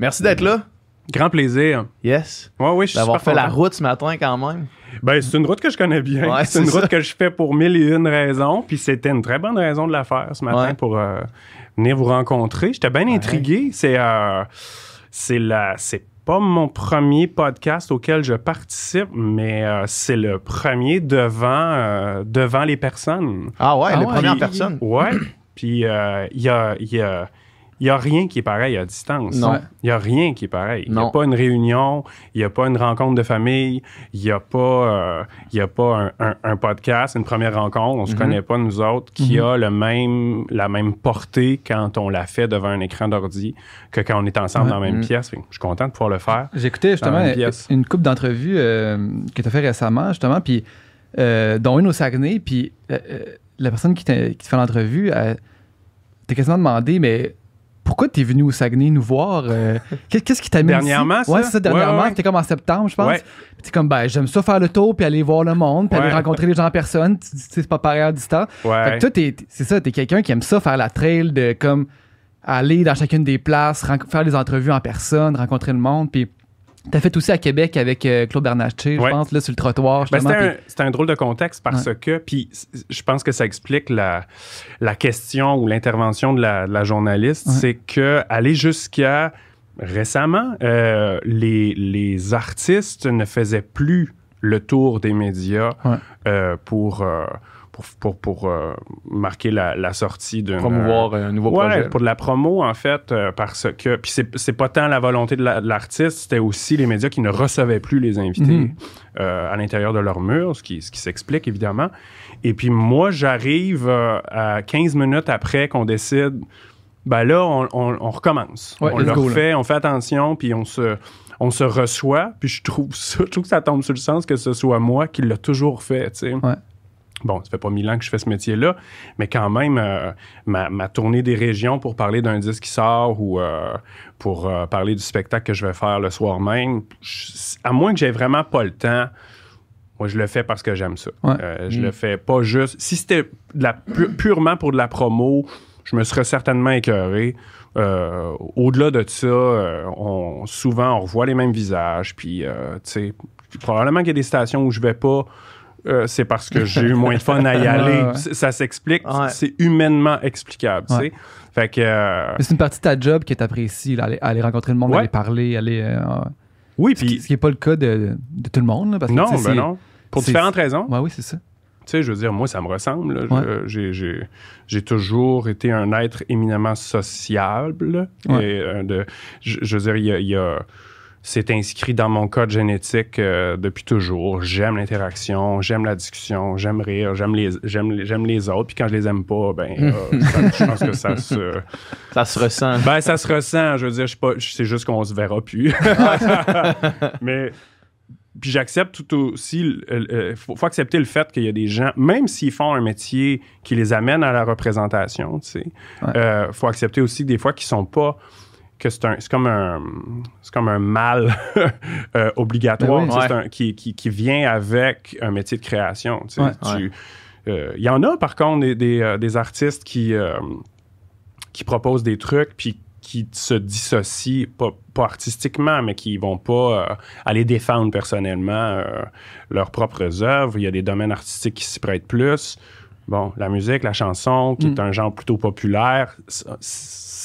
Merci d'être là. Grand plaisir. Yes. Ouais, oui, je suis D'avoir fait la content. route ce matin quand même. Ben, c'est une route que je connais bien. Ouais, c'est une route que je fais pour mille et une raisons. Puis c'était une très bonne raison de la faire ce matin Ouais. pour euh, venir vous rencontrer. J'étais bien intrigué. C'est euh, c'est la c'est pas mon premier podcast auquel je participe, mais euh, c'est le premier devant euh, devant les personnes. Ah ouais, Ah les ouais, premières Puis- personnes. Ouais. Puis euh, il y a il y a il y a rien qui est pareil à distance. Non. Il n'y a rien qui est pareil. Il n'y a pas une réunion, il n'y a pas une rencontre de famille, il n'y a pas, euh, y a pas un, un- un podcast, une première rencontre, on ne se Mhm. connaît pas nous autres, qui a le même, la même portée quand on la fait devant un écran d'ordi que quand on est ensemble Ouais. dans la même Mhm. pièce. Je suis content de pouvoir le faire. Écouté justement une coupe d'entrevues euh, que tu as fait récemment, justement, puis euh, dont une au Saguenay, puis euh, euh, la personne qui, te fait l'entrevue, elle t'a quasiment demandé, mais pourquoi tu es venu au Saguenay nous voir? euh, qu'est- Qu'est-ce qui t'amène Dernièrement, ici? Ouais, c'est ça, dernièrement. Ouais. C'était comme en septembre, je pense. Ouais. Puis t'es comme, ben, j'aime ça faire le tour, puis aller voir le monde, puis aller rencontrer les gens en personne. Tu tu sais, c'est pas pareil à distance. Ouais. Fait que toi, t'es- t'es- c'est ça, t'es quelqu'un qui aime ça, faire la trail, de comme aller dans chacune des places, faire des entrevues en personne, rencontrer le monde. Puis t'as fait aussi à Québec avec euh, Claude Bernatchez, je pense, là, sur le trottoir. Ben, c'était, un, drôle de contexte parce que, puis je pense que ça explique la, la question ou l'intervention de la, de la journaliste, Ouais. c'est que aller jusqu'à récemment, euh, les, les artistes ne faisaient plus le tour des médias euh, pour, pour, pour, pour, euh, marquer la, la sortie d'une... Promouvoir un nouveau Ouais, projet. pour de la promo, en fait, euh, parce que. Puis c'est, c'est pas tant la volonté de, la- de l'artiste, c'était aussi les médias qui ne recevaient plus les invités Mhm. euh, à l'intérieur de leur mur, ce qui, ce qui s'explique évidemment. Et puis moi, j'arrive euh, à 15 minutes après qu'on décide. Ben là, on, on- on recommence. Ouais, on le refait, on fait attention, puis on se, on se reçoit. Puis je trouve ça, je trouve que ça tombe sur le sens que ce soit moi qui l'a toujours fait, tu sais. Ouais. Bon, ça fait pas mille ans que je fais ce métier-là, mais quand même, euh, ma, ma tournée des régions pour parler d'un disque qui sort ou euh, pour euh, parler du spectacle que je vais faire le soir même, je- à moins que j'ai vraiment pas le temps, moi, je le fais parce que j'aime ça. Ouais. Je Mm. le fais pas juste... Si c'était de la, pu- purement pour de la promo, je me serais certainement écœuré. Euh, Au-delà de ça, euh, on, souvent, on revoit les mêmes visages, puis, euh, tu sais, probablement qu'il y a des stations où je vais pas... euh, c'est parce que j'ai eu moins de fun à y aller. ouais. Ça s'explique. Ouais. C'est humainement explicable, tu sais. Fait que... euh, Mais c'est une partie de ta job que t'apprécies, aller, aller rencontrer le monde, aller parler, aller. euh, oui, ce, qui, puis... ce qui est pas le cas de, de tout le monde, là, parce que Non, ben non. Pour différentes raisons. Ouais, oui, c'est ça. Tu sais, je veux dire, moi, ça me ressemble. J'ai, j'ai- j'ai toujours été un être éminemment sociable. Et, de, je, je veux dire, il y a, il y a- c'est inscrit dans mon code génétique euh, depuis toujours. J'aime l'interaction, j'aime la discussion, j'aime rire, j'aime les, j'aime, les- j'aime les autres. Puis quand je les aime pas, ben, euh, ça- je pense que ça se, Ça se ressent. ben, ça se ressent. Je veux dire, je sais pas, c'est juste qu'on se verra plus. Mais puis j'accepte tout aussi. Il faut, faut accepter le fait qu'il y a des gens, même s'ils font un métier qui les amène à la représentation, tu sais, Ouais. euh, faut accepter aussi des fois qu'ils sont pas que c'est un c'est comme un c'est comme un mal euh, obligatoire oui. tu sais, Ouais. c'est un- qui, qui, qui vient avec un métier de création tu sais. Ouais. Tu- euh, il y en a par contre des, des, euh, des artistes qui euh, qui proposent des trucs puis qui se dissocient pas, pas artistiquement mais qui vont pas euh, aller défendre personnellement euh, leurs propres œuvres il y a des domaines artistiques qui s'y prêtent plus bon la musique la chanson qui Mm. est un genre plutôt populaire ça-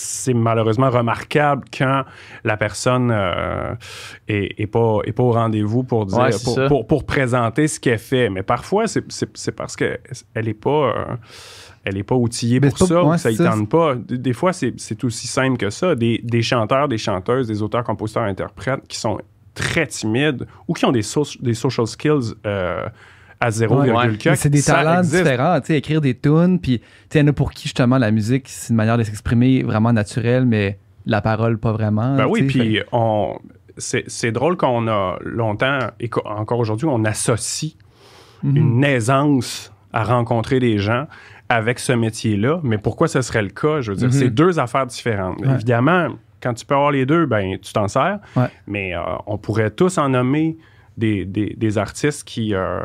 c'est malheureusement remarquable quand la personne euh, est, est pas, est pas au rendez-vous pour dire Ouais, pour, pour, pour présenter ce qu'elle fait. Mais parfois, c'est, parce qu'elle est pas. euh, elle est pas outillée pour pas- ça, ou ouais, ça ça. tente pas. Des, des fois, c'est, c'est aussi simple que ça. Des, des chanteurs, des chanteuses, des auteurs, compositeurs, interprètes qui sont très timides ou qui ont des, so- des social skills euh, à 0,4. Ouais, Mais C'est des ça talents existe. différents, tu sais, écrire des tunes, puis tu sais, il y en a pour qui justement la musique, c'est une manière de s'exprimer vraiment naturelle, mais la parole pas vraiment. Ben oui, puis on, c'est, c'est drôle qu'on a longtemps, et encore aujourd'hui, on associe Mhm. une aisance à rencontrer des gens avec ce métier-là. Mais pourquoi ce serait le cas? Je veux dire, Mhm. c'est deux affaires différentes. Ouais. Évidemment, quand tu peux avoir les deux, ben tu t'en sers. Ouais. Mais euh, on pourrait tous en nommer des, des- des artistes qui, euh,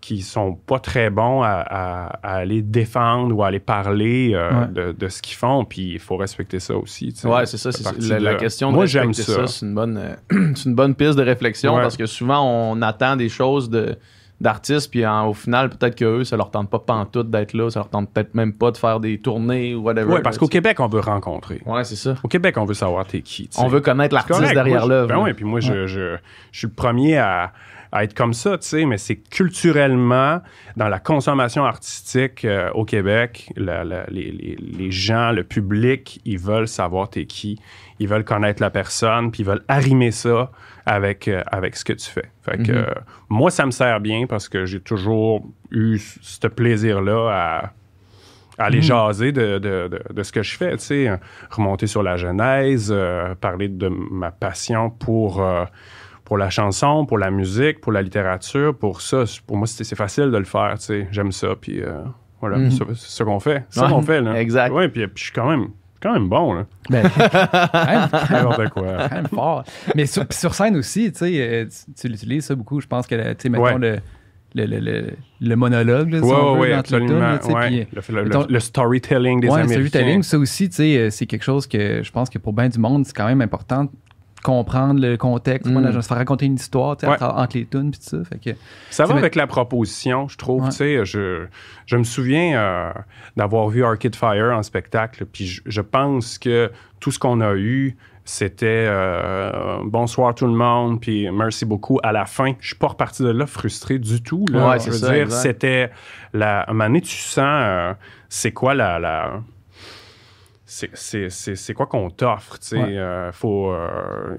qui sont pas très bons à, à- à aller défendre ou à aller parler euh, Ouais. de, de ce qu'ils font. Puis il faut respecter ça aussi. tu sais. Ouais, c'est ça. c'est la, de la là. question de Moi, j'aime respecter ça. c'est une bonne, euh, c'est une bonne piste de réflexion Ouais. parce que souvent on attend des choses de d'artistes puis en- au final peut-être que eux ça leur tente pas pantoute d'être là, ça leur tente peut-être même pas de faire des tournées ou whatever. Ouais, parce qu'au. Québec, on veut rencontrer. Ouais, c'est ça. Au Québec, on veut savoir t'es qui. On veut connaître l'artiste derrière l'œuvre. Ben ouais, puis moi, je, je, je suis le premier à, à être comme ça, tu sais, mais c'est culturellement, dans la consommation artistique euh, au Québec, la- la- les, les- les gens, le public, ils veulent savoir t'es qui. Ils veulent connaître la personne, puis ils veulent arrimer ça avec, euh, avec ce que tu fais. Fait que Mhm. euh, moi, ça me sert bien parce que j'ai toujours eu ce plaisir-là à à aller Mhm. jaser de, de- de- de ce que je fais, tu sais, remonter sur la genèse, euh, parler de ma passion pour, pour la chanson, pour la musique, pour la littérature, pour ça. Pour moi, c'est facile de le faire, tu sais, j'aime ça, puis voilà, Mhm. c'est ça qu'on fait. C'est Ouais, qu'on fait, là. exact. Ouais, puis, puis je suis quand même, quand même bon, là. Ben, quand même, N'importe quoi. quand même fort. Mais sur, scène aussi, tu sais, euh, tu, l'utilises ça beaucoup. Je pense que, tu sais, mettons Ouais. le, le, le, le, le monologue, là, si Ouais, on absolument. là, le, le- mettons- le storytelling des ouais, le Américains. storytelling, ça aussi, tu sais, euh, c'est quelque chose que je pense que pour bien du monde, c'est quand même important comprendre le contexte, Mm. comment se faire raconter une histoire, Ouais. entre, les tunes, puis tout ça. Fait que, Ça va avec la proposition, je trouve. Ouais. Tu sais, je, je me souviens euh, d'avoir vu Arcade Fire en spectacle, puis je, je pense que tout ce qu'on a eu, c'était euh, bonsoir tout le monde, puis merci beaucoup à la fin. Je suis pas reparti de là frustré du tout. Là. Ouais, je c'est veux ça, dire, c'était la. À un moment donné, tu sens euh, c'est quoi la. la c'est- c'est c'est- c'est quoi qu'on t'offre, tu sais. Ouais. euh, faut, euh,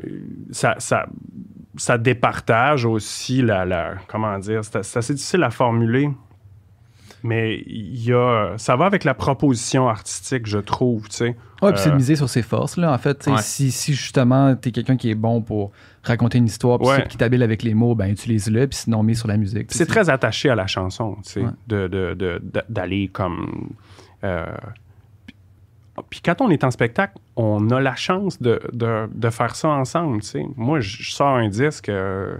ça, ça, ça départage aussi la, la comment dire, c'est c'est assez difficile à formuler, mais il y a, ça va avec la proposition artistique, je trouve, tu sais. Ouais, puis c'est de Euh, miser sur ses forces, là. En fait, tu Ouais. si, si justement t'es quelqu'un qui est bon pour raconter une histoire, puis Ouais. qui t'habile avec les mots, ben utilise-le, puis sinon, mise sur la musique. C'est très attaché à la chanson, tu sais, Ouais. de, de- de- de- d'aller comme. Euh, puis- quand on est en spectacle, on a la chance de, de- de faire ça ensemble, tu sais. Moi, je sors un disque, euh,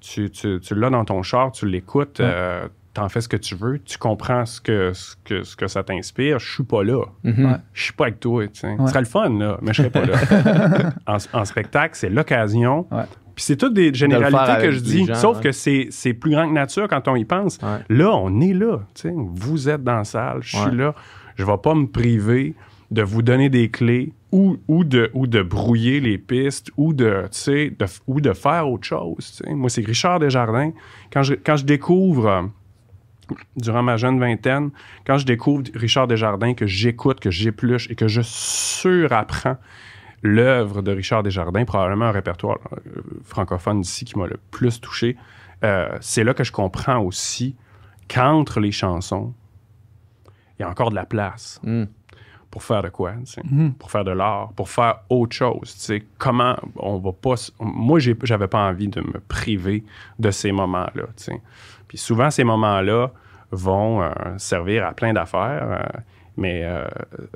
tu, tu- tu l'as dans ton char, tu l'écoutes, Ouais. euh, t'en fais ce que tu veux, tu comprends ce que, ce que, ce que ça t'inspire. Je suis pas là. Mhm. Ouais. Je suis pas avec toi. Ouais. Ce serait le fun, là, mais je serais pas là. en, en spectacle, c'est l'occasion. Ouais. Puis c'est toutes des généralités que je dis, gens, sauf que c'est, c'est plus grand que nature quand on y pense. Ouais. Là, on est là. tu sais. Vous êtes dans la salle, je suis Ouais. là. Je vais pas me priver de vous donner des clés ou, ou, de, ou de brouiller les pistes ou de, ou de faire autre chose. Moi, c'est Richard Desjardins. Quand je, quand je découvre, euh, durant ma jeune vingtaine, quand je découvre Richard Desjardins, que j'écoute, que j'épluche et que je surapprends l'œuvre de Richard Desjardins, probablement un répertoire euh, francophone d'ici qui m'a le plus touché, euh, c'est là que je comprends aussi qu'entre les chansons, il y a encore de la place Mm. Pour faire de quoi, Mhm. pour faire de l'art, pour faire autre chose. tu sais. Comment on va pas. Moi, j'avais pas envie de me priver de ces moments-là. Puis souvent, ces moments-là vont euh, servir à plein d'affaires, euh, mais euh,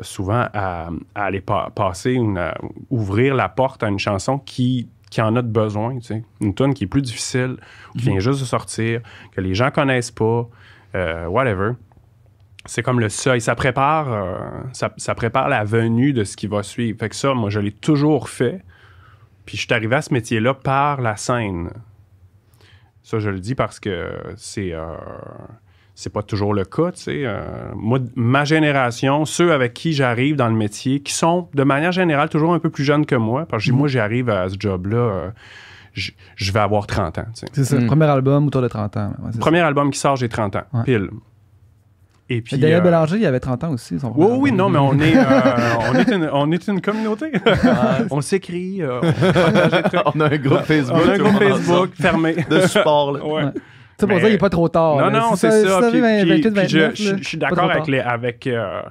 souvent à, à aller pa- passer, une, euh, ouvrir la porte à une chanson qui qui en a de besoin. Une tune qui est plus difficile, qui vient juste de sortir, que les gens connaissent pas, whatever c'est comme le seuil. Ça prépare, euh, ça, ça prépare la venue de ce qui va suivre. Fait que ça, moi, je l'ai toujours fait. Puis je suis arrivé à ce métier-là par la scène. Ça, je le dis parce que c'est euh, c'est pas toujours le cas, tu sais. Euh, moi, ma génération, ceux avec qui j'arrive dans le métier, qui sont de manière générale toujours un peu plus jeunes que moi, parce que moi, j'arrive à ce job-là, euh, je vais avoir 30 ans, tu sais. C'est ça, Mm. premier album autour de 30 ans. ouais, Premier album qui sort, j'ai 30 ans, Ouais. pile. Et puis... Daniel euh, Bélanger, il avait 30 ans aussi. Son oui, oui, non, mais on est, euh, on est, une, on est une communauté. on s'écrit, euh, on. On a un groupe Facebook. On a un groupe Facebook fermé. de support. là. Ouais. Ça pour Mais- dire, il n'est pas trop tard. Non, là. non, c'est ça. Puis, avait puis- 28, puis je, 29, je- là, je suis d'accord avec, les, avec euh,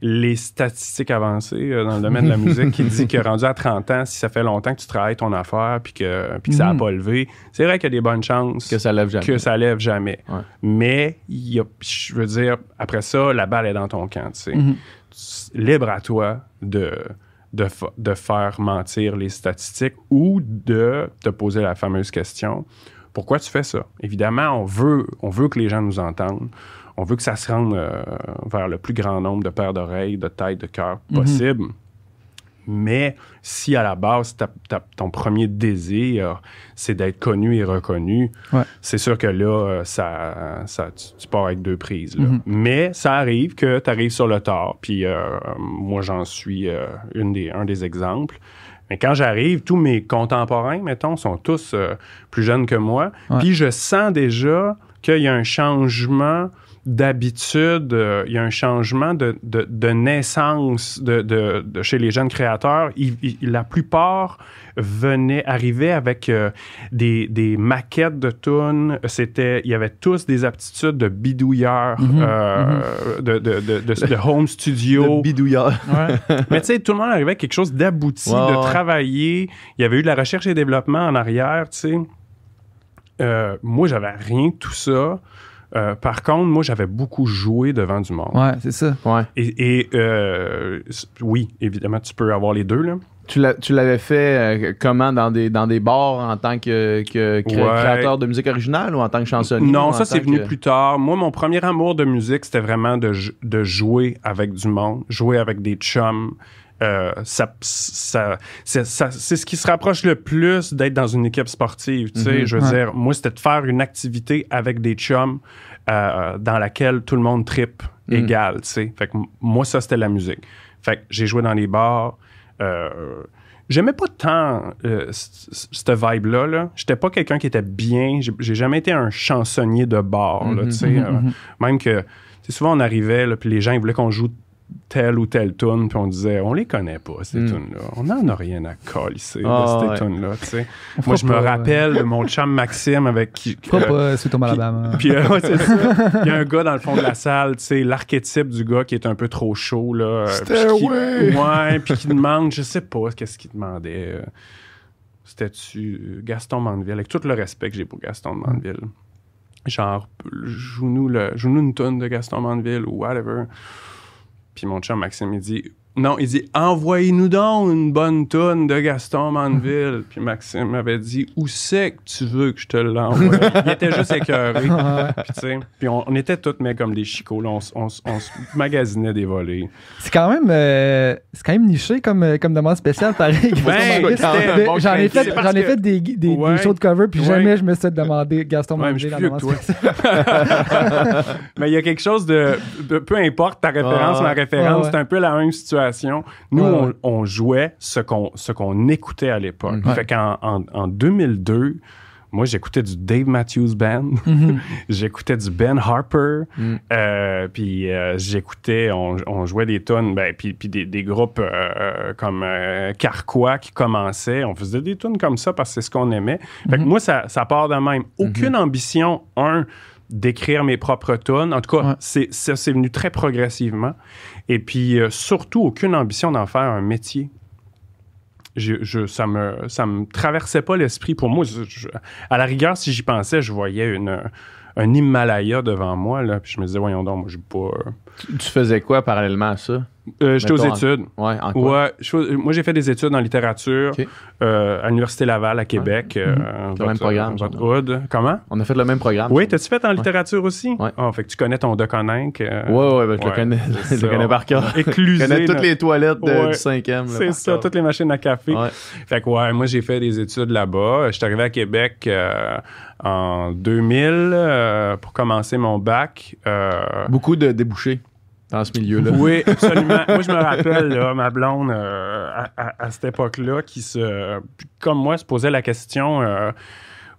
les statistiques avancées euh, dans le domaine de la musique qui dit que rendu à 30 ans, si ça fait longtemps que tu travailles ton affaire puis que, puis que ça n'a Mhm. pas levé, c'est vrai qu'il y a des bonnes chances Que ça lève jamais. que ça lève jamais. Ouais. Mais, il y a- je veux dire, après ça, la balle est dans ton camp. tu sais. Mhm. libre à toi de, de, fa- de faire mentir les statistiques ou de te poser la fameuse question Pourquoi tu fais ça? Évidemment, on veut, on veut que les gens nous entendent. On veut que ça se rende euh, vers le plus grand nombre de paires d'oreilles, de têtes, de cœurs possible. Mais si à la base, ton premier désir, c'est d'être connu et reconnu, Ouais. c'est sûr que là, euh, ça, ça, tu, tu pars avec deux prises. là. Mhm. Mais ça arrive que tu arrives sur le tard. Puis euh, moi, j'en suis euh, une des, un des exemples. Mais quand j'arrive, tous mes contemporains, mettons, sont tous euh, plus jeunes que moi. Puis je sens déjà qu'il y a un changement d'habitude, euh, il y a un changement de, de- de naissance de, de- de chez les jeunes créateurs. La plupart venaient, arrivaient avec euh, des, des maquettes de tunes. C'était, il y avait tous des aptitudes de bidouilleurs, Mhm, euh, de, de, de, de- de home studio. Le bidouilleur. Ouais. Mais tu sais, tout le monde arrivait avec quelque chose d'abouti, de ouais. travailler. Il y avait eu de la recherche et développement en arrière, tu sais. Moi, j'avais rien de tout ça. Euh, par contre, moi, j'avais beaucoup joué devant du monde. Ouais, c'est ça. Ouais. Et, et, euh, oui, évidemment, tu peux avoir les deux, là. Tu l'as- tu l'avais fait euh, comment? Dans des, dans des bars en tant que, que cré- Ouais. créateur de musique originale ou en tant que chansonnier? Non, ça, c'est venu que- plus tard. Moi, mon premier amour de musique, c'était vraiment de, de jouer avec du monde, jouer avec des chums. Euh, ça, ça, c'est, ça- c'est ce qui se rapproche le plus d'être dans une équipe sportive. Tu sais, Mhm. je veux Ouais. dire, moi, c'était de faire une activité avec des chums euh, dans laquelle tout le monde tripe Mhm. égal. Tu sais, fait que moi, ça, c'était la musique. Fait que j'ai joué dans les bars. Euh, J'aimais pas tant euh, cette vibe-là. Là. J'étais pas quelqu'un qui était bien. J'ai- J'ai jamais été un chansonnier de bar. là, Mhm. tu sais, euh, même que souvent on arrivait, là, puis les gens ils voulaient qu'on joue telle ou telle tune, puis on disait on les connaît pas ces Mm. tunes-là. On n'en a rien à colisser Ah, de ces ouais. tunes-là. tu sais. Moi je me pas, rappelle de mon chum Maxime avec qui. Euh, pas Alabama. puis euh, ouais, c'est ça. Il y a un gars dans le fond de la salle, tu sais, l'archétype du gars qui est un peu trop chaud là. euh, puis qui-! Ouais, puis qui demande, je sais pas qu'est-ce qu'il demandait. euh, C'était-tu euh, Gaston Mandeville, avec tout le respect que j'ai pour Gaston Mandeville. Genre, joue-nous une tonne de Gaston Mandeville ou whatever. Puis mon chum Maxime, il dit Non, il dit Envoyez-nous donc une bonne tonne de Gaston Mandeville. Puis Maxime m'avait dit Où c'est que tu veux que je te l'envoie? Il était juste écœuré. Puis, puis on, on était tous mais comme des chicots. là. on, on on se magasinait des volets. C'est quand même, euh, c'est quand même niché comme, euh, comme demande spéciale, pareil. Ben, bon j'en ai fait, j'en ai fait des, des, shows de cover, puis Ouais. jamais je me suis demandé Gaston Ouais, mais je suis plus que toi. Mais il y a quelque chose de, de- peu importe ta référence, Ouais, ma référence, c'est un peu la même situation. Nous, Ouais, on, jouait ce qu'on ce qu'on écoutait à l'époque. Mhm. Fait qu'en en, en 2002, moi, j'écoutais du Dave Matthews Band, Mhm. j'écoutais du Ben Harper, Mm. euh, puis euh, j'écoutais, on, on jouait des tonnes, ben, puis, puis des, des groupes euh, comme Carquois qui commençaient. On faisait des tunes comme ça parce que c'est ce qu'on aimait. Fait que moi, ça, ça part de même. Aucune ambition, un, d'écrire mes propres tunes. En tout cas, Ouais. c'est, ça, c'est venu très progressivement. Et puis, euh, surtout, aucune ambition d'en faire un métier. Je, je- ça me me traversait pas l'esprit pour moi. Je- je- à la rigueur, si j'y pensais, je voyais un Himalaya devant moi. Là, puis je me disais, voyons donc, moi, j'ai pas. euh, Tu, faisais quoi parallèlement à ça? euh, J'étais aux en- études. Ouais, en quoi? Ouais, je moi j'ai fait des études en littérature euh, à l'Université Laval à Québec. euh, votre, même programme, Votre hood. Comment? On a fait le même programme. Oui, t'as-tu fait en littérature aussi? Ouais. Ah, fait que tu connais ton Deconinck. Ouais, ouais, ben, je le connais, je le connais par cœur. Éclusé. Je connais toutes les toilettes de- du cinquième. C'est ça, cœur. toutes les machines à café. Fait que ouais, moi j'ai fait des études là-bas. Je suis arrivé à Québec en 2000 euh, pour commencer mon bac. Beaucoup de débouchés dans ce milieu-là. oui, absolument. Moi, je me rappelle, là, ma blonde, euh, à, à- à cette époque-là, qui se, comme moi, se posait la question euh,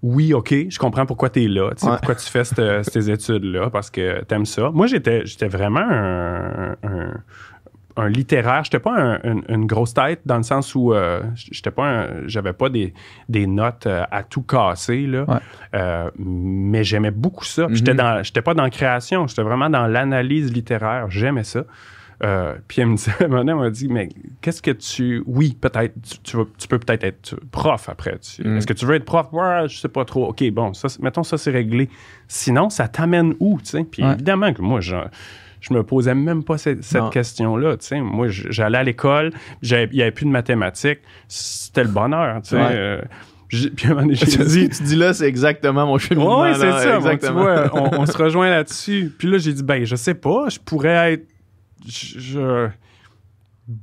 oui, OK, je comprends pourquoi tu es là, tu Ouais. pourquoi tu fais cette- ces études-là, parce que t'aimes ça. Moi, j'étais j'étais vraiment un, un, un littéraire. J'étais pas un- une, une grosse tête dans le sens où euh, j'étais pas j'avais pas des, des notes euh, à tout casser, là. Ouais. Euh, mais j'aimais beaucoup ça. Mhm. J'étais dans j'étais pas dans la création, j'étais vraiment dans l'analyse littéraire. J'aimais ça. Euh, puis elle me disait, elle m'a dit, mais qu'est-ce que tu. Oui, peut-être, tu, tu vas- tu peux peut-être être prof après. Tu- Mm. Est-ce que tu veux être prof? Ouais, je sais pas trop. OK, bon, ça, mettons ça, c'est réglé. Sinon, ça t'amène où, tu sais? Puis Ouais. évidemment que moi, je, je me posais même pas cette, question-là, tu sais. Moi, j'allais à l'école, il n'y avait plus de mathématiques, c'était le bonheur, tu sais. Ouais. Euh, J'ai- Puis à un moment donné, j'ai Tu dit, dis, tu dis là, c'est exactement mon cheminement. oui, c'est ça. bon, tu vois, on, on se rejoint là-dessus. Puis là, j'ai dit, ben, je sais pas, je pourrais être je- je-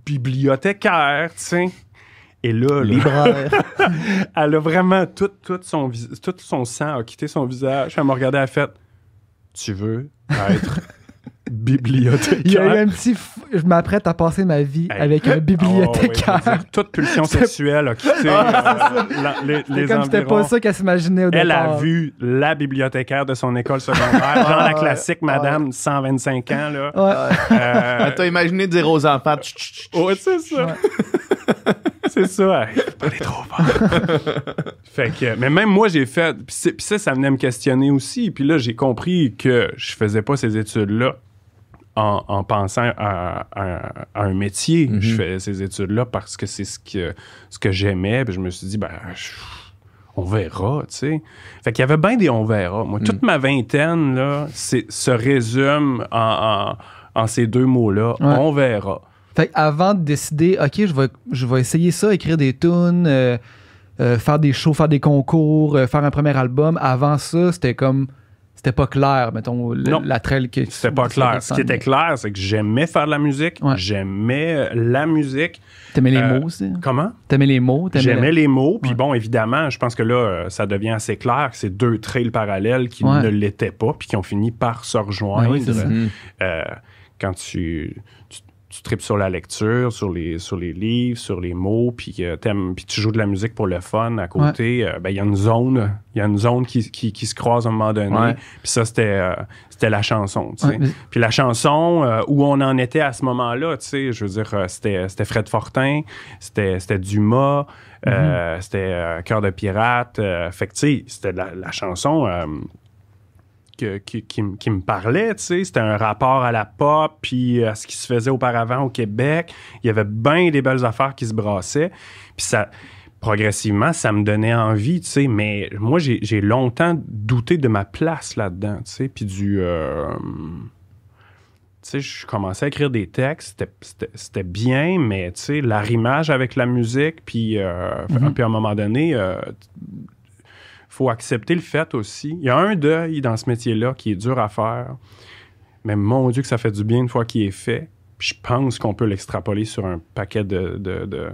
bibliothécaire, tu sais. Et là, là, Libraire. elle a vraiment tout, tout, son, tout son sang a quitté son visage. Elle m'a regardé, elle a fait Tu veux être bibliothécaire Il y a eu un petit. f- Je m'apprête à passer ma vie Hey. avec un Ah, ouais, bibliothécaire. toute pulsion sexuelle a quitté Ah, euh, la- les, C'est les comme c'était pas ça qu'elle s'imaginait au Elle départ. a vu la bibliothécaire de son école secondaire, genre la ouais. classique madame, 125 ans, là. Ouais. Euh, Ah, T'as imaginé dire aux enfants, Tch, tch, tch, tch. ouais, c'est ça. c'est ça. Hey, aller trop fort. fait que, mais même moi, j'ai fait. Puis ça, ça venait me questionner aussi. Puis là, j'ai compris que je faisais pas ces études-là en, en pensant à, à- à un métier. Mhm. Je faisais ces études-là parce que c'est ce que, ce que j'aimais. Puis je me suis dit, ben, je- on verra, tu sais. Fait qu'il y avait bien des on verra. Moi, toute ma vingtaine, là, c'est, se résume en, en- en ces deux mots-là. Ouais. On verra. Fait avant de décider, OK, je vais, je vais essayer ça, écrire des tunes, euh, euh, faire des shows, faire des concours, euh, faire un premier album, avant ça, c'était comme. C'était pas clair, mettons, la trail que C'était pas clair. Ce qui était clair, c'est que j'aimais faire de la musique. Ouais. J'aimais euh, la musique. T'aimais les Euh, mots aussi? Comment? T'aimais les mots. J'aimais la- les mots. Puis Ouais. bon, évidemment, je pense que là, euh, ça devient assez clair que c'est deux trails parallèles qui Ouais. ne l'étaient pas, puis qui ont fini par se rejoindre. Oui. Euh, quand tu, tu, tripes sur la lecture, sur les, sur les livres, sur les mots, puis t'aimes- puis tu joues de la musique pour le fun à côté, euh, ben, il y a une zone, il y a une zone qui, qui, qui se croise à un moment donné. Ouais. Puis ça, c'était, euh, c'était la chanson, tu sais. Ouais, mais- Puis la chanson, euh, où on en était à ce moment-là, tu sais, je veux dire, euh, c'était, c'était Fred Fortin, c'était, c'était Dumas, euh, c'était euh, Cœur de pirate. euh, fait que, tu sais, c'était la, la chanson euh, que- qui, qui m- qui me parlait, tu sais. C'était un rapport à la pop, puis à ce qui se faisait auparavant au Québec. Il y avait bien des belles affaires qui se brassaient. Puis ça progressivement, ça me donnait envie, tu sais, mais moi, j'ai longtemps douté de ma place là-dedans, tu sais, puis du... euh, tu sais, je commençais à écrire des textes, c'était- bien, mais tu sais, l'arrimage avec la musique, puis, euh, Mhm. puis à un moment donné, euh, faut accepter le fait aussi. Il y a un deuil dans ce métier-là qui est dur à faire, mais mon Dieu que ça fait du bien une fois qu'il est fait. Puis je pense qu'on peut l'extrapoler sur un paquet de, de, de,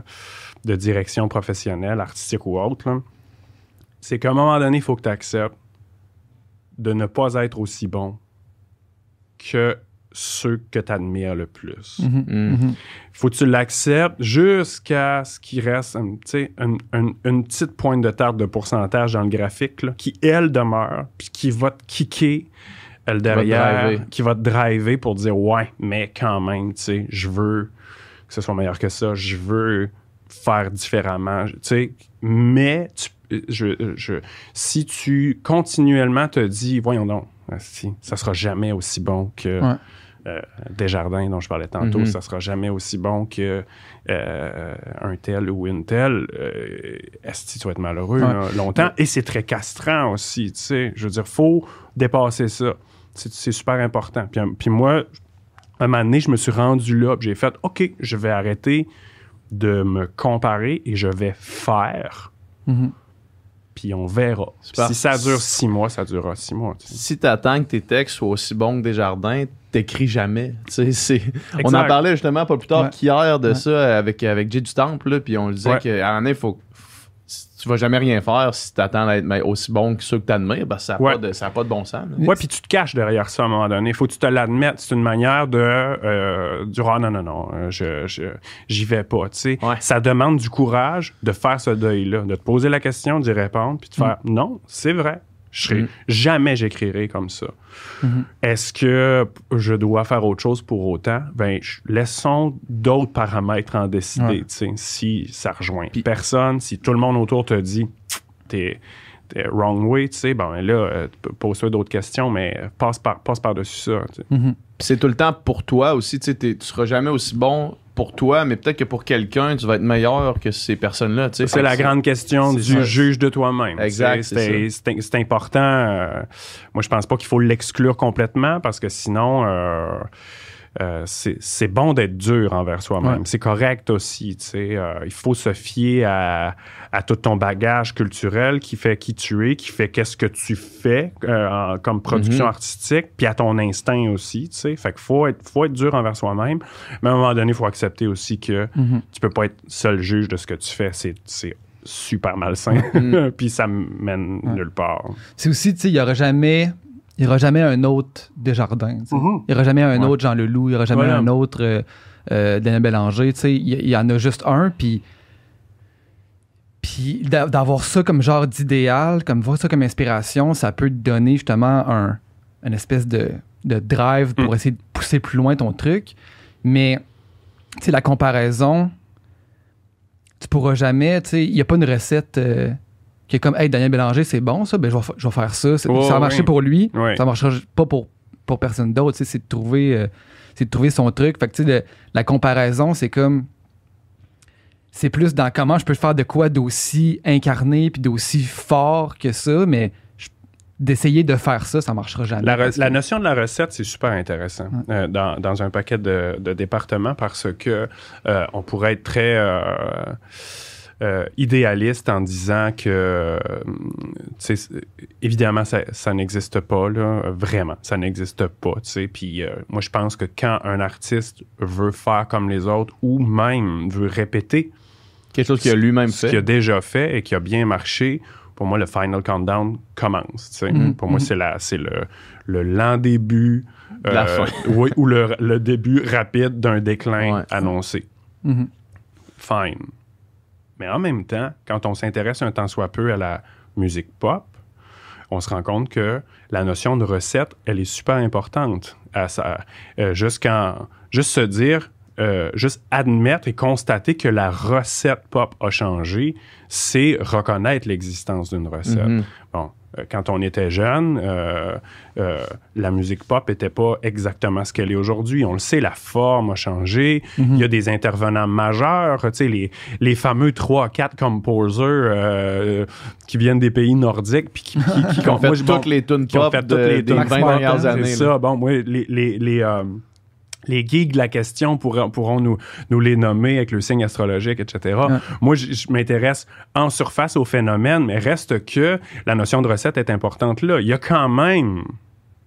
de directions professionnelles, artistiques ou autres. C'est qu'à un moment donné, il faut que tu acceptes de ne pas être aussi bon que ceux que tu admires le plus. Mhm, Mhm. mhm. faut que tu l'acceptes jusqu'à ce qu'il reste un- tu sais, un- un- une petite pointe de tarte de pourcentage dans le graphique là, qui, elle, demeure, puis qui va te kicker elle derrière, qui va te driver pour dire ouais, mais quand même, tu sais, je veux que ce soit meilleur que ça, je veux faire différemment, tu sais, mais tu- je, je- si tu continuellement te dis, voyons donc, si, ça sera jamais aussi bon que Ouais. Euh, Desjardins dont je parlais tantôt, Mhm. ça sera jamais aussi bon que euh, un tel ou une telle. Euh, Est-ce que tu vas être malheureux Ouais. là, longtemps? Et c'est très castrant aussi, tu sais. Je veux dire, faut dépasser ça. C'est super important. Puis, euh, puis moi, à un moment donné, je me suis rendu là, j'ai fait, OK, je vais arrêter de me comparer et je vais faire, Mhm. puis on verra. Si ça dure six mois, ça durera six mois. tu sais. Si t'attends que tes textes soient aussi bons que Desjardins, t'écris jamais. Tu c'est- On en parlait justement pas plus tard Ouais. qu'hier de Ouais. ça avec, avec Jay du Temple, puis on disait Ouais. qu'à un moment donné, faut, tu vas jamais rien faire si t'attends d'être mais, aussi bon que ceux que parce que ça n'a Ouais. pas, pas de bon sens. Ouais, puis tu te caches derrière ça à un moment donné. Il faut que tu te l'admettes. C'est une manière de euh, dire ah non non non, euh, je je- j'y vais pas. Tu Ouais. ça demande du courage de faire ce deuil-là, de te poser la question, d'y répondre, puis de faire non, c'est vrai. Je serai, Mm. Jamais j'écrirai comme ça. Mhm. Est-ce que je dois faire autre chose pour autant? Ben, laissons d'autres paramètres en décider. Ouais. Si ça rejoint Puis- personne, si tout le monde autour te dit t'es wrong way, tu sais, ben là, euh, poser d'autres questions, mais passe par passe par-dessus ça. Mhm. Puis c'est tout le temps pour toi aussi. Tu sais, tu seras jamais aussi bon pour toi, mais peut-être que pour quelqu'un, tu vas être meilleur que ces personnes-là. C'est la que grande question du ça. juge de toi-même. Exact, c'est important. euh, moi, je pense pas qu'il faut l'exclure complètement parce que sinon, euh, euh, c'est bon d'être dur envers soi-même. Ouais. C'est correct aussi. Euh, il faut se fier à, à tout ton bagage culturel qui fait qui tu es, qui fait qu'est-ce que tu fais euh, en- comme production Mhm. artistique, puis à ton instinct aussi. tu sais. Fait qu'il faut être, faut être dur envers soi-même. Mais à un moment donné, il faut accepter aussi que Mhm. tu peux pas être seul juge de ce que tu fais. C'est super malsain. Mhm. puis ça mène Ouais. nulle part. C'est aussi, tu sais, il n'y aura jamais. Il y aura jamais un autre Desjardins. Mhm. Il n'y aura jamais un Ouais. autre Jean Leloup. Il n'y aura jamais un autre euh, euh, Daniel Bélanger. Il y, en a juste un. Puis. Puis d'a- d'avoir ça comme genre d'idéal, comme voir ça comme inspiration, ça peut te donner justement un, une espèce de, de drive pour Mm. essayer de pousser plus loin ton truc. Mais, la comparaison, tu pourras jamais, il n'y a pas une recette euh, qui est comme, hey, Daniel Bélanger, c'est bon ça, ben je vais, je vais faire ça. Oh, ça a marché oui. pour lui, ça marchera pas pour, pour personne d'autre. C'est de trouver, euh, c'est de trouver son truc. Fait que, tu sais, le- la comparaison, c'est comme, c'est plus dans comment je peux faire de quoi d'aussi incarné puis d'aussi fort que ça, mais d'essayer de faire ça, ça marchera jamais. La, re- notion de la recette, c'est super intéressant euh, dans, dans un paquet de, de départements parce que euh, on pourrait être très euh, euh, idéaliste en disant que, euh, évidemment, ça, ça n'existe pas, là, vraiment, ça n'existe pas, tu sais. Puis euh, moi, je pense que quand un artiste veut faire comme les autres ou même veut répéter Quelque chose qu'il a lui-même ce qu'il a fait. déjà fait et qui a bien marché, pour moi, le final countdown commence. tu sais. Mhm. Pour moi, c'est la- c'est le, le lent début. euh, La fin. oui, ou le, le début rapide d'un déclin Ouais. annoncé. Mhm. Fine. Mais en même temps, quand on s'intéresse un tant soit peu à la musique pop, on se rend compte que la notion de recette, elle est super importante. À euh, juste se dire, euh, juste admettre et constater que la recette pop a changé, c'est reconnaître l'existence d'une recette. Mhm. Bon, euh, quand on était jeune, euh, euh, la musique pop n'était pas exactement ce qu'elle est aujourd'hui. On le sait, la forme a changé. Mhm. Il y a des intervenants majeurs, tu sais, les, les fameux 3-4 composers euh, qui viennent des pays nordiques puis qui, qui, qui- Qui ont fait moi, je- bon, toutes les tunes qui ont pop fait de- les des tunes 20 pop, dernières années. c'est ça. Bon, moi, les, les, les, les geeks de la question pourront, pourront nous, nous les nommer avec le signe astrologique, etc. Moi, je, je m'intéresse en surface au phénomène, mais reste que la notion de recette est importante là. Il y a quand même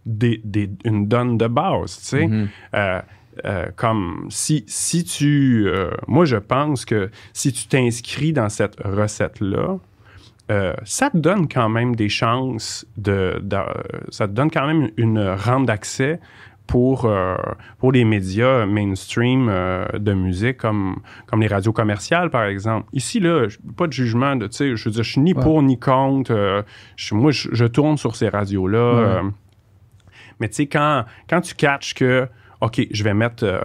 des, des- une donne de base, tu sais. Mhm. Euh, euh, comme si, si tu... euh, moi, je pense que si tu t'inscris dans cette recette-là, euh, ça te donne quand même des chances de, de- ça te donne quand même une rampe d'accès pour, euh, pour les médias mainstream euh, de musique comme, comme les radios commerciales, par exemple. Ici, là, pas de jugement, de, tu sais, je veux dire, je suis ni Ouais. pour ni contre. euh, je- moi, je, je tourne sur ces radios-là. mais tu sais, quand, quand tu catches que, OK, je vais mettre euh,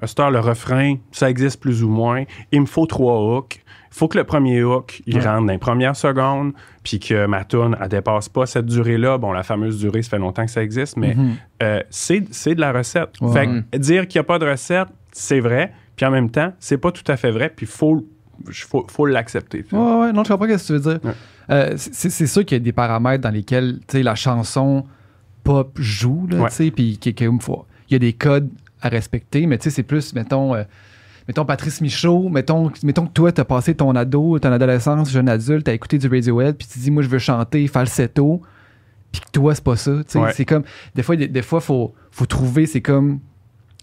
à cette heure le refrain, ça existe plus ou moins, il me faut trois hooks. Il faut que le premier hook, il Ouais. rentre dans les premières secondes, puis que ma tune, elle dépasse pas cette durée-là. Bon, la fameuse durée, ça fait longtemps que ça existe, mais Mhm. euh, c'est c'est de la recette. Ouais. Fait que dire qu'il n'y a pas de recette, c'est vrai, puis en même temps, c'est pas tout à fait vrai, puis il faut, faut, faut l'accepter. Ouais, ouais, non, je comprends ce que tu veux dire. Ouais. Euh, c'est c'est sûr qu'il y a des paramètres dans lesquels tu sais, la chanson pop joue, là, Ouais. tu sais, puis qu'il- qu'il faut- il y a des codes à respecter, mais tu sais, c'est plus, mettons, euh, mettons Patrice Michaud, mettons, mettons que toi, t'as passé ton ado, ton adolescence, jeune adulte, t'as écouté du Radiohead, puis tu dis, moi, je veux chanter falsetto, puis que toi, c'est pas ça, Ouais. c'est comme, des fois, des, des fois, faut, faut trouver, c'est comme,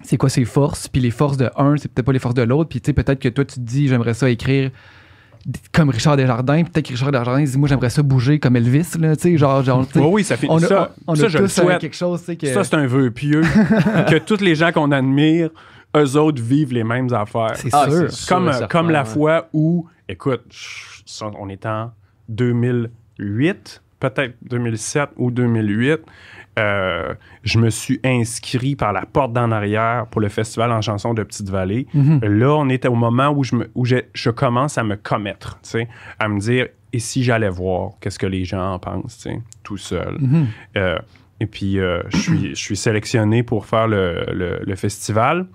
c'est quoi ses forces, puis les forces de un, c'est peut-être pas les forces de l'autre, puis tu sais, peut-être que toi, tu te dis, j'aimerais ça écrire comme Richard Desjardins, puis peut-être que Richard Desjardins dit, moi, j'aimerais ça bouger comme Elvis, là, tu sais, genre, genre, Oui, oui, ça fait on a, ça. on, on ça, a je le tous souhaite. quelque chose, que... Ça, c'est un vœu pieux que tous les gens qu'on admire, eux autres vivent les mêmes affaires. c'est Ah, sûr. Comme, la fois où, écoute, on est en 2008, peut-être 2007 ou 2008. euh, je me suis inscrit par la porte d'en arrière pour le festival en chanson de Petite-Vallée. Mhm. Là, on était au moment où je, me, où j'ai- je commence à me commettre, tu sais, à me dire, et si j'allais voir, qu'est-ce que les gens en pensent, tout seul. Mhm. Euh, et puis, euh, je suis- je suis sélectionné pour faire le, le- le festival.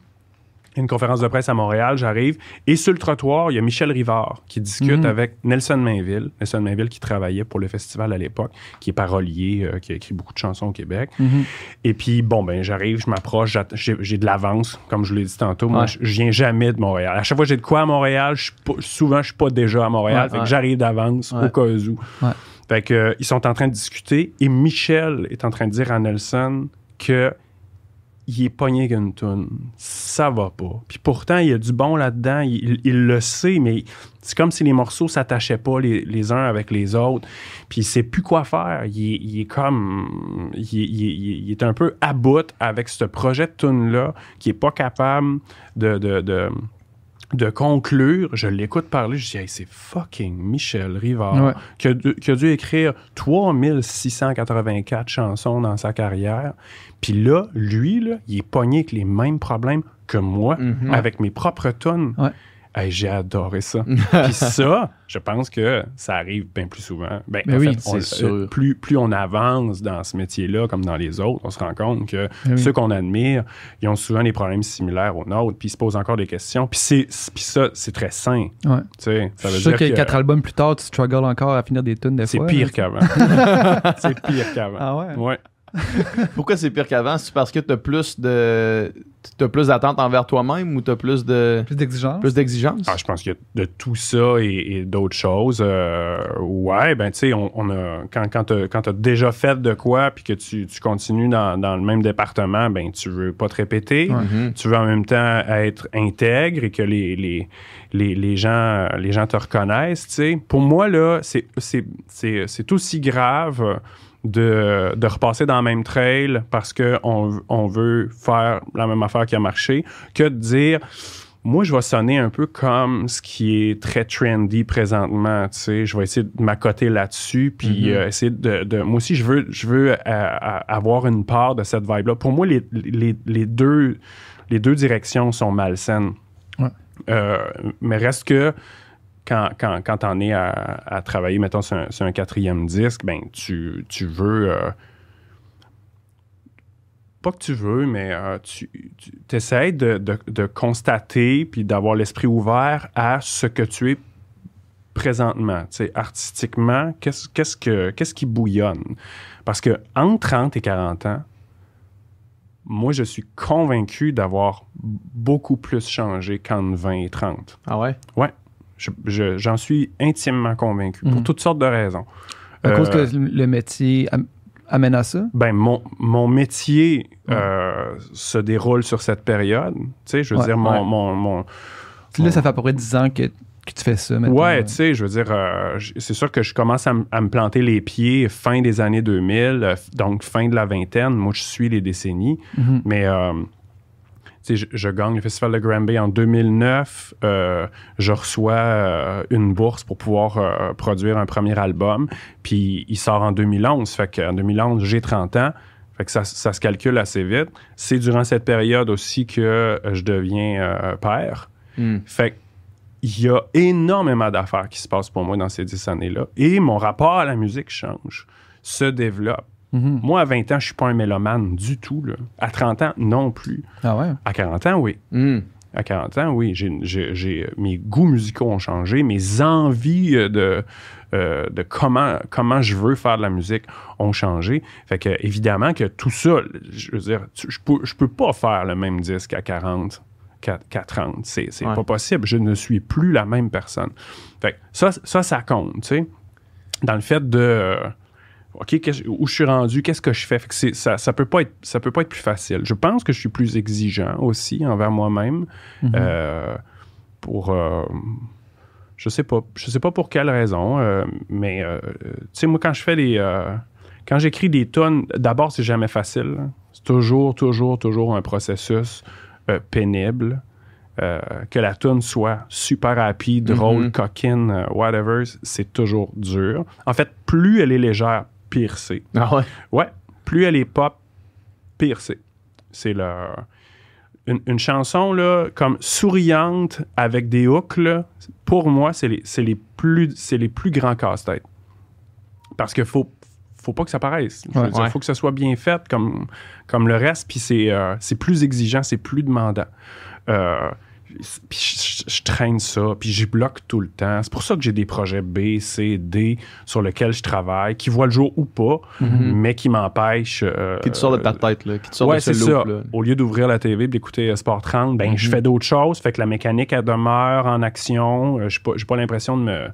Une conférence de presse à Montréal, j'arrive, et sur le trottoir, il y a Michel Rivard qui discute Mhm. avec Nelson Mainville. Nelson Mainville qui travaillait pour le festival à l'époque, qui est parolier, euh, qui a écrit beaucoup de chansons au Québec. Mhm. Et puis, bon, ben, j'arrive, je m'approche, j'ai de l'avance, comme je vous l'ai dit tantôt. Moi, je, je viens jamais de Montréal. À chaque fois que j'ai de quoi à Montréal, je suis pas- souvent, je suis pas déjà à Montréal. Ouais, fait que j'arrive d'avance au cas où. Fait que, euh, ils sont en train de discuter et Michel est en train de dire à Nelson que il est pogné avec une toune. Ça va pas. Puis pourtant, il y a du bon là-dedans. Il, le sait, mais c'est comme si les morceaux s'attachaient pas les, uns avec les autres. Puis il sait plus quoi faire. Il, est- comme... Il, est- un peu à bout avec ce projet de tune-là qui est pas capable de de conclure, je l'écoute parler, je dis, hey, c'est fucking Michel Rivard Ouais. qui, a, dû- qui a dû écrire 3684 chansons dans sa carrière. Puis là, lui, là, il est pogné avec les mêmes problèmes que moi, Mhm. avec mes propres. Ouais. Hey, J'ai adoré ça. Puis ça, je pense que ça arrive bien plus souvent. Ben, Ben en oui, fait, on- c'est sûr. Plus, plus on avance dans ce métier-là, comme dans les autres, on se rend compte que Ben oui. ceux qu'on admire, ils ont souvent des problèmes similaires aux nôtres, puis ils se posent encore des questions. Puis c'est- puis ça, c'est très sain. Ouais. tu sais. Ça Je veut suis sûr dire que que quatre albums plus tard, tu struggles encore à finir des tunes des c'est fois. pire là. qu'avant. c'est pire qu'avant. Ah ouais? Ouais. Pourquoi c'est pire qu'avant? C'est parce que t'as plus de. T'as plus d'attentes envers toi-même ou t'as plus de. Plus d'exigence. Plus d'exigence? Ah, je pense qu'il y a de tout ça et, et d'autres choses. Euh, ouais, ben tu sais, on, on a quand, quand tu as déjà fait de quoi puis que tu, tu continues dans, dans le même département, ben tu veux pas te répéter. Mhm. Tu veux en même temps être intègre et que les, les, les, les gens, les gens te reconnaissent. tu sais. Pour moi, là, c'est- c'est c'est- c'est aussi grave de, de repasser dans le même trail parce qu'on on veut faire la même affaire qui a marché que de dire moi, je vais sonner un peu comme ce qui est très trendy présentement. Tu sais, je vais essayer de m'accoter là-dessus, puis Mhm. euh, essayer de, de- Moi aussi, je veux, je veux euh, euh, avoir une part de cette vibe-là. Pour moi, les, les, les deux, les deux directions sont malsaines. Ouais. Euh, mais reste que quand, quand, quand es à, à travailler, mettons, sur un, sur un quatrième disque, ben, tu, tu veux. euh, pas que tu veux, mais euh, tu, tu essaies de, de- de constater puis d'avoir l'esprit ouvert à ce que tu es présentement. Tu sais, artistiquement, qu'est-ce, que, qu'est-ce qui bouillonne? Parce que entre 30 et 40 ans, moi, je suis convaincu d'avoir beaucoup plus changé qu'en 20 et 30. Ah ouais? Je- je- j'en suis intimement convaincu, pour Mhm. toutes sortes de raisons. À cause Euh, que le métier am- amène à ça? ben, mon, mon métier Ouais. euh, se déroule sur cette période. Tu sais, je veux Ouais, dire, mon, ouais. mon, mon- Là, ça fait à peu près 10 ans que, que tu fais ça. Maintenant, Ouais, tu sais, je veux dire, euh, c'est sûr que je commence à, me planter les pieds fin des années 2000, euh, f- donc fin de la vingtaine. Moi, je suis les décennies. Mhm. Mais, euh, je, je gagne le Festival de Granby en 2009. euh, je reçois euh, une bourse pour pouvoir euh, produire un premier album. Puis, il sort en 2011. Fait qu'en 2011, j'ai 30 ans. Fait que ça, ça se calcule assez vite. C'est durant cette période aussi que je deviens père. Hmm. Fait il y a énormément d'affaires qui se passent pour moi dans ces dix années-là. Et mon rapport à la musique change, se développe. Mhm. Moi, à 20 ans, je suis pas un mélomane du tout. Là. À 30 ans, non plus. Ah ouais? À 40 ans, oui. Hmm. À 40 ans, oui. J'ai, j'ai- j'ai- mes goûts musicaux ont changé. Mes envies euh, de, euh, de comment, comment je veux faire de la musique ont changé. Fait que, évidemment, que tout ça, je veux dire, tu- je peux, je peux pas faire le même disque à 40 qu'à qu'à 30. C'est, c'est Ouais. pas possible. Je ne suis plus la même personne. Fait que ça, ça, ça compte, tu sais. Dans le fait de. OK, où je suis rendu, qu'est-ce que je fais? Fait que c'est- ça, ça peut pas être, ça peut pas être plus facile. Je pense que je suis plus exigeant aussi envers moi-même. Mhm. Euh, pour. euh, je sais pas. Je sais pas pour quelle raison, euh, mais tu sais, moi, quand je fais des. euh, quand j'écris des tonnes, d'abord, c'est jamais facile. C'est toujours, toujours, toujours un processus pénible. Euh, que la tune soit super happy, drôle, Mhm. coquine, whatever, c'est toujours dur. En fait, plus elle est légère, pire c'est. Ah ouais? Ouais, plus elle est pop, pire c'est. C'est le. Une, une chanson, là, comme souriante, avec des hooks, là, pour moi, c'est les, les, plus, c'est les plus grands casse-têtes. Parce qu'il faut, faut pas que ça paraisse. Il Ouais. Ouais. faut que ça soit bien fait comme, comme le reste, puis c'est, euh, c'est plus exigeant, c'est plus demandant. Euh, puis je, je- je traîne ça, puis j'y bloque tout le temps. C'est pour ça que j'ai des projets B, C, D sur lesquels je travaille, qui voient le jour ou pas, mais qui m'empêchent. euh, Qui te sort de ta tête, là. Qui te sort ouais, de ce c'est ça. là. Au lieu d'ouvrir la TV et d'écouter euh, Sport 30, ben, je fais d'autres choses. Fait que la mécanique, elle demeure en action. Euh, pas, j'ai pas l'impression de me.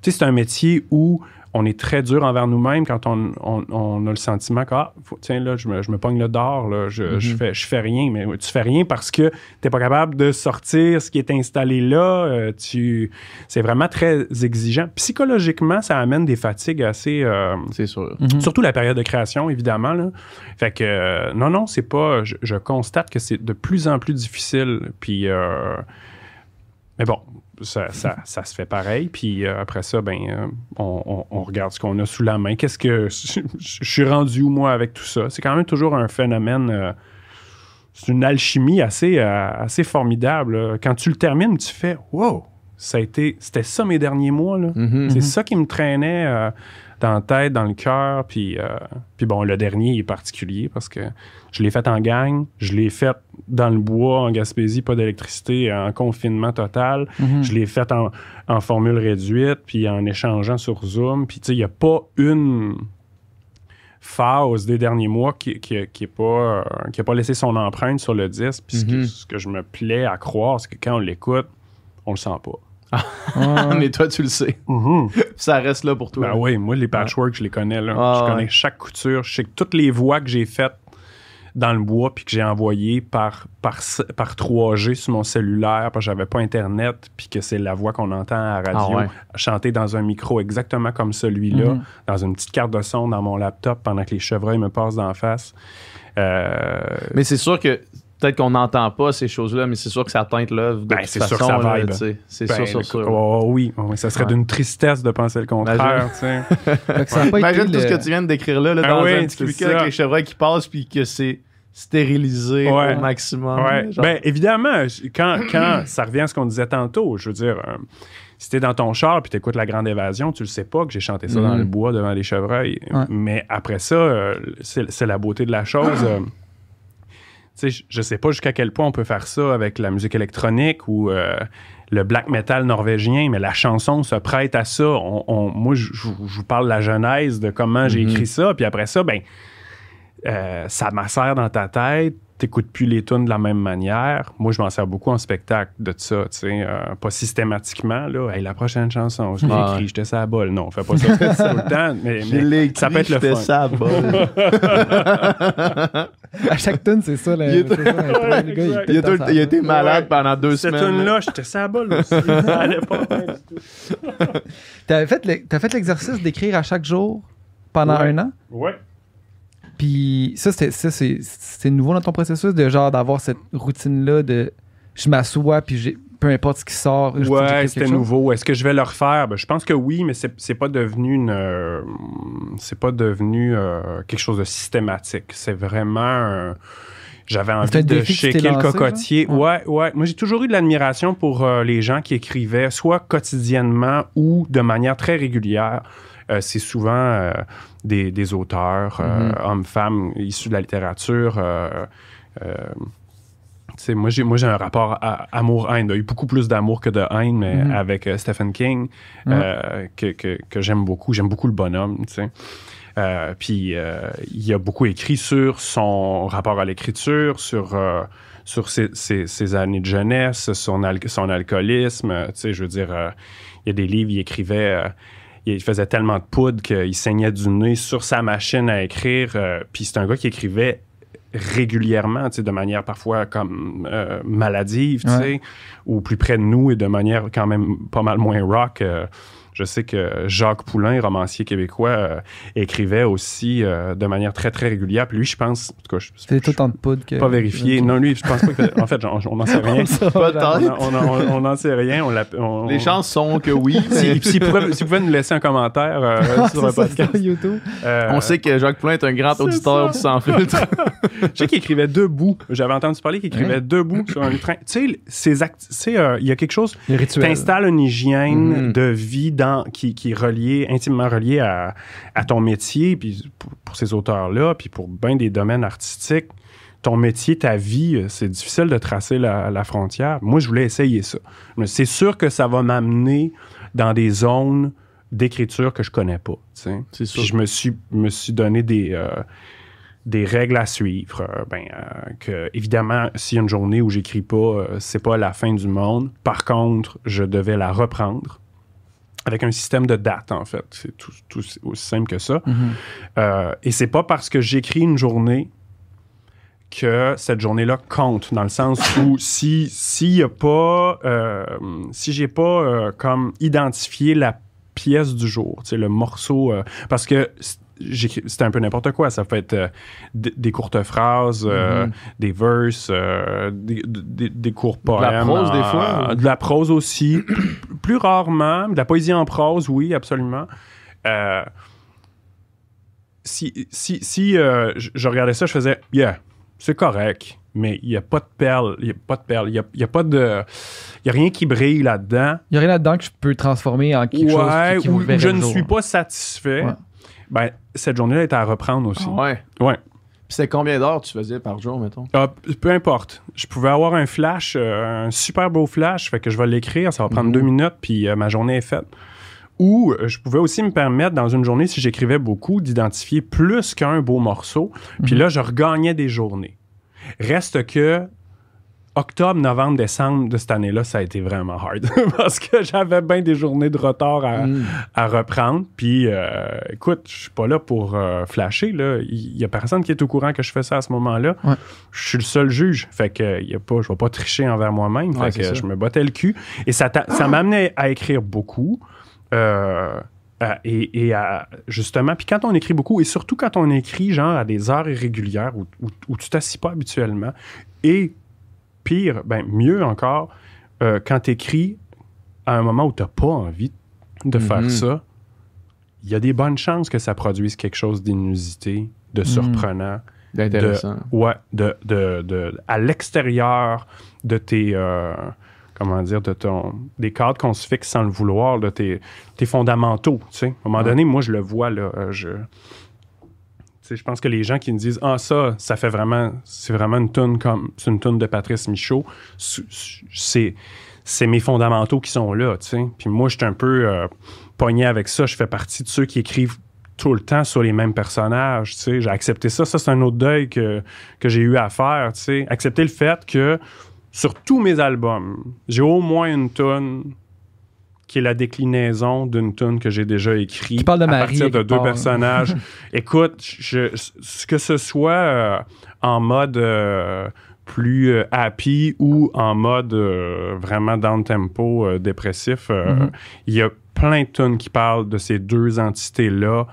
Tu sais, c'est un métier où on est très dur envers nous-mêmes quand on, on- on a le sentiment que, ah, faut- tiens, là, je me, je me pogne le d'or, là, je, je fais, je fais rien. Mais tu fais rien parce que t'es pas capable de sortir ce qui est installé là. Euh, tu, c'est vraiment très exigeant. Psychologiquement, ça amène des fatigues assez. euh, C'est sûr. Surtout la période de création, évidemment. Là. Fait que, euh, non, non, c'est pas. Je, je constate que c'est de plus en plus difficile. Puis, euh, mais bon, ça, ça, ça se fait pareil. Puis euh, après ça, ben, euh, on, on- on regarde ce qu'on a sous la main. Qu'est-ce que. Je, je suis rendu où, moi, avec tout ça? C'est quand même toujours un phénomène. euh, c'est une alchimie assez, assez formidable. Quand tu le termines, tu fais Wow! Ça a été, c'était ça mes derniers mois. Là. Mhm. C'est ça qui me traînait dans la tête, dans le cœur. Puis, euh, puis bon, le dernier est particulier parce que je l'ai fait en gang, je l'ai fait dans le bois, en Gaspésie, pas d'électricité, en confinement total. Mhm. Je l'ai fait en, en formule réduite, puis en échangeant sur Zoom. Puis tu sais, il n'y a pas une phase des derniers mois qui qui, qui pas, euh, qui a pas laissé son empreinte sur le disque. Puis ce que- Mhm. ce que je me plais à croire, c'est que quand on l'écoute, on le sent pas. Ouais. Mais toi, tu le sais. Ça reste là pour toi. Ben oui, moi, les patchwork, je les connais. Là. Ah, je ouais. connais chaque couture. Je sais que toutes les voix que j'ai faites dans le bois puis que j'ai envoyées par, par, par 3G sur mon cellulaire parce que j'avais pas Internet puis que c'est la voix qu'on entend à la radio Ah ouais. chanter dans un micro exactement comme celui-là, Mhm. dans une petite carte de son dans mon laptop pendant que les chevreuils me passent d'en face. Euh, Mais c'est sûr que peut-être qu'on n'entend pas ces choses-là, mais c'est sûr que ça teinte l'œuvre de Ben, toute c'est sûr façon. que ça vibe. C'est ben, sûr, sûr, sûr. oh, oui, oui, ça serait Ouais. d'une tristesse de penser le contraire. ça pas Imagine été tout ce que tu viens de décrire là, là Ah dans oui, un petit avec les chevreuils qui passent puis que c'est stérilisé Ouais. au maximum. Ouais. Genre. Ben, évidemment, quand, quand ça revient à ce qu'on disait tantôt, je veux dire, euh, si t'es dans ton char puis t'écoutes La Grande Évasion, tu le sais pas que j'ai chanté ça dans Mhm. le bois devant les chevreuils. Ouais. Mais après ça, euh, c'est c'est la beauté de la chose. Sais, je- sais pas jusqu'à quel point on peut faire ça avec la musique électronique ou euh, le black metal norvégien, mais la chanson se prête à ça. On- on- moi, je vous parle de la genèse de comment j'ai Mhm. écrit ça, puis après ça, ben, euh, ça macère dans ta tête. T'écoutes plus les tunes de la même manière. Moi, je m'en sers beaucoup en spectacle de ça, tu sais. euh, pas systématiquement, là. Hey, la prochaine chanson, je l'ai écrit, j'étais ça à bol. Non, fais pas ça tout le temps. Mais, Je mais l'ai écrit, ça peut être le fun. ça à bol. À chaque tune, c'est ça. la- Il ça, le gars, pète il, tout- été malade Ouais. pendant deux Cette semaines. tune-là, j'étais ça à bol aussi. ça allait pas bien du tout. Fait T'as fait l'exercice d'écrire à chaque jour pendant Ouais. un an? Ouais. Puis ça, c'était- ça, c'est c'est nouveau dans ton processus de genre d'avoir cette routine-là de je m'assois puis j'ai peu importe ce qui sort. je- Ouais, c'était nouveau. Est-ce que je vais le refaire? Ben, je pense que oui, mais c'est c'est pas devenu une. euh, c'est pas devenu euh, quelque chose de systématique. C'est vraiment. J'avais envie de shaker le lancé, cocotier. genre? Ouais, ouais. Moi, j'ai toujours eu de l'admiration pour euh, les gens qui écrivaient, soit quotidiennement ou de manière très régulière. Euh, c'est souvent euh, des, des auteurs, euh, Mm-hmm. hommes, femmes, issus de la littérature. moi, j'ai, moi, j'ai un rapport à amour-haine. Il y a eu beaucoup plus d'amour que de haine, mais Mhm. avec euh, Stephen King, euh, que, que, que j'aime beaucoup. J'aime beaucoup le bonhomme, tu sais. Euh, puis, il a beaucoup écrit sur son rapport à l'écriture, sur, sur ses, ses- ses années de jeunesse, son, al- son alcoolisme. Tu sais, je veux dire, il y a des livres, il écrivait... euh, il faisait tellement de poudre qu'il saignait du nez sur sa machine à écrire. euh, puis c'est un gars qui écrivait régulièrement, de manière parfois comme euh, maladive, Ouais. ou plus près de nous et de manière quand même pas mal moins rock. Je sais que Jacques Poulain, romancier québécois, euh, écrivait aussi euh, de manière très, très régulière. Puis lui, je pense, en tout cas, je je- tout poudre que. pas vérifié. Non, lui, je pense pas que... En fait, on n'en sait rien. On n'en sait rien. On Les chances sont que oui. Si, mais s'il pouvait, s'il pouvait nous laisser un commentaire euh, Ah, sur le c'est ça, podcast. YouTube. Euh, On sait que Jacques Poulain est un grand C'est auditeur du sans filtre. Je sais qu'il écrivait debout. J'avais entendu parler qu'il écrivait debout sur un train. Tu sais, il y a quelque chose. Les rituels. T'installes une hygiène Mhm. de vie dans, qui, qui est reliée, intimement reliée à, à ton métier, puis pour, pour ces auteurs-là, puis pour bien des domaines artistiques. ton métier, ta vie, euh, c'est difficile de tracer la, la frontière. Moi, je voulais essayer ça. Mais c'est sûr que ça va m'amener dans des zones d'écriture que je connais pas. sûr. Puis je me suis, me suis donné des, euh, des règles à suivre. Euh, ben, euh, que, évidemment, s'il y a une journée où j'écris pas, c'est pas la fin du monde. Par contre, je devais la reprendre avec un système de date, en fait. C'est tout, tout aussi simple que ça. Mhm. Euh, et c'est pas parce que j'écris une journée que cette journée-là compte, dans le sens où si s'il a pas, euh, si j'ai pas euh, comme identifié la pièce du jour, le morceau, euh, parce que c- j'écris- c'est un peu n'importe quoi, ça peut être euh, des courtes phrases, euh, Mhm. des verses, euh, des, des, des courts poèmes. la prose, des fois, ou- De la prose aussi, plus rarement, de la poésie en prose, oui, absolument. Si si, si je je regardais ça, je faisais, yeah, c'est correct, mais il n'y a pas de perles, il n'y a pas de perles, il n'y a, il y a pas de. Il n'y a rien qui brille là-dedans. Il y a rien là-dedans que je peux transformer en quelque chose Ouais, qui, qui ou, je ne jour. suis pas satisfait. Ouais. Ben, cette journée-là est à reprendre aussi. Ouais? Ouais. Puis c'était combien d'heures tu faisais par jour, mettons? Ah, peu importe. Je pouvais avoir un flash, euh, un super beau flash, fait que je vais l'écrire, ça va prendre Mhm. deux minutes, puis euh, ma journée est faite. Ou euh, je pouvais aussi me permettre, dans une journée, si j'écrivais beaucoup, d'identifier plus qu'un beau morceau, puis Mhm. là, je regagnais des journées. Reste que octobre, novembre, décembre de cette année-là, ça a été vraiment hard, parce que j'avais bien des journées de retard à, Mm. à reprendre. Puis, euh, écoute, je suis pas là pour euh, flasher. Là. Il y a personne qui est au courant que je fais ça à ce moment-là. Ouais. Je suis le seul juge. Fait que il y a pas, je vais pas tricher envers moi-même. Ouais, fait c'est que je me bottais le cul. Et ça, ça m'amenait à écrire beaucoup. Euh, à- et, et à, justement, puis quand on écrit beaucoup, et surtout quand on écrit genre à des heures irrégulières où, où, où tu t'assis pas habituellement, et pire, ben mieux encore, euh, quand tu écris à un moment où tu n'as pas envie de faire Mhm. ça, il y a des bonnes chances que ça produise quelque chose d'inusité, de surprenant, D'intéressant. ouais, de, de, de- à l'extérieur de tes, euh, comment dire, de ton, des cadres qu'on se fixe sans le vouloir, de tes, tes fondamentaux, tu sais. À un moment Ouais. donné, moi, je le vois, là, euh, je... Je pense que les gens qui me disent Ah, ça, ça fait vraiment. C'est vraiment une toune comme. C'est une toune de Patrice Michaud. C'est. C'est mes fondamentaux qui sont là. Puis moi, je suis un peu euh, pogné avec ça. Je fais partie de ceux qui écrivent tout le temps sur les mêmes personnages. J'ai accepté ça. Ça, c'est un autre deuil que, que j'ai eu à faire. Accepter le fait que sur tous mes albums, j'ai au moins une toune qui est la déclinaison d'une tune que j'ai déjà écrite Qui parle de à partir de deux personnages. Écoute, je, que ce soit euh, en mode euh, plus euh, happy ou en mode vraiment down tempo euh, dépressif, Mhm. il y a plein de tunes qui parlent de ces deux entités-là.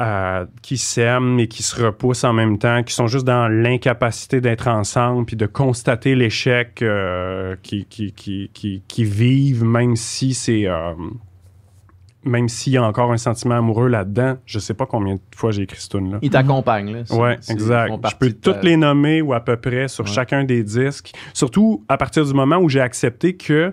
Euh, qui s'aiment et qui se repoussent en même temps, qui sont juste dans l'incapacité d'être ensemble, puis de constater l'échec euh, qui, qui, qui, qui, qui vivent, même si c'est euh, même s'il y a encore un sentiment amoureux là-dedans. Je sais pas combien de fois j'ai écrit ce tune-là. Ils t'accompagnent, là. Ils exact. Je peux ta- toutes les nommer ou à peu près sur Ouais. chacun des disques. Surtout à partir du moment où j'ai accepté que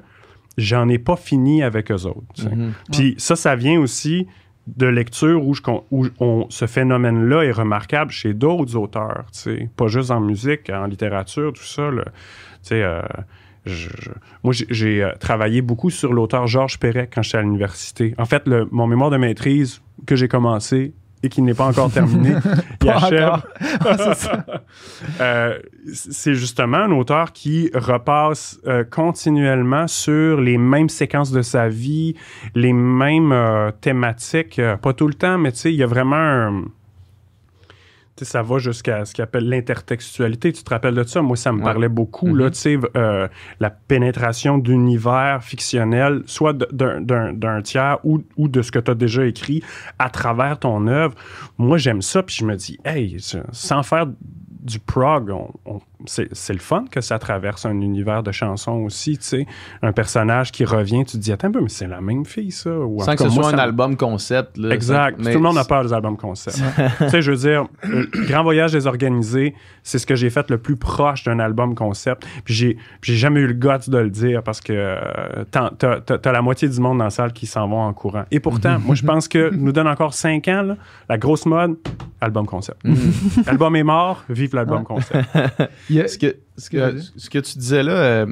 j'en ai pas fini avec eux autres. Mhm. Puis ça, ça vient aussi de lecture où, je où on- ce phénomène-là est remarquable chez d'autres auteurs, pas juste en musique, en littérature, tout ça. là. Euh, moi, j'ai- j'ai euh, travaillé beaucoup sur l'auteur Georges Perret quand j'étais à l'université. En fait, le- mon mémoire de maîtrise que j'ai commencé et qui n'est pas encore terminé, il Pas achève. Ah, c'est euh, c'est justement un auteur qui repasse euh, continuellement sur les mêmes séquences de sa vie, les mêmes euh, thématiques, pas tout le temps, mais tu sais, il y a vraiment un- ça va jusqu'à ce qu'il appelle l'intertextualité. Tu te rappelles de ça? Moi, ça me Ouais. parlait beaucoup, Mhm. là, tu sais, euh, la pénétration d'univers fictionnel, soit d'un- d'un d'un tiers ou, ou de ce que tu as déjà écrit à travers ton œuvre. Moi, j'aime ça, puis je me dis, hey, sans faire du prog, on- on- c'est c'est le fun que ça traverse un univers de chansons aussi, tu sais. Un personnage qui revient, tu te dis, attends un peu, mais c'est la même fille, ça. Ou Sans que ce moi, soit un ça- album concept. là. Exact. Mais- Tout le monde a peur des albums concept. tu sais, je veux dire, le Grand Voyage désorganisé, c'est ce que j'ai fait le plus proche d'un album concept. Puis j'ai, j'ai jamais eu le guts de le dire parce que euh, t'as, t'as- t'as la moitié du monde dans la salle qui s'en vont en courant. Et pourtant, moi, je pense que nous donne encore cinq ans, là, la grosse mode, album concept. L'album est mort, vive l'album concept. Ce que, ce que, Vas-y. ce que tu disais là euh,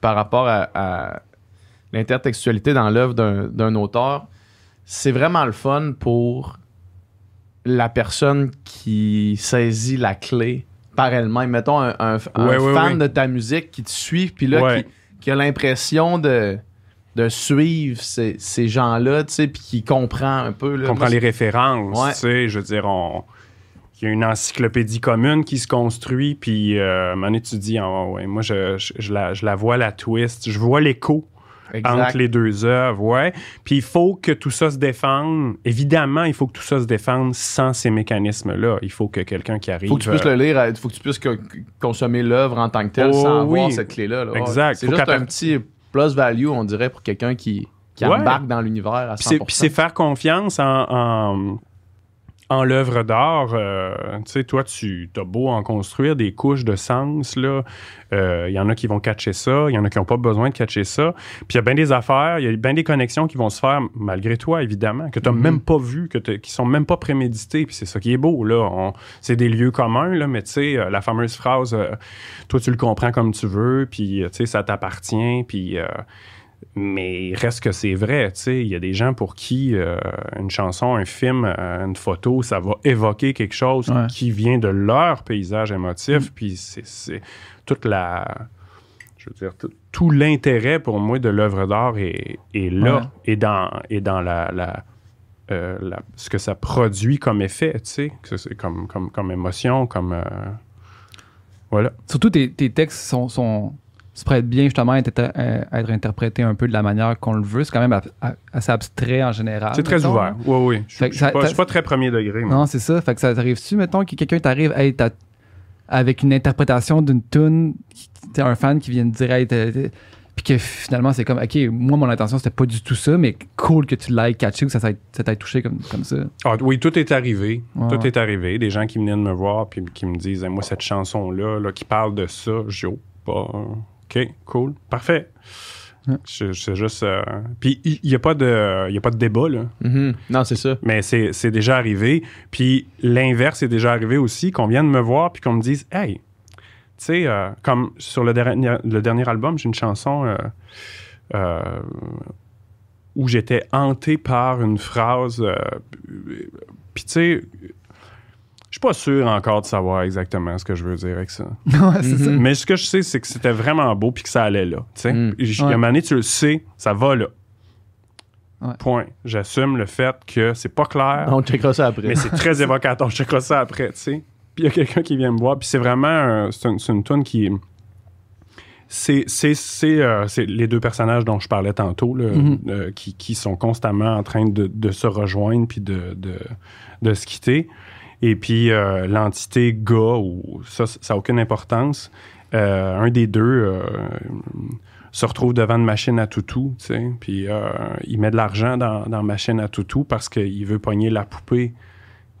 par rapport à, à l'intertextualité dans l'œuvre d'un, auteur, c'est vraiment le fun pour la personne qui saisit la clé par elle-même. Mettons un, un- un Ouais, ouais, fan ouais. de ta musique qui te suit, puis là, qui, qui a l'impression de, de suivre ces, ces gens-là, tu sais, puis qui comprend un peu. Là. comprend les références. Ouais. Tu sais, je veux dire, on- y a une encyclopédie commune qui se construit, puis euh, tu dis, ah, ouais, moi, je, je- je la, je la vois, la twist, je vois l'écho entre les deux œuvres, ouais. Puis il faut que tout ça se défende. Évidemment, il faut que tout ça se défende sans ces mécanismes-là. Il faut que quelqu'un qui arrive... faut que tu puisses euh, le lire, il faut que tu puisses co- consommer l'œuvre en tant que telle Oh, sans oui. avoir cette clé-là. là. Exact. C'est juste un petit plus value, on dirait, pour quelqu'un qui, qui Ouais. embarque dans l'univers à 100%. Puis c'est- Puis c'est faire confiance en, en, en l'œuvre d'art. euh, tu sais, toi, tu as beau en construire des couches de sens, là. Euh, Il y en a qui vont catcher ça, il y en a qui n'ont pas besoin de catcher ça. Puis il y a bien des affaires, il y a bien des connexions qui vont se faire malgré toi, évidemment, que tu n'as Mhm. même pas vu, que qui sont même pas préméditées. Puis c'est ça qui est beau, là. C'est des lieux communs, là, mais tu sais, euh, la fameuse phrase euh, Toi, tu le comprends comme tu veux, puis euh, tu sais, ça t'appartient, puis. Mais il reste que c'est vrai, tu sais. Il y a des gens pour qui euh, une chanson, un film, euh, une photo, ça va évoquer quelque chose Ouais. qui vient de leur paysage émotif. Puis c'est- c'est toute la. Je veux dire, tout, tout l'intérêt pour moi de l'œuvre d'art est, est là Ouais. et dans, et dans la. la- euh, la- ce que ça produit comme effet, tu sais, que c'est comme, comme, comme émotion, comme... euh, voilà. Surtout, tes, tes textes sont, sont, se prêtent bien justement à être, à être interprétés un peu de la manière qu'on le veut. C'est quand même assez abstrait en général. C'est très ouvert. hein. Oui, oui. Je ne suis, pas- très premier degré. moi. Non, c'est ça. Fait que ça t'arrive-tu, mettons, que quelqu'un t'arrive hey, avec une interprétation d'une tune, t'es un fan qui vient te dire, hey, puis que finalement, c'est comme, OK, moi, mon intention, c'était pas du tout ça, mais cool que tu l'aies catché ou que ça t'ait ça t'ait touché comme, comme ça. Ah, oui, tout est arrivé. Tout est arrivé. Des gens qui venaient de me voir puis qui me disent, moi, cette chanson-là, là, qui parle de ça, dis, oh, pas. OK, cool. Parfait. C'est juste. euh, Puis il n'y a, pas de- il y a pas de débat, là. Mhm. Non, c'est ça. Mais c'est c'est déjà arrivé. Puis l'inverse est déjà arrivé aussi, qu'on vienne me voir puis qu'on me dise Hey, tu sais, euh, comme sur le dernier, le dernier album, j'ai une chanson euh, euh, où j'étais hanté par une phrase. euh, puis tu sais, suis pas sûr encore de savoir exactement ce que je veux dire avec ça. ouais, c'est ça. Mhm. Mais ce que je sais, c'est que c'était vraiment beau puis que ça allait là. tu sais. Mm. Puis j- Il y a Ouais. un moment donné, tu le sais, ça va là. Ouais. Point. J'assume le fait que c'est pas clair. On checkera ça après. Mais c'est très évocateur. Je checkerai ça après, tu sais. Puis il y a quelqu'un qui vient me voir. Puis c'est vraiment... un- c'est une, toune qui... C'est c'est- c'est, euh, c'est les deux personnages dont je parlais tantôt, là, Mhm. euh, qui, qui sont constamment en train de, de se rejoindre puis de, de, de se quitter. Et puis euh, l'entité gars, ou ça, n'a aucune importance. Euh, un des deux euh, se retrouve devant une machine à toutou, tu sais, puis il met de l'argent dans, dans machine à toutou parce qu'il veut pogner la poupée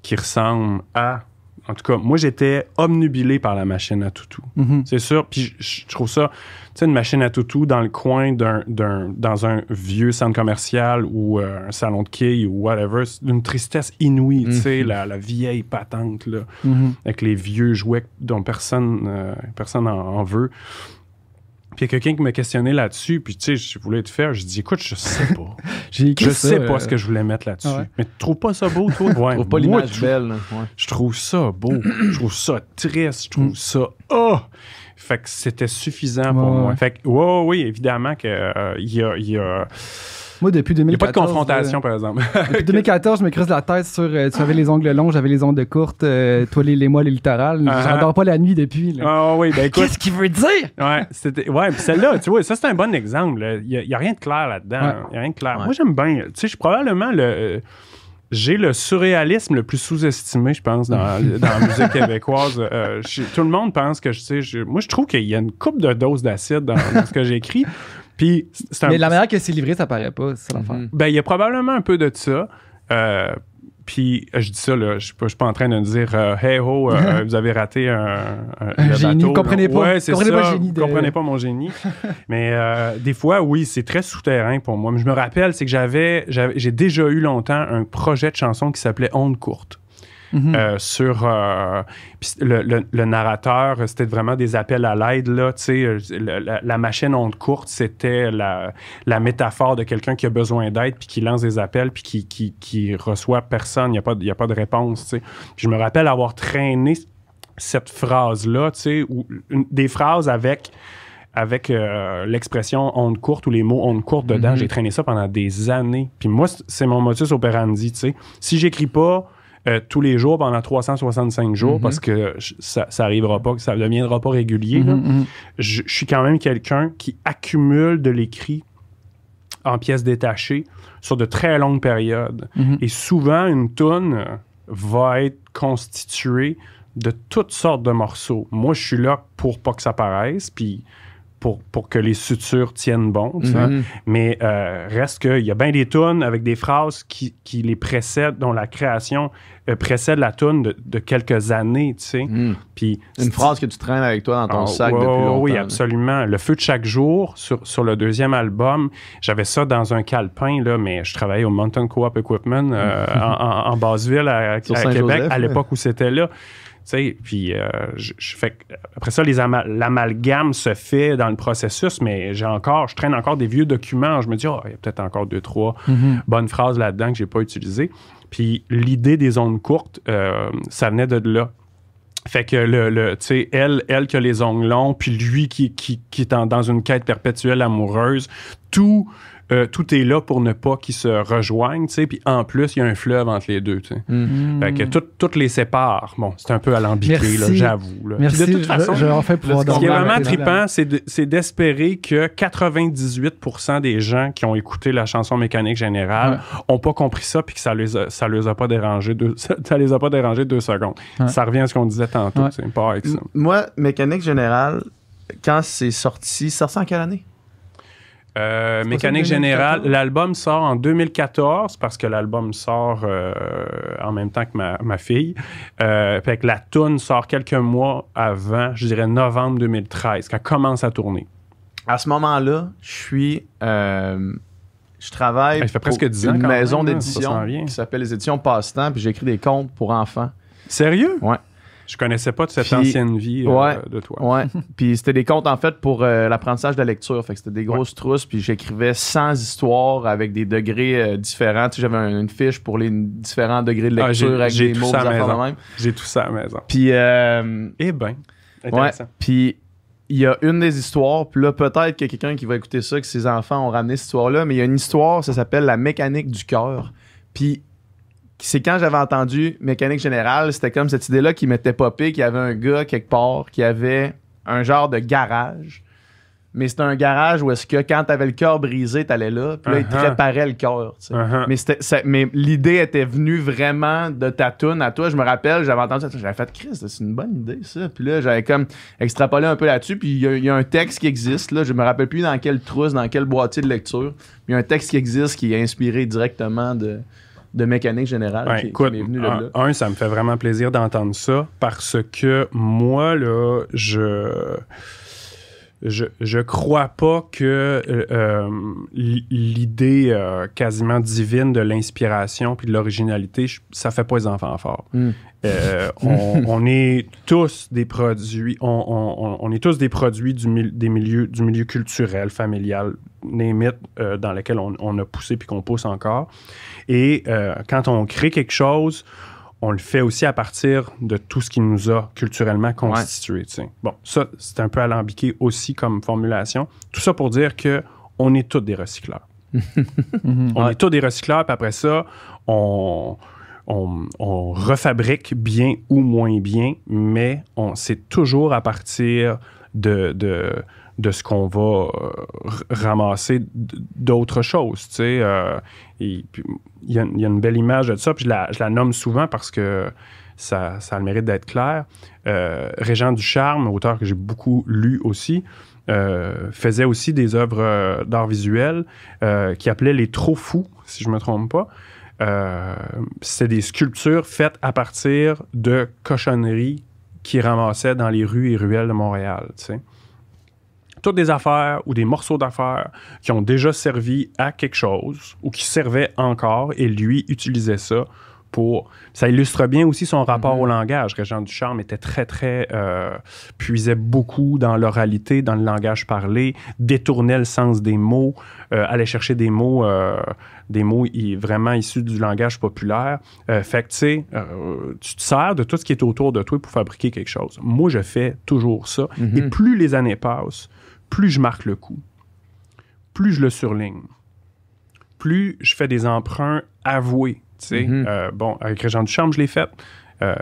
qui ressemble à... En tout cas, moi, j'étais obnubilé par la machine à toutou. Mhm. C'est sûr. Puis je, je trouve ça, tu sais, une machine à toutou dans le coin d'un, d'un- dans un vieux centre commercial ou euh, un salon de quilles ou whatever, c'est d'une tristesse inouïe, tu sais, Mhm. la, la vieille patente, là, Mhm. avec les vieux jouets dont personne, euh, personne en, en veut. Puis il y a quelqu'un qui m'a questionné là-dessus, puis tu sais, je voulais te faire, je dis, écoute, je sais pas. J'ai écrit je ça, sais euh, pas ce que je voulais mettre là-dessus. ah ouais. Mais tu trouves pas ça beau, toi? Ouais, Je trouve pas l'image belle. Ouais. je trouve ça beau. je trouve ça triste. Je trouve ça. Oh! Fait que c'était suffisant pour moi. Fait que, ouais, oui, évidemment qu'il y, a, il y, a, Moi, depuis il y a 2014... pas de confrontation, par exemple. euh, depuis 2014, je me creuse la tête sur... euh, tu avais les ongles longs, j'avais les ongles courtes, euh, toi, les, les mois, les littorales. Ah, ah. J'adore pas la nuit depuis. là. Ah oui, ben écoute. Qu'est-ce qu'il veut dire? Ouais, c'était, ouais puis celle-là, tu vois, ça c'est un bon exemple. Il n'y a, il y a rien de clair là-dedans. Ouais. Il y a rien de clair. Ouais. Moi, j'aime bien. Tu sais, je suis probablement le. euh, j'ai le surréalisme le plus sous-estimé, je pense, dans, dans la musique québécoise. Euh, je- tout le monde pense que je sais. je- moi, je trouve qu'il y a une coupe de doses d'acide dans, dans ce que j'écris. Puis, c'est un, Mais la manière que c'est livré, ça paraît pas, c'est l'affaire. Mhm. ben, il y a probablement un peu de ça. Euh, puis, euh, je dis ça, là, je suis pas, je suis pas en train de dire euh, Hey ho, euh, vous avez raté un, un, Un génie, bateau, là. comprenez pas- Ouais, comprenez ça, pas génie de- comprenez pas mon génie. Mais euh, des fois, oui, c'est très souterrain pour moi. Mais je me rappelle, c'est que j'avais- j'ai déjà eu longtemps un projet de chanson qui s'appelait Onde courte. Mhm. Euh, sur euh, le, le- le narrateur, c'était vraiment des appels à l'aide. Là, tu sais, euh, la, la machine onde courte, c'était la, la métaphore de quelqu'un qui a besoin d'aide, puis qui lance des appels, puis qui, qui, qui reçoit personne. Il n'y a, pas de- il y a pas de réponse. tu sais. Je me rappelle avoir traîné cette phrase-là, tu sais, ou des phrases avec avec euh, l'expression onde courte ou les mots onde courte dedans. Mhm. J'ai traîné ça pendant des années. Puis moi, c'est mon modus operandi, tu sais. Si j'écris pas euh, tous les jours pendant 365 jours, Mhm. parce que ça, ça arrivera pas, que ça ne deviendra pas régulier, Mhm, mhm. je, je suis quand même quelqu'un qui accumule de l'écrit en pièces détachées sur de très longues périodes. Et souvent, une toune va être constituée de toutes sortes de morceaux. Moi, je suis là pour pas que ça paraisse, puis pour, pour que les sutures tiennent bon. Mhm. Mais euh, reste qu'il y a bien des tunes avec des phrases qui, qui les précèdent, dont la création euh, précède la tune de, de quelques années, tu sais. Mhm. Puis Une phrase que tu traînes avec toi dans ton ah, sac ouais, depuis longtemps. Oui, là. absolument. Le feu de chaque jour, sur, sur le deuxième album, j'avais ça dans un calepin, là, mais je travaillais au Mountain Co-op Equipment euh, en, en, en Basseville, à, Québec, à l'époque où c'était là. Tu sais, puis euh, je, je fais que- après ça, les l'amalgame se fait dans le processus, mais j'ai encore, je traîne encore des vieux documents. Je me dis, oh, il y a peut-être encore deux, trois Mhm. bonnes phrases là-dedans que j'ai pas utilisées. Puis l'idée des ondes courtes, euh, ça venait de là. Fait que le, le tu sais, elle, elle qui a les ongles longs, puis lui qui, qui, qui est en- dans une quête perpétuelle amoureuse, tout, euh, tout est là pour ne pas qu'ils se rejoignent, tu sais. Puis en plus, il y a un fleuve entre les deux, tu sais. Mhm. Fait que tout, toutes les séparent. Bon, c'est un peu alambiqué, là, j'avoue. là. Puis Merci, de toute façon, je, vais enfin pouvoir ce ce qui est vraiment trippant, c'est de- c'est d'espérer que 98% des gens qui ont écouté la chanson mécanique générale ont pas compris ça puis que ça les a, ça les a pas dérangé deux, ça, ça les a pas dérangé deux secondes. Ouais. Ça revient à ce qu'on disait tantôt, Ouais. c'est pas avec ça. M- Moi, Mécanique Générale, quand c'est sorti, ça ressort en quelle année? Euh, mécanique ça, 2014? générale, l'album sort en 2014 parce que l'album sort euh, en même temps que ma, ma fille. Euh, fait que la tune sort quelques mois avant, je dirais novembre 2013, quand elle commence à tourner. À ce moment-là, je suis. euh, je travaille Ça fait presque pour 10 ans une maison d'édition qui s'appelle les éditions Passe-Temps, puis j'écris des contes pour enfants. Sérieux? Ouais. Je connaissais pas de cette Puis- ancienne vie euh, Ouais. de toi. Ouais. puis c'était des contes en fait pour euh, l'apprentissage de la lecture. Fait que c'était des grosses trousses. Puis j'écrivais 100 histoires avec des degrés euh, différents. Tu sais, j'avais un- une fiche pour les différents degrés de Ah, lecture avec j'ai des tout mots, des à affaires même. J'ai tout ça à la maison. Puis Eh ben, Ouais. intéressant. Puis il y a une des histoires, puis là, peut-être qu'il y a quelqu'un qui va écouter ça, que ses enfants ont ramené cette histoire-là, mais il y a une histoire, ça s'appelle La mécanique du cœur. Puis c'est quand j'avais entendu mécanique générale, c'était comme cette idée-là qui m'était popé, qu'il y avait un gars quelque part qui avait un genre de garage. Mais c'était un garage où est-ce que quand t'avais le cœur brisé, t'allais là, puis là, il te Uh-huh. réparait le cœur. Uh-huh. Mais, c'était- ça- mais l'idée était venue vraiment de ta toune à toi. Je me rappelle, j'avais entendu ça. J'avais fait, Chris, c'est une bonne idée, ça. Puis là, j'avais comme extrapolé un peu là-dessus. Puis il y, a- il y a un texte qui existe. Là, je me rappelle plus dans quelle trousse, dans quel boîtier de lecture. Il y a un texte qui existe qui est inspiré directement de, de mécanique générale. Ouais, qui, qui écoute, m'est venu de un, là. un, ça me fait vraiment plaisir d'entendre ça parce que moi, là, je. Je, je crois pas que euh, euh, l'idée euh, quasiment divine de l'inspiration puis de l'originalité, ça fait pas les enfants forts. Mm. Euh, on, on est tous des produits, on, on- on- on est tous des produits du, mil- des milieux, du milieu culturel, familial, name it, euh, dans lequel on, a poussé puis qu'on pousse encore. Et quand on crée quelque chose, on le fait aussi à partir de tout ce qui nous a culturellement constitué. Bon, ça, c'est un peu alambiqué aussi comme formulation. Tout ça pour dire que on est tous des recycleurs. On Ouais. est tous des recycleurs, puis après ça, on, on, on refabrique bien ou moins bien, mais on, c'est toujours à partir de, de, de ce qu'on va euh, ramasser d'autres choses. Tu sais, Euh, il y, a une belle image de ça, puis je la, nomme souvent parce que ça, a le mérite d'être clair. Euh, Régent Ducharme, auteur que j'ai beaucoup lu aussi, euh, faisait aussi des œuvres d'art visuel euh, qui appelait les trop fous, si je me trompe pas. C'est des sculptures faites à partir de cochonneries qui ramassaient dans les rues et ruelles de Montréal. tu sais. Toutes des affaires ou des morceaux d'affaires qui ont déjà servi à quelque chose ou qui servaient encore et lui utilisait ça pour. Ça illustre bien aussi son rapport Mhm. au langage. Régent Ducharme était très, très. euh, puisait beaucoup dans l'oralité, dans le langage parlé, détournait le sens des mots, euh, allait chercher des mots, euh, des mots vraiment issus du langage populaire. Fait que, tu sais, tu te sers de tout ce qui est autour de toi pour fabriquer quelque chose. Moi, je fais toujours ça. Mhm. Et plus les années passent, plus je marque le coup, plus je le surligne, plus je fais des emprunts avoués. Mhm. Euh, bon, avec Régent Duchamp, je l'ai fait. Euh,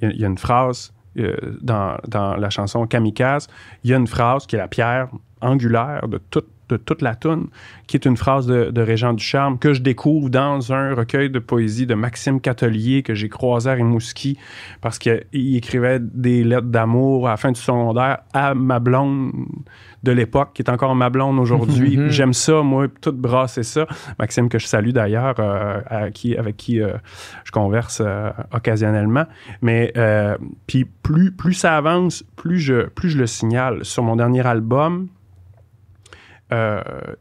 Il y, a- il y a une phrase euh, dans, dans la chanson Kamikaze, il y a une phrase qui est la pierre angulaire de toute de toute la toune, qui est une phrase de, de Régent Ducharme que je découvre dans un recueil de poésie de Maxime Catelier que j'ai croisé à Rimouski parce qu'il écrivait des lettres d'amour à la fin du secondaire à ma blonde de l'époque, qui est encore ma blonde aujourd'hui. Mhm. J'aime ça, moi, tout brasser ça. Maxime, que je salue d'ailleurs, euh, qui, avec qui euh, je converse euh, occasionnellement. Mais puis plus, plus ça avance, plus je, plus je le signale. Sur mon dernier album,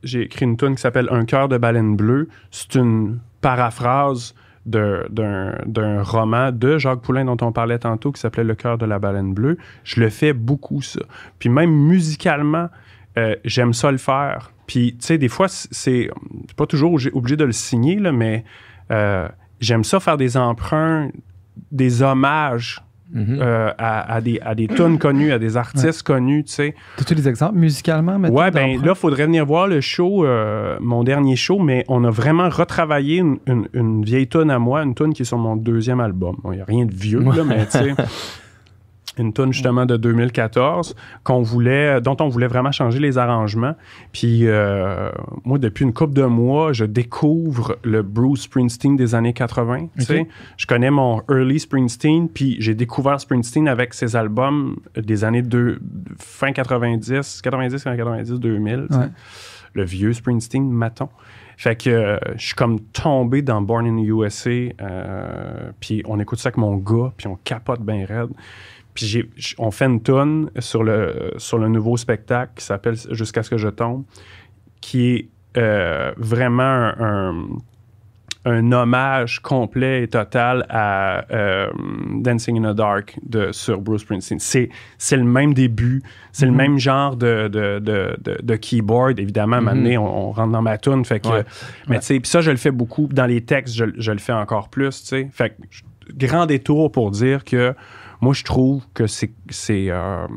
j'ai écrit une tune qui s'appelle Un cœur de baleine bleue. C'est une paraphrase d'un roman de Jacques Poulain dont on parlait tantôt qui s'appelait Le cœur de la baleine bleue. Je le fais beaucoup, ça. Puis même musicalement, euh, j'aime ça le faire. Puis, tu sais, des fois, c'est pas toujours obligé de le signer, là, mais euh, j'aime ça faire des emprunts, des hommages Mhm. euh, à, à des, à des tunes connues, à des artistes connus, tu sais. As-tu des exemples musicalement maintenant? Ouais, ben là, il faudrait venir voir le show, euh, mon dernier show, mais on a vraiment retravaillé une, une- une vieille tune à moi, une tune qui est sur mon deuxième album. Il n'y a rien de vieux, là, mais tu sais. Une tune justement de 2014 qu'on voulait, dont on voulait vraiment changer les arrangements. Puis euh, moi, depuis une couple de mois, je découvre le Bruce Springsteen des années 80. tu sais. Je connais mon early Springsteen, puis j'ai découvert Springsteen avec ses albums des années fin 90, 90, 90, 2000. tu sais. Ouais. Le vieux Springsteen, maton. Fait que euh, je suis comme tombé dans Born in the USA, euh, puis on écoute ça avec mon gars, puis on capote bien raide. Puis on fait une tonne sur le, sur le nouveau spectacle qui s'appelle Jusqu'à ce que je tombe, qui est euh, vraiment un, un- un hommage complet et total à euh, Dancing in the Dark de, sur Bruce Springsteen. C'est, c'est le même début, c'est le Mhm. même genre de, de, de, de- keyboard. Évidemment, à un moment Mhm. donné, on, on rentre dans ma tune. Fait que, Ouais. Mais tu sais, puis ça, je le fais beaucoup. Dans les textes, je, je le fais encore plus. tu sais. Fait que, grand détour pour dire que moi, je trouve que c'est. euh,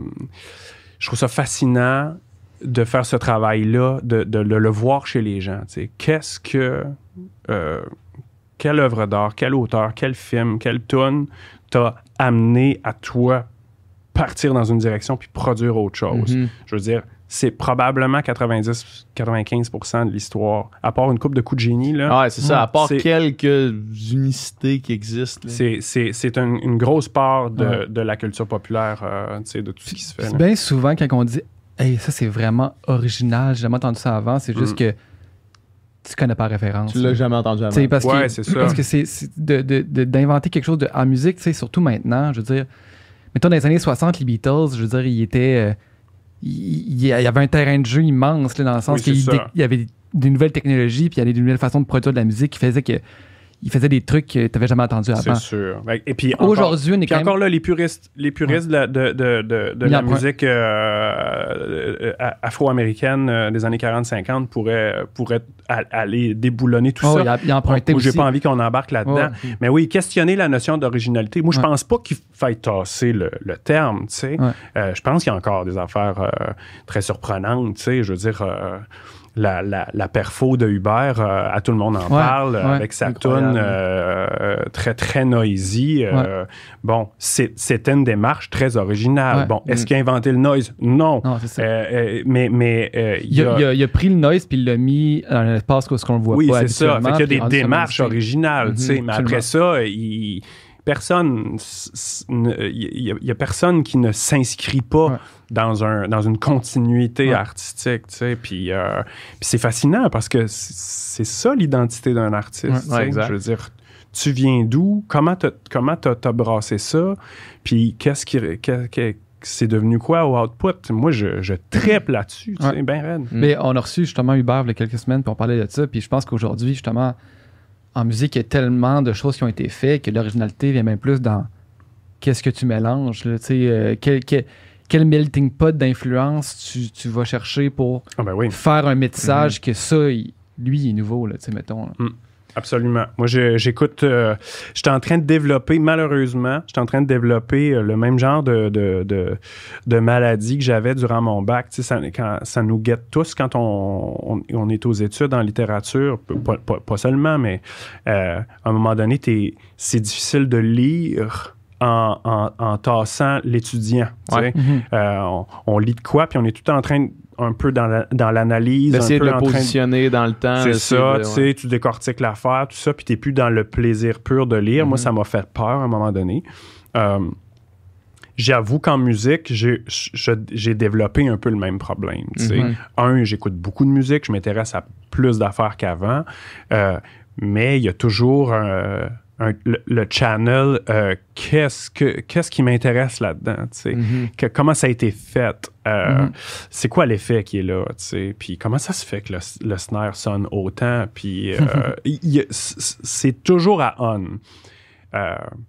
je trouve ça fascinant de faire ce travail-là, de, de le, le voir chez les gens. Qu'est-ce que. euh, quelle œuvre d'art, quel auteur, quel film, quelle tune t'a amené à toi partir dans une direction puis produire autre chose? Mhm. Je veux dire, c'est probablement 90-95% de l'histoire. À part une coupe de coups de génie, là. Ah ouais, c'est ça. À part quelques unicités qui existent. C'est, c'est, c'est un- une grosse part de, Ouais. de la culture populaire, euh, tu sais, de tout ce qui se fait. C'est bien souvent quand on dit Hey, ça c'est vraiment original, j'ai jamais entendu ça avant, c'est juste Mm. que tu connais pas la référence. Tu l'as jamais entendu avant. Parce Ouais, que, c'est ça. Parce que c'est c'est de- de- de- d'inventer quelque chose de, en musique, tu sais, surtout maintenant, je veux dire, mettons dans les années 60, les Beatles, je veux dire, ils étaient. euh, il il y avait un terrain de jeu immense, là, dans le sens Oui, qu'il y avait des nouvelles technologies, puis il y avait des nouvelles façons de produire de la musique qui faisaient que. Ils faisaient des trucs que tu n'avais jamais entendu C'est avant. sûr. Fait- Et puis encore, Aujourd'hui, on est puis quand même. encore là, les puristes, les puristes de la, de, de, de, de Il la en prend- musique euh, euh, afro-américaine euh, des années 40-50 pourraient, pourraient aller déboulonner tout Oh, ça. il a, il emprunté j'ai pas envie qu'on embarque là-dedans. Mais oui, questionner la notion d'originalité. Moi, je Ouais. pense pas qu'il faille tasser le, le terme, tu sais. Ouais. Euh, je pense qu'il y a encore des affaires euh, très surprenantes, tu sais. Je veux dire, la, la, la perfo de Hubert, euh, à tout le monde en Ouais, parle, ouais. avec sa tune euh, euh, très, très noisy. euh, Bon, c'est- c'était une démarche très originale. Bon, est-ce Mm. qu'il a inventé le noise? Non. Non, c'est ça. Mais mais euh, il il, a, a- il a- il a pris le noise puis il l'a mis dans un espace où ce qu'on le voit oui, pas c'est ça. Fait qu'il y a des démarches originales, tu sais. Mhm, mais après ça, il, personne, il y, a- il y a personne qui ne s'inscrit pas Ouais. dans, un, dans une continuité Ouais. artistique, tu sais. Puis, euh, puis c'est fascinant parce que c'est ça l'identité d'un artiste. Ouais, tu sais. ouais, exact. Je veux dire, tu viens d'où? Comment t'as comment t'as- t'as brassé ça? Puis qu'est-ce qui... c'est devenu quoi au output? Moi, je, je tripe là-dessus, tu Ouais. sais, ben raide. Mais on a reçu justement Hubert il y a quelques semaines, on parlait de ça. Puis je pense qu'aujourd'hui, justement, en musique, il y a tellement de choses qui ont été faites que l'originalité vient même plus dans qu'est-ce que tu mélanges. là, euh, quel, quel- quel melting pot d'influence tu, tu vas chercher pour Ah ben oui. faire un métissage que ça, il- lui, il est nouveau, là, tu sais, mettons. là. Absolument. Moi, j'écoute. euh, j'étais en train de développer, malheureusement, j'étais en train de développer euh, le même genre de, de, de, de maladie que j'avais durant mon bac. Tu sais, ça, quand, ça nous guette tous quand on, on, on est aux études en littérature, pas, pas- pas seulement, mais euh, à un moment donné, c'est difficile de lire. En, en, en tassant l'étudiant. Ouais. Mhm. Euh, on, on lit de quoi, puis on est tout en train, de- un peu dans la- dans l'analyse, un D'essayer de le de positionner dans le temps. c'est ça, de- tu ouais. sais, tu décortiques l'affaire, tout ça, puis t'es plus dans le plaisir pur de lire. Moi, Mhm. ça m'a fait peur à un moment donné. Euh, J'avoue qu'en musique, j'ai développé un peu le même problème. tu sais. Mhm. Un, j'écoute beaucoup de musique, je m'intéresse à plus d'affaires qu'avant, euh, mais il y a toujours euh, un- le, le channel, euh, qu'est-ce que- qu'est-ce qui m'intéresse là-dedans, Mhm. que- comment ça a été fait, euh, Mhm. c'est quoi l'effet qui est là, puis comment ça se fait que le, le snare sonne autant, puis euh, y c'est toujours à on.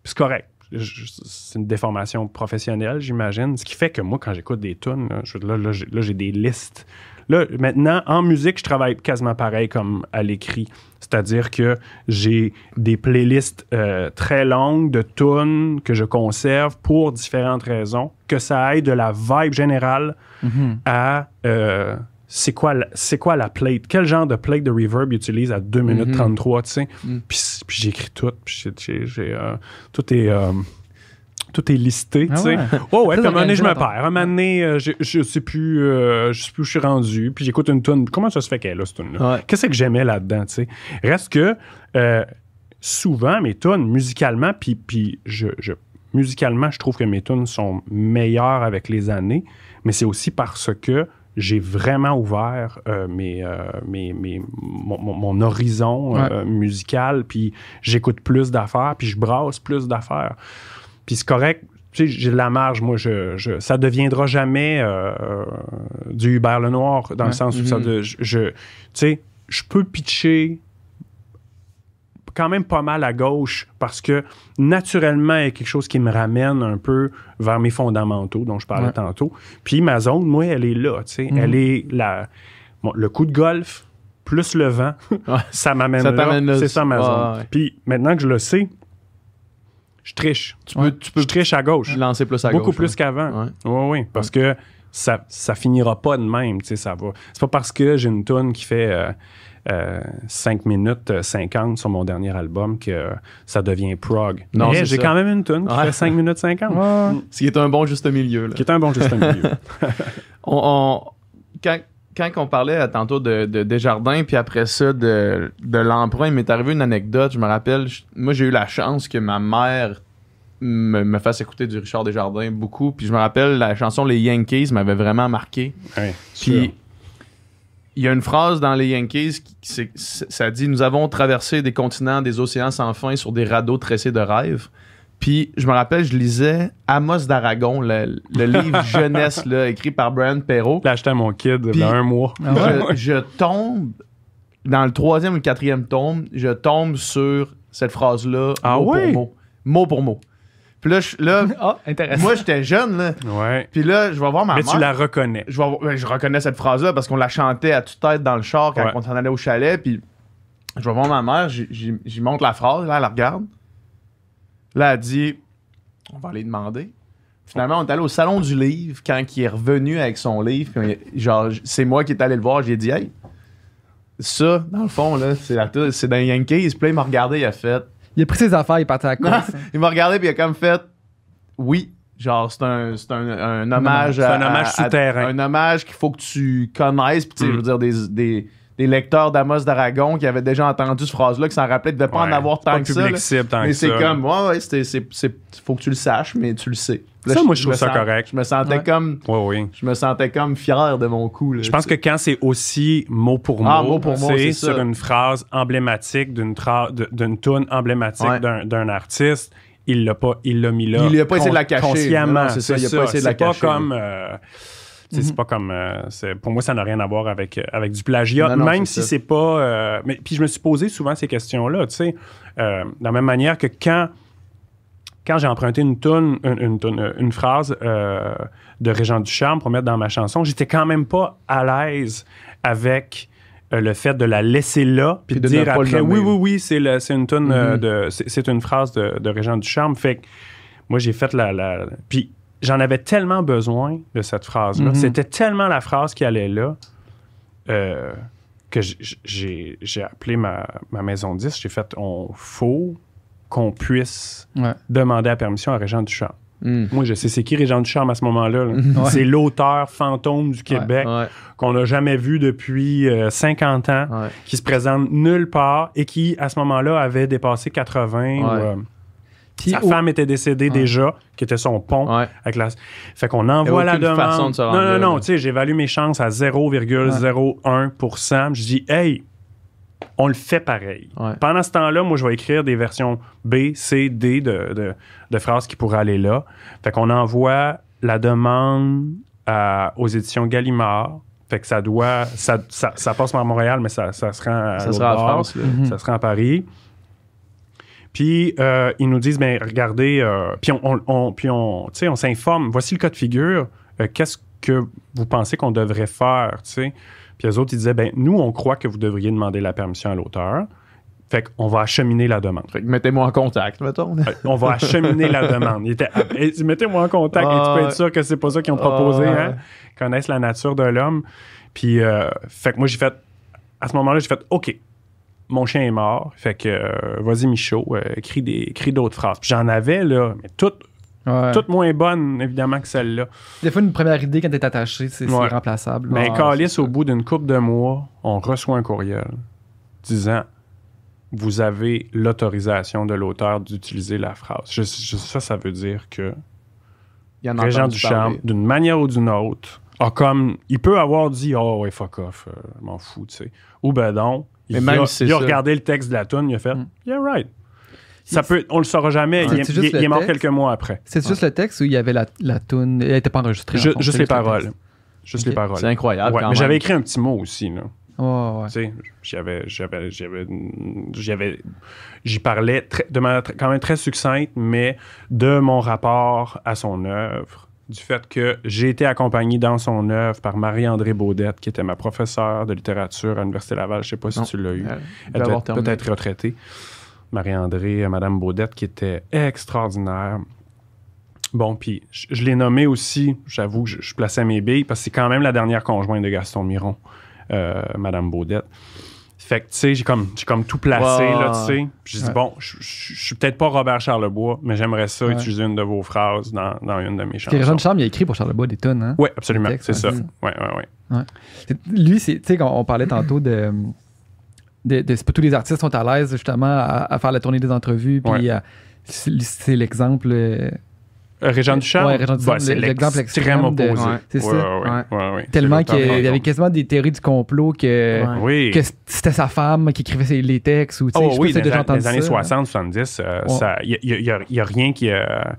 C'est correct. Je- C'est une déformation professionnelle, j'imagine. Ce qui fait que moi, quand j'écoute des tunes, là, je- là, là, j'ai- là, j'ai des listes. Là, maintenant, en musique, je travaille quasiment pareil comme à l'écrit. C'est-à-dire que j'ai des playlists euh, très longues de tunes que je conserve pour différentes raisons, que ça aille de la vibe générale Mhm. à euh, c'est quoi, la- c'est quoi la plate, quel genre de plate de reverb utilise à 2 minutes Mhm. 33, tu sais? Mm. Puis, j'écris tout, puis j'ai, euh, tout est... tout est listé, tu Ah sais. ouais. Oh ouais, puis à un moment donné, je me perds. Un moment donné, euh, je, je sais plus, euh, je sais plus où je suis rendu. Puis j'écoute une tune. Comment ça se fait qu'elle est là, cette tune-là? Ouais. Qu'est-ce que j'aimais là-dedans, tu sais? Reste que euh, souvent, mes tunes, musicalement, puis, puis je, je- musicalement, je trouve que mes tunes sont meilleures avec les années, mais c'est aussi parce que j'ai vraiment ouvert euh, mes, euh, mes, mes- mon, mon- mon horizon euh, musical, puis j'écoute plus d'affaires, puis je brasse plus d'affaires. Puis c'est correct, tu sais, j'ai de la marge, moi, je, je- ça deviendra jamais euh, du Hubert Lenoir, dans le sens où ça Mhm. de, je, je- tu sais, je peux pitcher quand même pas mal à gauche parce que naturellement, il y a quelque chose qui me ramène un peu vers mes fondamentaux dont je parlais Ouais. tantôt. Puis ma zone, moi, elle est là, tu sais. Mhm. Elle est la, bon, le coup de golf plus le vent, ça m'amène là. C'est ça ma zone. Puis maintenant que je le sais, je triche. Tu peux, tu peux Je triche à gauche. lancer plus à Beaucoup gauche, plus ouais. qu'avant. Ouais. Oui, oui. Parce que ça, ça finira pas de même, tu sais, ça va. C'est pas parce que j'ai une tonne qui fait euh, euh, 5 minutes euh, 50 sur mon dernier album que euh, ça devient prog. Non, j'ai ça. quand même une tonne qui Ouais. fait 5 minutes 50. Ouais. Ce qui est un bon juste milieu. là. Qui est un bon juste milieu. On, on- quand, quand on parlait euh, tantôt de, de Desjardins, puis après ça, de, de l'emprunt, il m'est arrivé une anecdote. Je me rappelle, je- moi, j'ai eu la chance que ma mère me, me fasse écouter du Richard Desjardins beaucoup. Puis je me rappelle, la chanson Les Yankees m'avait vraiment marqué. Ouais, Puis il y a une phrase dans les Yankees qui ça dit Nous avons traversé des continents, des océans sans fin sur des radeaux tressés de rêves. Puis je me rappelle, je lisais Amos d'Aragon, le, le livre jeunesse là, écrit par Brian Perrault. Là, acheté à mon kid il y a un mois. Ah ouais? Je, je tombe dans le troisième ou le quatrième tome, je tombe sur cette phrase-là Ah mot ouais? pour mot. Mot pour mot. Puis là, je- là Ah, intéressant. moi j'étais jeune, là. Ouais. Puis là, je vais voir ma Mais mère. tu la reconnais. je, vais ben, je reconnais cette phrase-là parce qu'on la chantait à toute tête dans le char quand Ouais. on s'en allait au chalet. Puis je vais voir ma mère, j'y montre la phrase, là, elle la regarde. Là, elle dit On va aller demander. Finalement, on est allé au salon du livre quand il est revenu avec son livre. puis on- genre, c'est moi qui est allé le voir. J'ai dit Hey, ça, dans le fond, là, c'est, la tou- c'est dans Yankees. Puis là, il m'a regardé, il a fait. Il a pris ses affaires, il est parti à la course. il m'a regardé, puis il a comme fait. Oui. Genre, c'est un, c'est un, un hommage C'est à- un hommage à- à- souterrain. Un hommage qu'il faut que tu connaisses. Puis, tu sais, Mm. je veux dire, des, des, des lecteurs d'Amos d'Aragon qui avaient déjà entendu cette phrase-là, qui s'en rappelaient, ne devaient pas en Ouais, avoir c'est tant que ça. cible tant Mais que c'est ça. comme, ouais, ouais, c'est, c'est, c'est- faut que tu le saches, mais tu le sais. Là, Ça, moi, je trouve ça sens- correct. Je me sentais Ouais. comme, Oui, oui. je me sentais comme fier de mon coup. là, Je pense que quand c'est aussi mot pour mot, Ah, mot c'est ça. sur une phrase emblématique d'une d'une tune emblématique Ouais. d'un- d'un artiste, il l'a pas, il l'a mis là. Il a pas essayé de la cacher. Consciemment, c'est ça, il a pas essayé de la C'est pas cacher. comme. euh, C'est pas comme. euh, pour moi, ça n'a rien à voir avec, euh, avec du plagiat, Non, non, même si c'est pas. euh, mais, puis je me suis posé souvent ces questions-là, tu sais. euh, de la même manière que quand quand j'ai emprunté une tune, une, une, toune, une phrase de Régent Ducharme pour mettre dans ma chanson, j'étais quand même pas à l'aise avec euh, le fait de la laisser là puis Puis de, dire après oui oui oui c'est une euh, Mhm. de c'est une phrase de, de Régent Ducharme fait que moi j'ai fait la, la puis j'en avais tellement besoin de cette phrase là Mhm. c'était tellement la phrase qui allait là euh, que j'ai appelé ma, ma maison 10 j'ai fait on faut qu'on puisse Ouais. demander la permission à Régent Ducharme. Mm. Moi, je sais c'est qui Régent Ducharme à ce moment-là. là? Ouais. C'est l'auteur fantôme du Québec Ouais, qu'on n'a jamais vu depuis euh, 50 ans, ouais. qui se présente nulle part et qui, à ce moment-là, avait dépassé 80. ou, euh, Puis sa au- femme était décédée Ouais. déjà, qui était son pont. Ouais. Avec la... Fait qu'on envoie la demande. façon de se rendre non, non, non. Tu sais, j'évalue mes chances à 0,01% Je dis, hey, on le fait pareil. Ouais. Pendant ce temps-là, moi, je vais écrire des versions B, C, D de, de, de phrases qui pourraient aller là. Fait qu'on envoie la demande à- aux éditions Gallimard. Fait que ça doit. Ça, ça, ça passe par Montréal, mais ça, ça se rend à, Ça sera en bord. France. là. Ça se rend à Paris. Puis euh, ils nous disent, ben regardez, euh, puis on, on- on- puis on, tu sais, on s'informe. Voici le cas de figure. Euh, Qu'est-ce que vous pensez qu'on devrait faire, tu sais? Puis les autres ils disaient, ben nous on croit que vous devriez demander la permission à l'auteur. Fait qu'on va acheminer la demande. Fait que mettez-moi en contact, mettons. On va acheminer la demande. Il était, mettez-moi en contact et tu Ah, peux être sûr que c'est pas ça qu'ils ont proposé, Ah, hein? Connaissent la nature de l'homme. Puis, euh, fait que moi, j'ai fait, à ce moment-là, j'ai fait, OK, mon chien est mort. Fait que, euh, vas-y, Michaud, euh, écris, des, écris d'autres phrases. Puis j'en avais, là, mais toutes, Ouais. toutes moins bonnes, évidemment, que celle-là. Des fois, une première idée, quand t'es attaché, c'est c'est Ouais. irremplaçable. Mais Calice, c'est au bout d'une couple de mois, on reçoit un courriel disant Vous avez l'autorisation de l'auteur d'utiliser la phrase. Je- je- ça, ça veut dire que Il y en a Régent parler. d'une manière ou d'une autre, a comme. Il peut avoir dit Oh, ouais, fuck off, euh, je m'en fous, tu sais. Ou ben non, Mais il, même a, il regardé le texte de la tune, il a fait Mm. Yeah, right. Ça peut, on le saura jamais. Il, est- c'est juste il est- le il est mort quelques mois après. C'est juste le texte où il y avait la, la toune? Elle n'était pas enregistrée. en fond, juste c'est les le paroles. Juste les paroles. C'est incroyable. Ouais, mais j'avais écrit un petit mot aussi, là. Ouais, ouais. Tu sais, j'avais, j'avais, j'avais, j'avais, j'y parlais très- de manière quand même très succincte, mais de mon rapport à son œuvre, du fait que j'ai été accompagné dans son œuvre par Marie-André Baudette, qui était ma professeure de littérature à l'Université Laval. Je sais pas si Non. tu l'as eu. Euh, Elle terminé. peut-être retraitée. Marie-André, euh, Madame Baudette, qui était extraordinaire. Bon, puis je, je l'ai nommé aussi, j'avoue, je, je plaçais mes billes, parce que c'est quand même la dernière conjointe de Gaston Miron, euh, Madame Baudette. Fait que, tu sais, j'ai comme, j'ai comme tout placé, là, tu sais. Puis Je dis, Ouais. bon, je, suis peut-être pas Robert Charlebois, mais j'aimerais ça Ouais. utiliser une de vos phrases dans, dans une de mes chansons. Ducharme, il a écrit pour Charlebois des tonnes. Hein? Oui, absolument, c'est ça. ouais, ouais. C'est- Lui, c'est, tu sais, quand on parlait tantôt de. de, de- c'est pas tous les artistes sont à l'aise justement à, à faire la tournée des entrevues. Puis c'est, c'est l'exemple. Euh, Euh, Régent Ouais, Ducharme, bah, c'est l'exemple extrême opposé. Ouais. C'est Ouais, ça. ouais, ouais, Ouais. ouais, ouais. tellement qu'il y avait quasiment des théories du complot que, Ouais. Oui. que c'était sa femme qui écrivait ses- les textes. Ou, Oh oui, dans les, années ça. 60, 70, euh, Ouais. ça- il n'y a, y a rien qui a...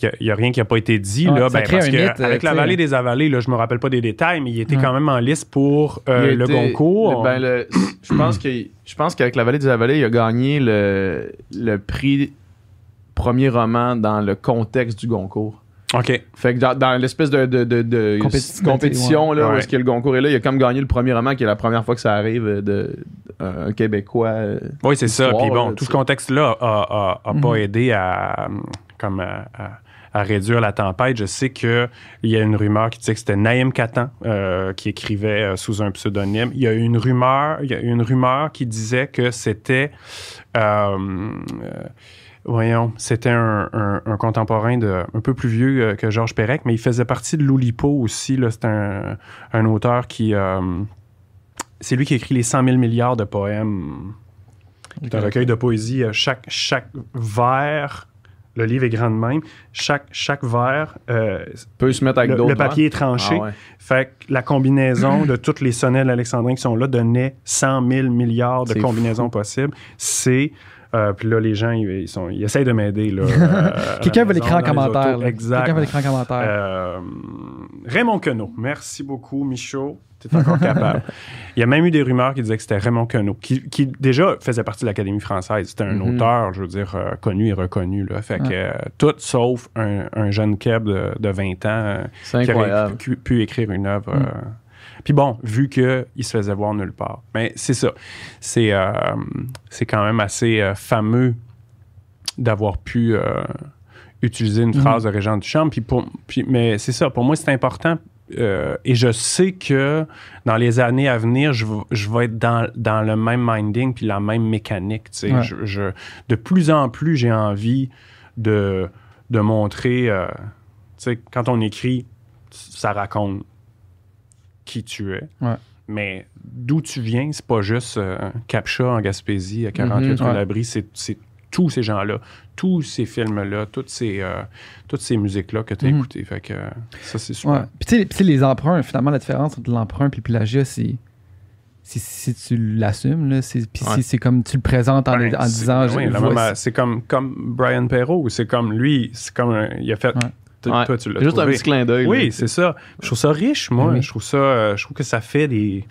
Il y a- il y a rien qui n'a pas été dit, Ouais, là, ben, parce que mythe, euh, avec la vallée des avalées, là, je me rappelle pas des détails, mais il était Ouais. quand même en liste pour euh, le été- Goncourt. ben, le- je pense que je pense qu'avec la vallée des avalées, il a gagné le, le prix premier roman dans le contexte du Goncourt. OK. Fait que dans, dans l'espèce de, de, de, de Compéti- compétition là, où est-ce que le Goncourt est là, il a comme gagné le premier roman qui est la première fois que ça arrive euh, de un Québécois. euh, Oui, c'est ça. Puis bon, là, tout ce contexte-là a, a- a Mhm. pas aidé à, comme à, à- à réduire la tempête. Je sais qu'il y a une rumeur qui disait que c'était Naïm Katan euh, qui écrivait euh, sous un pseudonyme. Il y a une rumeur, il y a une rumeur qui disait que c'était euh, euh, Voyons, c'était un, un- un contemporain de, un peu plus vieux euh, que Georges Perec, mais il faisait partie de l'Oulipo aussi. C'est un, un auteur qui. euh, c'est lui qui écrit les 100 000 milliards de poèmes. C'est un recueil de poésie. euh, Chaque, chaque vers, le livre est grand de même, chaque, chaque vers, euh, Peut se mettre avec d'autres. le papier est tranché. Ah ouais. Fait que la combinaison de toutes les sonnets alexandrins qui sont là donnait 100 000 milliards de combinaisons possibles. C'est. Euh, puis là, les gens, ils, ils sont, ils essayent de m'aider. là, euh, Quelqu'un maison, l'écrire en commentaire. Exact. Quelqu'un va l'écrire en commentaire. Euh, Raymond Queneau. Merci beaucoup, Michaud. T'es encore capable. Il y a même eu des rumeurs qui disaient que c'était Raymond Queneau, qui, qui déjà faisait partie de l'Académie française. C'était un Mhm. auteur, je veux dire, euh, connu et reconnu. Là. Fait que tout sauf un, un jeune keb de, de 20 ans qui aurait pu, pu écrire une œuvre. Mm. Puis bon, vu qu'il se faisait voir nulle part. Mais c'est ça. C'est euh, c'est quand même assez euh, fameux d'avoir pu euh, utiliser une Mhm. phrase de Régent Duchamp. Puis pour, puis, mais c'est ça, pour moi, c'est important. et je sais que dans les années à venir, je, vais- je vais être dans, dans le même minding puis la même mécanique. Ouais. Je, je- de plus en plus, j'ai envie de, de montrer. quand on écrit, ça raconte qui tu es. Ouais. Mais d'où tu viens, c'est pas juste euh, Captcha en Gaspésie à 48 Mhm. rue l'abri, c'est c'est tous ces gens-là, tous ces films-là, toutes ces, euh, toutes ces musiques-là que tu as Mhm. écoutées. Fait que euh, ça, c'est super. Ouais. Puis tu sais, les emprunts, finalement, la différence entre l'emprunt et le plagiat, c'est. Si, tu l'assumes, c'est, puis Ouais. si c'est comme tu le présentes en, Ben, en disant. ben oui, c'est comme, comme Brian Perrault, c'est comme lui, c'est comme un- il a fait. Ouais. t- Ouais. Toi, tu l'as Juste un petit clin d'œil. Oui, là. c'est ça. Je trouve ça riche, moi. Oui. Je trouve ça, euh, je trouve que ça fait des.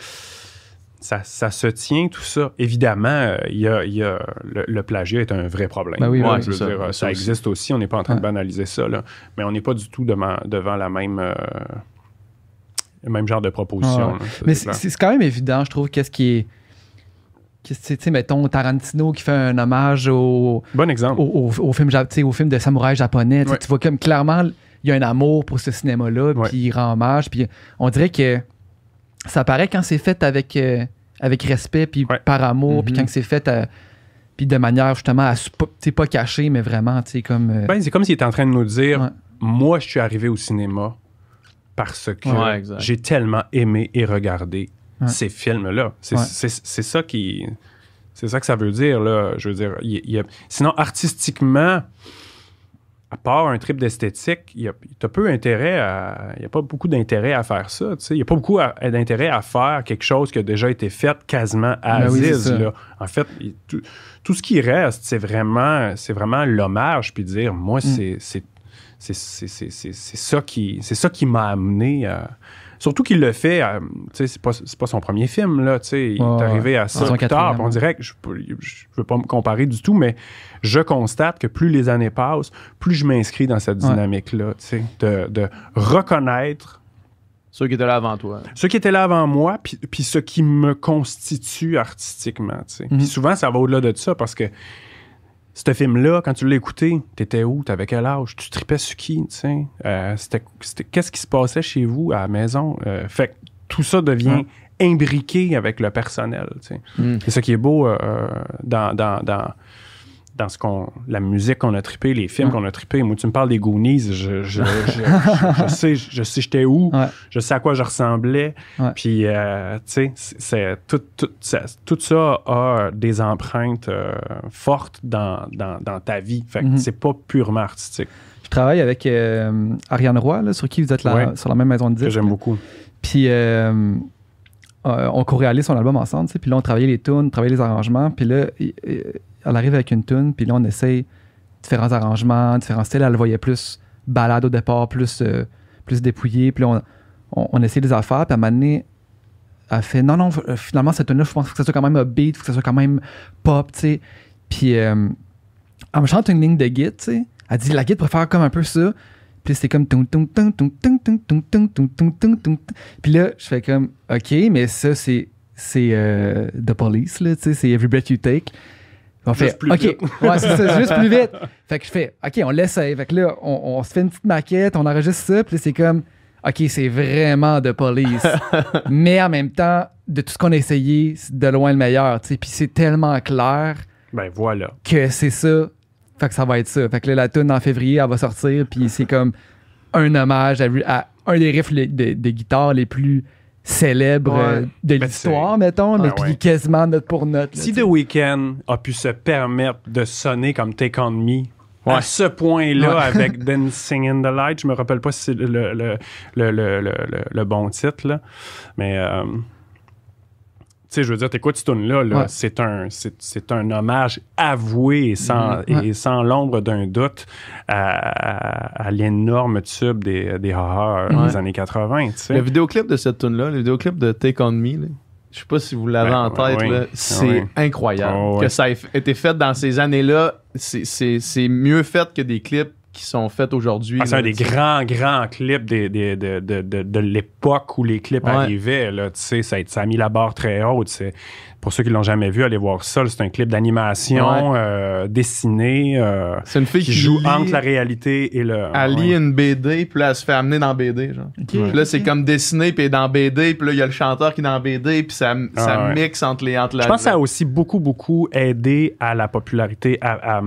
Ça, ça se tient, tout ça. Évidemment, euh, il y a, y a- le, le plagiat est un vrai problème. Ben oui, Ouais, oui. Je veux ça. dire, euh, Ça existe aussi. On n'est pas en train de banaliser ça, là. mais on n'est pas du tout devant, devant la même, le même genre de proposition. Là. Mais c'est quand même évident, je trouve, qu'est-ce qui est. Tu sais, mettons Tarantino qui fait un hommage au, Bon exemple. au, au- au film, au film de samouraï japonais. Ouais. Tu vois comme clairement, il y a un amour pour ce cinéma-là, Ouais. puis il rend hommage. Puis on dirait que ça paraît quand c'est fait avec, euh, avec respect, puis Ouais. par amour, puis Mhm. quand c'est fait euh, puis de manière justement à, su- pas, tu sais, pas cachée, mais vraiment, tu sais, comme. euh, Ben, c'est comme s'il était en train de nous dire Ouais. Moi, je suis arrivé au cinéma parce que Ouais, j'ai tellement aimé et regardé Ouais. ces films-là. C'est Ouais. c'est- c'est ça qui. C'est ça que ça veut dire, là. Je veux dire, y a- sinon, artistiquement, à part un trip d'esthétique, peu intérêt à. Il n'y a pas beaucoup d'intérêt à faire ça. Il n'y a pas beaucoup d'intérêt à faire quelque chose qui a déjà été fait quasiment à Ben Aziz, là. En fait, tout, tout ce qui reste, c'est vraiment, c'est vraiment l'hommage, puis dire, moi, c'est, c'est, c'est, c'est, c'est, c'est- c'est ça qui, c'est ça qui m'a amené à. Surtout qu'il le fait, tu sais, c'est pas, c'est pas son premier film, là, tu sais. Il est arrivé à C'est ça son plus tard, quatrième, puis on dirait que je, peux- je veux pas me comparer du tout, mais je constate que plus les années passent, plus je m'inscris dans cette Ouais. dynamique-là, tu sais, de, de reconnaître Ceux qui étaient là avant toi. ce qui était là avant moi, puis, puis ce qui me constitue artistiquement. tu sais. Mhm. Puis souvent, ça va au-delà de ça parce que ce film-là, quand tu l'as écouté, t'étais où? T'avais quel âge? Tu tripais sur qui? tu sais? Euh, qu'est-ce qui se passait chez vous à la maison? Euh, fait que tout ça devient imbriqué avec le personnel. tu sais. Mm. C'est ça qui est beau euh, dans, dans, dans, dans ce qu'on, la musique qu'on a trippé, les films Ouais. qu'on a trippé. Moi, tu me parles des Goonies, je, je, je, je- je sais, je sais j'étais où, Ouais. je sais à quoi je ressemblais. Ouais. Puis, euh, tu sais, tout, tout, ça, tout ça a des empreintes euh, fortes dans, dans, dans ta vie. Fait que Mhm. c'est pas purement artistique, Je travaille avec euh, Ariane Roy, là, sur qui vous êtes Ouais. sur la même maison de que disques. j'aime beaucoup. Puis on co-réalise son album ensemble, puis là on travaillait les tunes, on travaillait les arrangements, puis là elle arrive avec une tune, puis là, on essaye différents arrangements, différents styles. Elle le voyait plus balade au départ, plus, euh, plus. Puis on, on, on essaie des affaires, puis à un moment donné, elle fait non, non, finalement, cette tune-là, je pense que ça soit quand même un beat, faut que ça soit quand même pop, tu sais. Puis elle me chante une ligne de guide, tu sais. Elle dit la git préfère comme un peu ça. Puis c'est comme Puis là, je fais comme OK, mais ça, c'est c'est euh, The Police, là, tu sais, c'est Every Breath You Take. On fait, Juste plus OK, vite. ouais, c'est ça, juste plus vite. Fait que je fais, OK, on l'essaye. Fait que là, on, on se fait une petite maquette, on enregistre ça, puis c'est comme, OK, c'est vraiment de police. Mais en même temps, de tout ce qu'on a essayé, c'est de loin le meilleur, tu sais. Puis c'est tellement clair Ben voilà. que c'est ça. Fait que ça va être ça. Fait que là, la tune en février, elle va sortir, puis c'est comme un hommage à, à un des riffs de, de- de guitare les plus célèbres Ouais. euh, de Ben, l'histoire, mettons, mais Ah puis quasiment note pour note. là, Si The. Weeknd a pu se permettre de sonner comme Take On Me Ouais. à ce point-là Ouais. avec Dancing in the Light, je me rappelle pas si c'est le, le, le, le, le, le- le bon titre, là. mais euh, sais, je veux dire, t'écoutes cette tune-là, là, Ouais. c'est un, c'est, c'est un hommage avoué et sans, Mhm. et sans l'ombre d'un doute à, à- à l'énorme tube des, des haha Ouais. des années 80, tu sais. Le vidéoclip de cette tune là le vidéoclip de Take On Me, là, je sais pas si vous l'avez Ben, en tête, oui. là, c'est oui. incroyable. Ouais. Que ça ait été fait dans ces années-là, c'est- c'est c'est mieux fait que des clips qui sont faits aujourd'hui. Ah, c'est un des grands, grands clips des- des- de, de, de, de l'époque où les clips Ouais. arrivaient. Là, tu sais, ça, a- ça a mis la barre très haute. Pour ceux qui l'ont jamais vu, allez voir ça. C'est un clip d'animation euh, dessiné euh, C'est une fille qui qui, joue lit- entre la réalité et le. Elle lit ouais. une BD, puis là, elle se fait amener dans BD, genre. Puis là, c'est comme dessiné, puis elle est dans BD, puis là, il y a le chanteur qui est dans BD, puis ça, ça Ah ouais. mixe entre les entre la. Je pense que ça a aussi beaucoup, beaucoup aidé à la popularité, à, à, à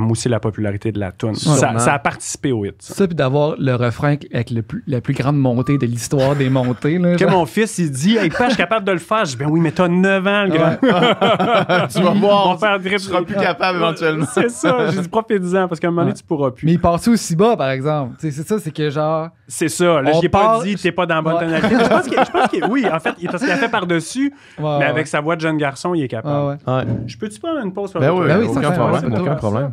mousser la popularité de la tune. Ça, a participé au hit. ça. Ça, puis d'avoir le refrain avec le plus- la plus grande montée de l'histoire des montées. Là, Que genre. mon fils, il dit Hey, pas, je suis capable de le faire. Je dis Ben oui, mais t'as 9 ans, le grand. tu vas voir, Mon père tu seras plus capable éventuellement. C'est ça. J'ai dit profite-en parce qu'à un moment donné, Ouais. tu pourras plus. Mais il passe aussi bas, par exemple. C'est ça, c'est que genre. C'est ça. Là, On je n'ai part- pas dit t'es pas dans la bonne Ouais. tonalité. Je pense pense qu'il- oui, en fait, il- parce qu'il a fait par-dessus, ouais, mais ouais. avec sa voix de jeune garçon, il est capable. Ouais, ouais. Ouais. Je peux-tu prendre une pause? pour Ben le- oui, Ben oui, aucun problème, aucun problème.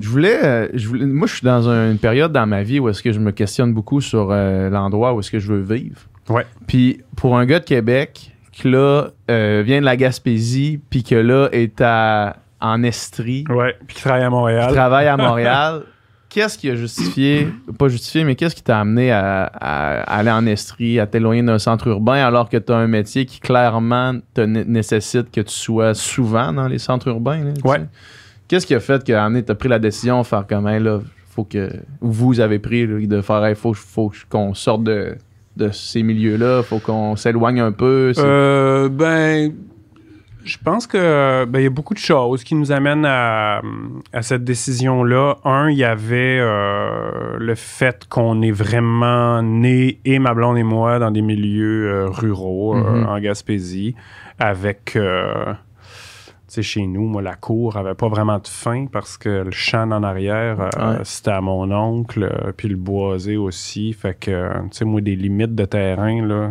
Je voulais, euh, je voulais- moi, je suis dans un- une période dans ma vie où est-ce que je me questionne beaucoup sur euh, l'endroit où est-ce que je veux vivre. Ouais. Puis pour un gars de Québec qui là euh, vient de la Gaspésie, puis que là est à, en Estrie, Ouais, puis qui travaille à Montréal. qui travaille à Montréal, qu'est-ce qui a justifié, pas justifié, mais qu'est-ce qui t'a amené à, à aller en Estrie, à t'éloigner d'un centre urbain alors que tu as un métier qui clairement te né- nécessite que tu sois souvent dans les centres urbains? là, Ouais. sais? Qu'est-ce qui a fait que tu as pris la décision de faire comme Hey, là, faut que ou vous avez pris là, de faire il faut, faut qu'on sorte de, de ces milieux-là, faut qu'on s'éloigne un peu. Euh, ben, je pense que ben, y a beaucoup de choses qui nous amènent à, à cette décision-là. Un, il y avait euh, le fait qu'on est vraiment né, et ma blonde et moi, dans des milieux euh, ruraux euh, Mhm. en Gaspésie, avec... sais, chez nous, moi, la cour avait pas vraiment de fin parce que le champ en arrière, euh, c'était à mon oncle, euh, puis le boisé aussi. Fait que, euh, tu sais, moi, des limites de terrain, là,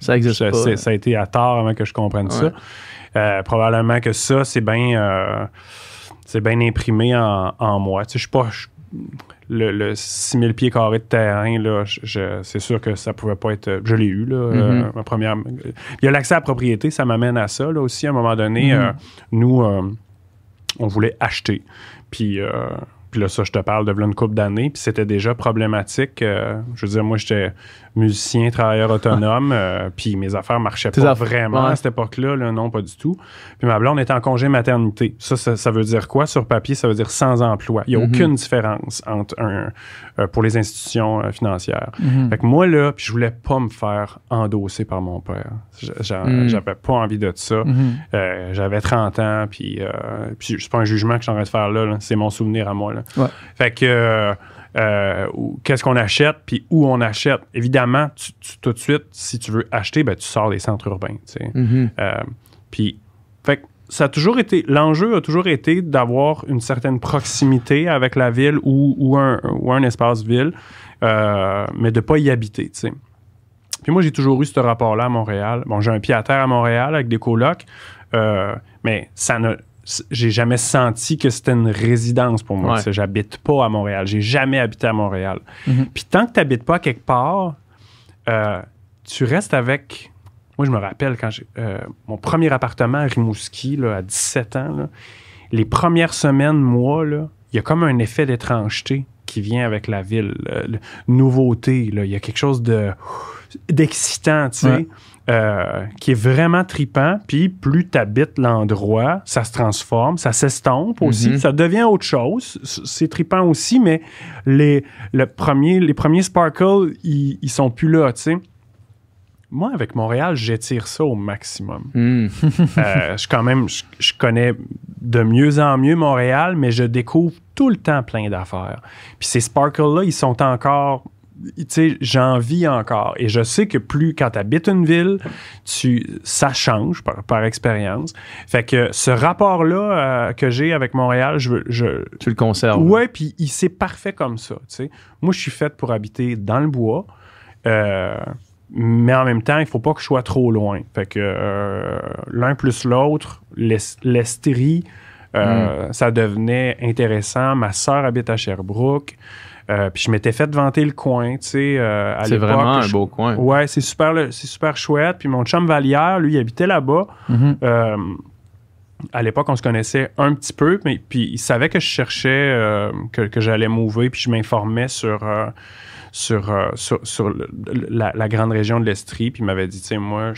Ça existe ça, pas. c'est- ça a été à tard avant que je comprenne ça. Euh, probablement que ça, c'est bien c'est bien imprimé en, en moi. Tu sais, je suis pas. Le, le 6000 pieds carrés de terrain, là, je- je- c'est sûr que ça pouvait pas être. Je l'ai eu, là. euh, Mhm. ma première. Il y a l'accès à la propriété, ça m'amène à ça, là aussi. À un moment donné, Mhm. euh, nous, euh, on voulait acheter. Puis. puis là, ça, je te parle de v'là une couple d'années. Puis c'était déjà problématique. je veux dire, moi, j'étais musicien, travailleur autonome. euh, puis mes affaires marchaient Tes pas affaires, vraiment ouais. à cette époque-là. là, non, pas du tout. Puis ma blonde était en congé maternité. Ça, ça, ça veut dire quoi? Sur papier, ça veut dire sans emploi. Il n'y a Mhm. aucune différence entre un, euh, pour les institutions euh, financières. Mhm. Fait que moi, là, puis je voulais pas me faire endosser par mon père. Mhm. J'avais pas envie de ça. J'avais 30 ans, puis, puis c'est pas un jugement que je suis en train de faire là, là. c'est mon souvenir à moi. Là. Ouais. Fait que euh, qu'est-ce qu'on achète, puis où on achète. Évidemment, tu- tu- tout de suite, si tu veux acheter, ben, tu sors des centres urbains. tu sais. Mhm. Euh, puis, fait que ça a toujours été, l'enjeu a toujours été d'avoir une certaine proximité avec la ville ou, ou un, ou un espace ville, euh, mais de pas y habiter, tu sais. Puis moi, j'ai toujours eu ce rapport-là à Montréal. Bon, j'ai un pied à terre à Montréal avec des colocs, euh, mais ça ne, j'ai jamais senti que c'était une résidence pour moi. Ouais. J'habite pas à Montréal. J'ai jamais habité à Montréal. Mhm. Puis tant que tu n'habites pas quelque part, euh, tu restes avec. Moi, je me rappelle quand j'ai. euh, mon premier appartement à Rimouski, là, à 17 ans, là, les premières semaines, mois, il y a comme un effet d'étrangeté qui vient avec la ville. le- nouveauté, il y a quelque chose de d'excitant, tu sais. Ouais. Euh, qui est vraiment tripant. Puis plus tu habites l'endroit, ça se transforme, ça s'estompe aussi, Mhm. ça devient autre chose. C'est tripant aussi, mais les, le premier, les premiers sparkles, ils, ils sont plus là, tu sais. Moi, avec Montréal, j'étire ça au maximum. Hmm. Euh, je quand même, je, je connais de mieux en mieux Montréal, mais je découvre tout le temps plein d'affaires. Puis ces sparkles-là, ils sont encore, j'en vis encore. Et je sais que plus quand tu habites une ville, tu, ça change par, par expérience. Fait que ce rapport-là euh, que j'ai avec Montréal, je, Tu le conserves. Ouais, puis il c'est parfait comme ça. tu sais. Moi, je suis faite pour habiter dans le bois. euh, mais en même temps, il faut pas que je sois trop loin. Fait que euh, l'un plus l'autre, l'Es- l'Estrie, euh, ça devenait intéressant. Ma sœur habite à Sherbrooke. Euh, puis je m'étais fait vanter le coin, tu sais, euh, à C'est vraiment un beau coin. Ouais, c'est super, c'est super chouette. Puis mon chum Vallière, lui, il habitait là-bas. Mhm. Euh, à l'époque, on se connaissait un petit peu, mais puis il savait que je cherchais, que, que j'allais mouver, puis je m'informais sur, sur, euh, sur, sur le- la, la grande région de l'Estrie, puis il m'avait dit, tu sais, moi,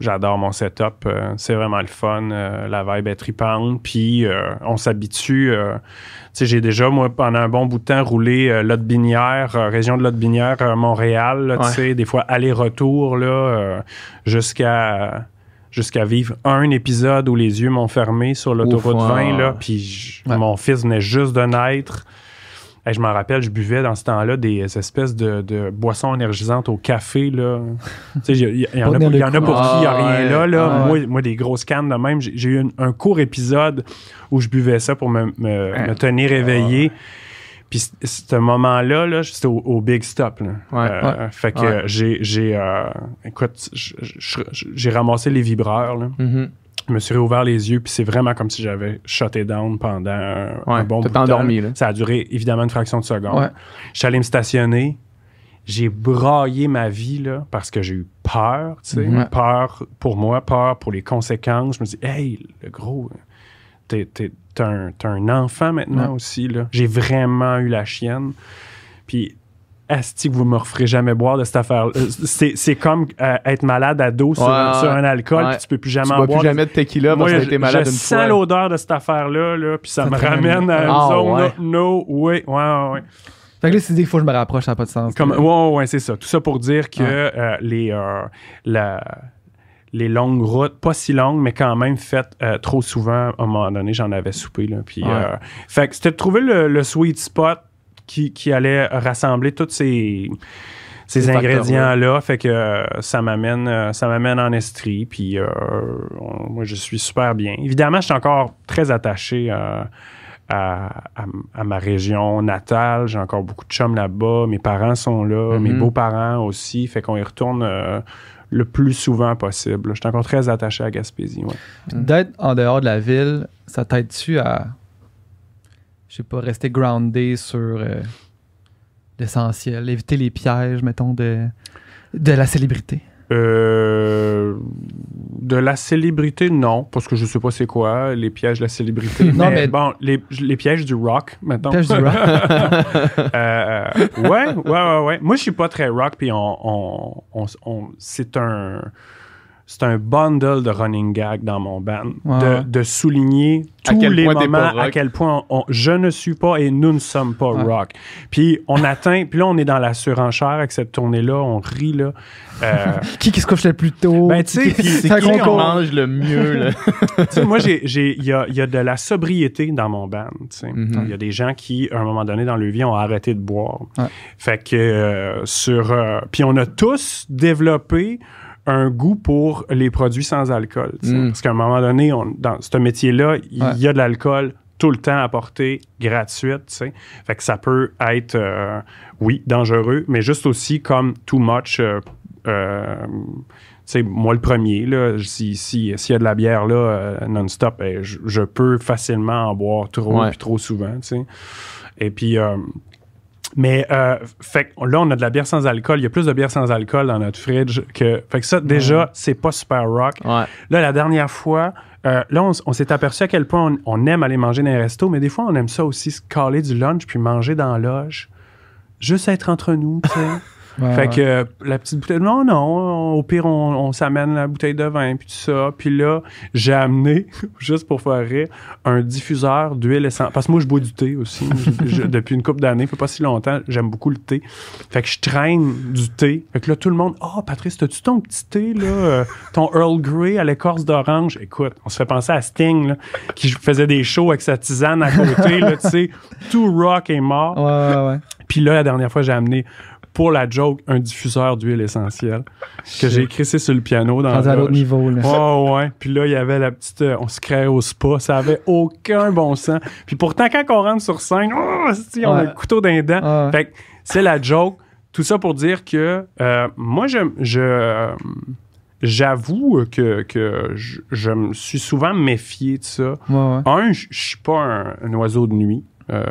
j'adore mon setup, euh, c'est vraiment le fun, euh, la vibe est tripante, puis on s'habitue. tu sais, j'ai déjà, moi, pendant un bon bout de temps, roulé Lotte-Binière, euh, région de Lotte-Binière, euh, Montréal, tu Ouais. sais, des fois aller-retour, là, jusqu'à jusqu'à vivre un épisode où les yeux m'ont fermé sur l'autoroute Ouf, 20, ouais. là, puis Ouais. mon fils venait juste de naître. Hey, je m'en rappelle, je buvais dans ce temps-là des espèces de, de boissons énergisantes au café. Là. Il y, en a, y en pour qui il n'y a Ah, rien ouais. là. là. Ah, moi, des grosses cannes de même. J'ai eu un, un court épisode où je buvais ça pour me, me- Hein. me tenir éveillé. Puis ce moment-là, là, c'était au, au Big Stop. Là. Ouais. Euh, Fait que Ouais. j'ai, j'ai euh, écoute, j'ai ramassé les vibreurs. Là. Mhm. Je me suis réouvert les yeux, puis c'est vraiment comme si j'avais shutté down pendant un, Ouais, un bon bout de temps. endormi, là. Ça a duré évidemment une fraction de seconde. Ouais. Je suis allé me stationner. J'ai braillé ma vie là, parce que j'ai eu peur, tu sais. Peur pour moi, peur pour les conséquences. Je me dis, hey, le gros, t'es, un, un enfant maintenant aussi. Là. J'ai vraiment eu la chienne. Puis, Asti, que vous me referez jamais boire de cette affaire. Euh, C'est, c'est comme euh, être malade à dos sur, Ouais, un, ouais. sur un alcool, Ouais. puis tu peux plus jamais Tu en bois boire. plus jamais de tequila parce Moi, que t'as je, été malade je une sens fois. l'odeur de cette affaire-là, là, puis ça, Ça me ramène- à une Ah, zone, ouais. no, oui, ouais, ouais, ouais. Fait que là, c'est dit qu'il faut que je me rapproche, ça n'a pas de sens. Comme, ouais, ouais, ouais, c'est ça. Tout ça pour dire que Ouais. euh, les, euh, la- les longues routes, pas si longues, mais quand même faites euh, trop souvent, à un moment donné, j'en avais soupé. Là, puis, Ouais. euh, fait que c'était de trouver le, le sweet spot qui, qui allait rassembler tous ces, ces ingrédients-là. Fait que euh, ça m'amène euh, ça m'amène en Estrie. Puis euh, on- moi, je suis super bien. Évidemment, je suis encore très attaché à, à- à ma région natale. J'ai encore beaucoup de chums là-bas. Mes parents sont là. Mhm. Mes beaux-parents aussi. Fait qu'on y retourne euh, le plus souvent possible. Je suis encore très attaché à Gaspésie. ouais. Puis D'être en dehors de la ville, ça t'aide-tu à, je sais pas, rester groundé sur euh, l'essentiel, éviter les pièges, mettons, de, de la célébrité? Euh, de la célébrité, non, parce que je sais pas c'est quoi, les pièges de la célébrité. Non, mais, mais- bon, les, les pièges du rock, mettons. Piège du rock. Euh, ouais, ouais, ouais, ouais. Moi, je suis pas très rock, puis on, on, on- on- c'est un, c'est un bundle de running gag dans mon band, de, de souligner À tous les moments à quel point on- je ne suis pas et nous ne sommes pas Ouais. rock. Puis on atteint, puis là on est dans la surenchère avec cette tournée-là, on rit là. Euh, qui qui se couche le plus tôt? Ben, tu sais, c'est qui Qui concours? mange le mieux, là? tu sais, moi, il y a, y a de la sobriété dans mon band. Mhm. Il y a des gens qui, à un moment donné dans leur vie, ont arrêté de boire. Ouais. Fait que euh, sur. euh, puis on a tous développé un goût pour les produits sans alcool. Mm. Parce qu'à un moment donné, on- dans ce métier-là, il Ouais. y a de l'alcool tout le temps à portée gratuite. tu sais. Fait que ça peut être, euh, oui, dangereux, mais juste aussi comme too much. euh, euh, moi, le premier, là, si, si, s'il y a de la bière là, euh, non-stop, eh, je, je peux facilement en boire trop Ouais. trop souvent, tu sais. Et puis, mais euh, fait que là, on a de la bière sans alcool. Il y a plus de bière sans alcool dans notre fridge que. Fait que ça, déjà, c'est pas super rock. Ouais. Là, la dernière fois, euh, là, on s'est aperçu à quel point on, on aime aller manger dans les restos, mais des fois, on aime ça aussi, se caler du lunch puis manger dans la loge. Juste être entre nous, tu sais. Ouais, fait que euh, la petite bouteille, non, non, au pire, on, on s'amène la bouteille de vin, puis tout ça. Puis là, j'ai amené, juste pour faire rire, un diffuseur d'huile essentielle. Parce que moi, je bois du thé aussi. Je- depuis une couple d'années, fait pas si longtemps, j'aime beaucoup le thé. Fait que je traîne du thé. Fait que là, tout le monde, oh, Patrice, t'as-tu ton petit thé, là, euh, ton Earl Grey à l'écorce d'orange? Écoute, on se fait penser à Sting, là, qui faisait des shows avec sa tisane à côté, là, tu sais, tout rock est mort. Ouais, ouais, ouais. Puis là, la dernière fois, j'ai amené pour la joke un diffuseur d'huile essentielle que j'ai crissé sur le piano dans à la l'autre niveau. Là. Ouais, ouais. Puis là, il y avait la petite. euh, on se créait au spa. Ça avait aucun bon sens. Puis pourtant, quand on rentre sur scène, oh, on a le couteau d'un dent. Ah, ouais. Fait que c'est la joke. Tout ça pour dire que euh, moi, je. je euh, J'avoue que, que je, je me suis souvent méfié de ça. Ouais, ouais. Un, je je suis pas un, un oiseau de nuit. Euh,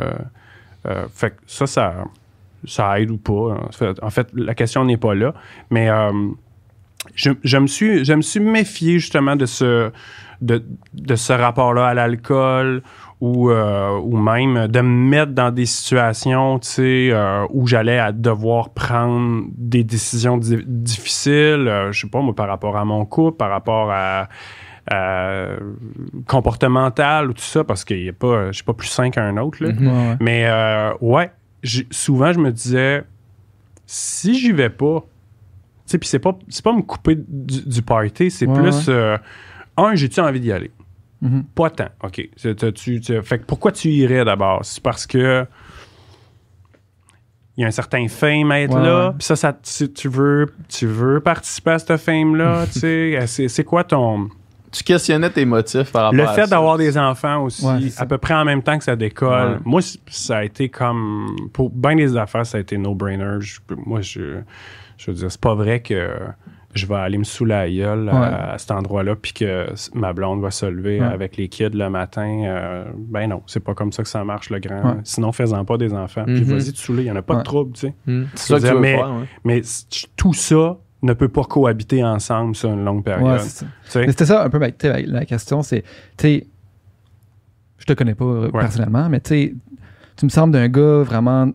euh, fait que ça, ça, ça aide ou pas. En fait, la question n'est pas là. Mais euh, je, je me suis, je me suis méfié justement de ce, de, de ce rapport-là à l'alcool ou, euh, ou même de me mettre dans des situations euh, où j'allais à devoir prendre des décisions di- difficiles, euh, je sais pas moi, par rapport à mon couple, par rapport à, à comportemental ou tout ça, parce qu'il n'y a pas, je suis pas plus sain qu'un autre. Là. Ouais. Mais euh, ouais, souvent je me disais, si j'y vais pas, tu sais, puis c'est pas, c'est pas me couper du, du party, c'est Ouais, plus, euh, un, j'ai-tu envie d'y aller? Mhm. Pas tant, OK. C'est- t'as-tu- tu- fait que pourquoi tu irais d'abord? C'est parce que il y a un certain fame à être Ouais, là, puis ça, ça tu, tu veux, tu veux participer à ce fame-là, tu sais, c'est, c'est quoi ton... Tu questionnais tes motifs par rapport Le à fait d'avoir des enfants aussi, Ouais, à peu près en même temps que ça décolle, Ouais. moi, ça a été comme. Pour bien des affaires, ça a été no-brainer. Moi, je, je veux dire, c'est pas vrai que je vais aller me saouler la gueule à, Ouais. à cet endroit-là, puis que ma blonde va se lever Ouais. avec les kids le matin. euh, ben non, c'est pas comme ça que ça marche, le grand. Ouais. Sinon, fais-en pas des enfants. Puis Mhm. vas-y te saouler, il y en a pas Ouais. de trouble, tu sais. Hmm. C'est ça que tu veux faire. Mais tout ça ne peut pas cohabiter ensemble sur une longue période. ça. Mais c'était ça un peu la question, c'est, tu sais, je te connais pas euh, Ouais. personnellement, mais tu sais, tu me sembles d'un gars vraiment,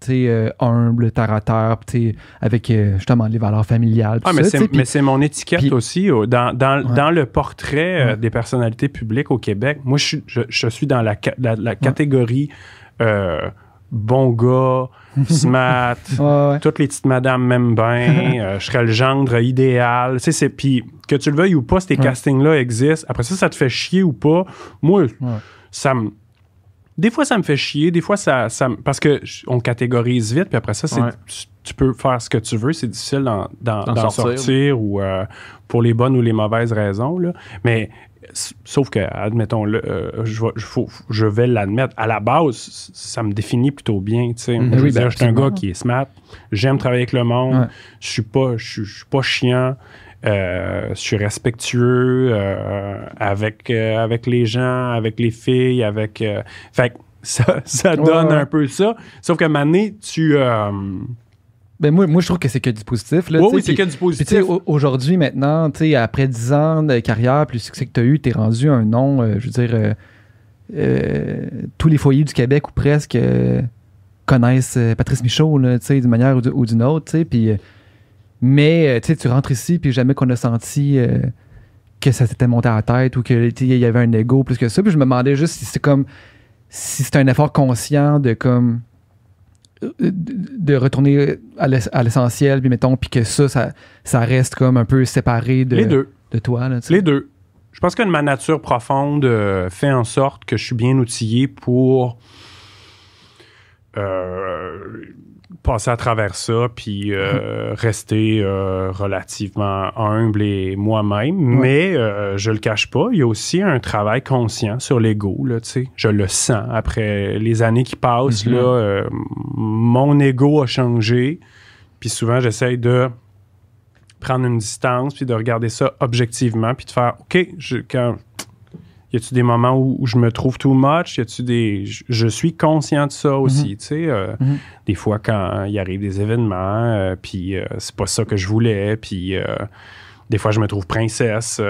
tu sais, euh, humble, terre à terre, tu sais, avec euh, justement les valeurs familiales. Ah, mais c'est, mon étiquette aussi. oh, Dans, dans, Ouais. dans le portrait euh, Ouais. des personnalités publiques au Québec, moi, je, suis- je, je suis dans la, la, la catégorie bon gars, smart, Ouais, ouais. toutes les petites madames m'aiment bien, euh, je serais le gendre idéal. Tu sais, puis que tu le veuilles ou pas, ces Ouais. castings-là existent. Après ça, ça te fait chier ou pas? Moi, ça me... Des fois, ça me fait chier. Des fois, ça, ça Parce que on catégorise vite, puis après ça, c'est, tu, tu peux faire ce que tu veux. C'est difficile d'en, sortir. sortir, ou euh, pour les bonnes ou les mauvaises raisons. Là. Mais sauf que, admettons-le, euh, je, vais- je faut- je vais l'admettre. À la base, ça me définit plutôt bien. tu sais. Mhm. Oui, ben, je suis un gars qui est smart. J'aime travailler avec le monde. Ouais. Je suis pas, je suis- je suis pas chiant. Euh, je suis respectueux euh, avec, euh, avec les gens, avec les filles, avec. fait que ça, ça Ouais, donne ouais. un peu ça. Sauf que Mané, tu. Ben moi, moi, je trouve que c'est que du positif. Là, oui, c'est que du positif. aujourd'hui, maintenant, après 10 ans de carrière, plus le succès que tu as eu, tu es rendu un nom, euh, je veux dire, euh, euh, tous les foyers du Québec ou presque connaissent Patrice Michaud, d'une manière ou d'une autre, tu sais, puis... euh, mais, tu rentres ici, puis jamais qu'on a senti que ça s'était monté à la tête ou que, tu sais, il y avait un ego plus que ça. Puis je me demandais juste si c'est comme... Si c'est un effort conscient de, comme de de retourner à l'ess- à l'essentiel, puis mettons, puis que ça, ça, ça reste comme un peu séparé de, les deux. de toi. Là. Les deux. Je pense que ma nature profonde euh, fait en sorte que je suis bien outillé pour euh, passer à travers ça, puis euh, rester euh, relativement humble et moi-même. Mais euh, je le cache pas, il y a aussi un travail conscient sur l'ego. Là, je le sens après les années qui passent. Mhm. là, euh, mon ego a changé. Puis souvent, j'essaye de prendre une distance, puis de regarder ça objectivement, puis de faire, OK, je, quand, y a-tu des moments où, où je me trouve too much? Y a-tu des... Je, je suis conscient de ça aussi, tu sais. euh, Mhm. Des fois, quand il arrive des événements, euh, puis euh, c'est pas ça que je voulais, puis... euh, des fois, je me trouve princesse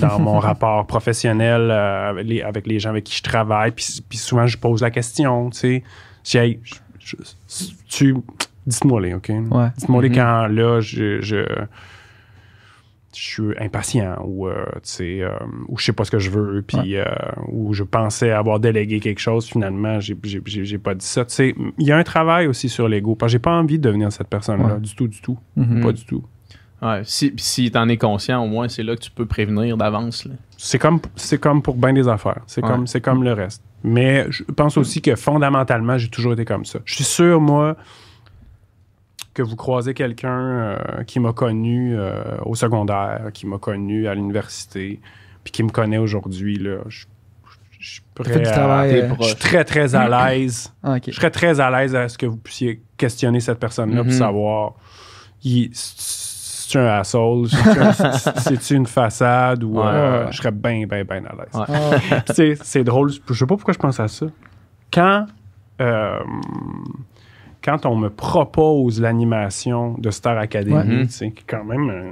dans mon rapport professionnel avec, les, avec les gens avec qui je travaille. Puis, puis souvent, je pose la question, tu sais. Dis, Hey, tu, Dites-moi les, OK? Ouais. Dites-moi les Mhm. quand, là, je, je, je suis impatient ou, euh, tu sais, euh, ou je sais pas ce que je veux, puis euh, ou je pensais avoir délégué quelque chose, finalement, j'ai, j'ai, pas dit ça. Tu sais, il y a un travail aussi sur l'ego, parce que j'ai pas envie de devenir cette personne-là, Ouais. du tout, du tout. Mhm. Pas du tout. Ouais, si, si t'en es conscient, au moins, c'est là que tu peux prévenir d'avance. là. C'est comme, c'est comme pour bien des affaires. C'est Ouais. comme, c'est comme le reste. Mais je pense aussi que fondamentalement, j'ai toujours été comme ça. Je suis sûr, moi, que vous croisez quelqu'un euh, qui m'a connu euh, au secondaire, qui m'a connu à l'université, puis qui me connaît aujourd'hui, là, je, suis prêt à- euh, Je suis très, très à l'aise. ah. Je serais très à l'aise à ce que vous puissiez questionner cette personne-là pour Mhm. savoir il- c'est un asshole, c'est-tu une façade ou Ouais, euh, ouais, ouais. je serais bien, bien, bien à l'aise. Ouais. C'est- c'est drôle, je sais pas pourquoi je pense à ça. Quand, euh, quand on me propose l'animation de Star Academy, Ouais. tu sais, qui est quand même, euh,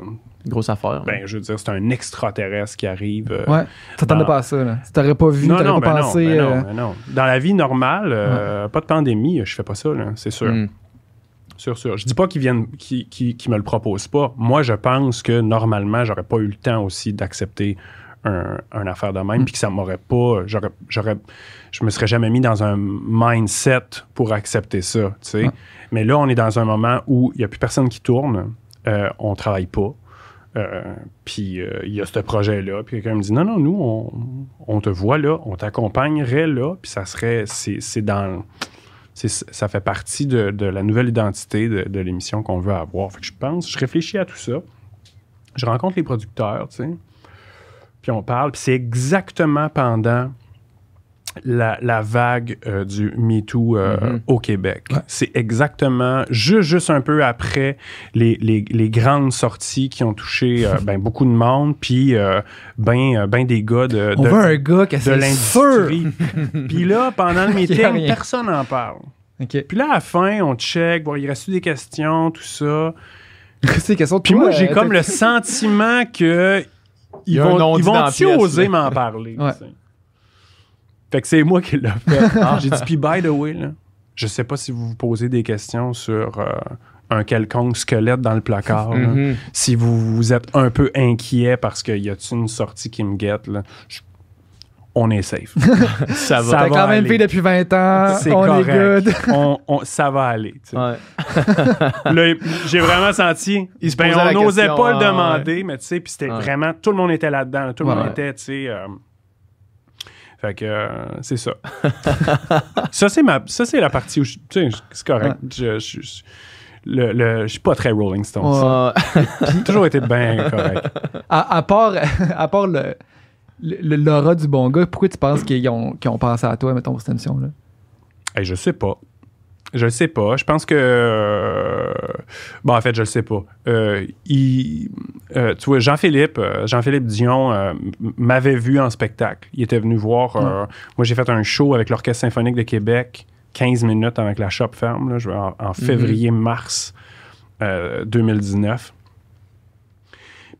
Grosse affaire. ben, je veux dire, c'est un extraterrestre qui arrive. euh, ouais. T'attendais dans- pas à ça, là. Si t'aurais pas vu, non, t'aurais non, pas ben pensé. non, ben euh, non, ben non. Dans la vie normale, euh, pas de pandémie, je fais pas ça, là, c'est sûr. Mm. Sûr, sûr. Je dis pas qu'ils viennent, qu'ils, qu'ils- qu'ils me le proposent pas. Moi, je pense que normalement, j'aurais pas eu le temps aussi d'accepter un, un affaire de même, Mm. puis que ça m'aurait pas, j'aurais, j'aurais, je me serais jamais mis dans un mindset pour accepter ça, tu sais. Mais là, on est dans un moment où il y a plus personne qui tourne, euh, on travaille pas. Euh, puis euh, il y a ce projet-là, puis quelqu'un me dit non, non, nous, on, on te voit là, on t'accompagnerait là, puis ça serait, c'est, c'est dans, c'est- ça fait partie de, de la nouvelle identité de, de l'émission qu'on veut avoir. Fait que je pense, je réfléchis à tout ça. Je rencontre les producteurs, tu sais. Puis on parle, puis c'est exactement pendant la, la vague euh, du MeToo euh, Mhm. au Québec. Ouais. C'est exactement, juste, juste un peu après les, les- les grandes sorties qui ont touché euh, ben, beaucoup de monde, puis ben, ben des gars de, On de- veut un gars de l'industrie. Puis là, pendant le meeting, personne n'en parle. Puis là, à la fin, on check, il reste des questions, tout ça? C'est Puis moi, j'ai comme le sentiment que ils vont, ils vont-tu pièce, oser m'en parler? Ouais. tu? Fait que c'est moi qui l'ai fait. j'ai dit, puis by the way, là, je sais pas si vous vous posez des questions sur euh, un quelconque squelette dans le placard. là. Mhm. Si vous, vous êtes un peu inquiet parce qu'il y a une sortie qui me guette, là, je- on est safe. Ça va. Ça T'as va quand même aller. fait depuis 20 ans. C'est on est good. on, on- ça va aller. tu sais. Ouais. Là, j'ai vraiment senti. Il se ben, on n'osait pas le demander, mais tu sais, puis c'était Ouais. vraiment. Tout le monde était là-dedans. Tout le monde était, tu sais. euh, fait que euh, c'est ça. ça, c'est ma, ça, c'est la partie où je, tu sais, c'est correct. Je, je, je- le, le- je suis pas très Rolling Stones. J'ai toujours été bien correct. À, à part, à part le- l'aura du bon gars, pourquoi tu penses qu'ils ont, ont pensé à toi, mettons, pour cette émission-là? Hey, je sais pas. Je sais pas. Je pense que. euh, bon, en fait, je le sais pas. Euh, il- euh, tu vois, Jean-Philippe, Jean-Philippe Dion m'avait vu en spectacle. Il était venu voir. Moi, j'ai fait un show avec l'Orchestre symphonique de Québec, 15 minutes avec la shop ferme, là, en, en février-mars euh, 2019.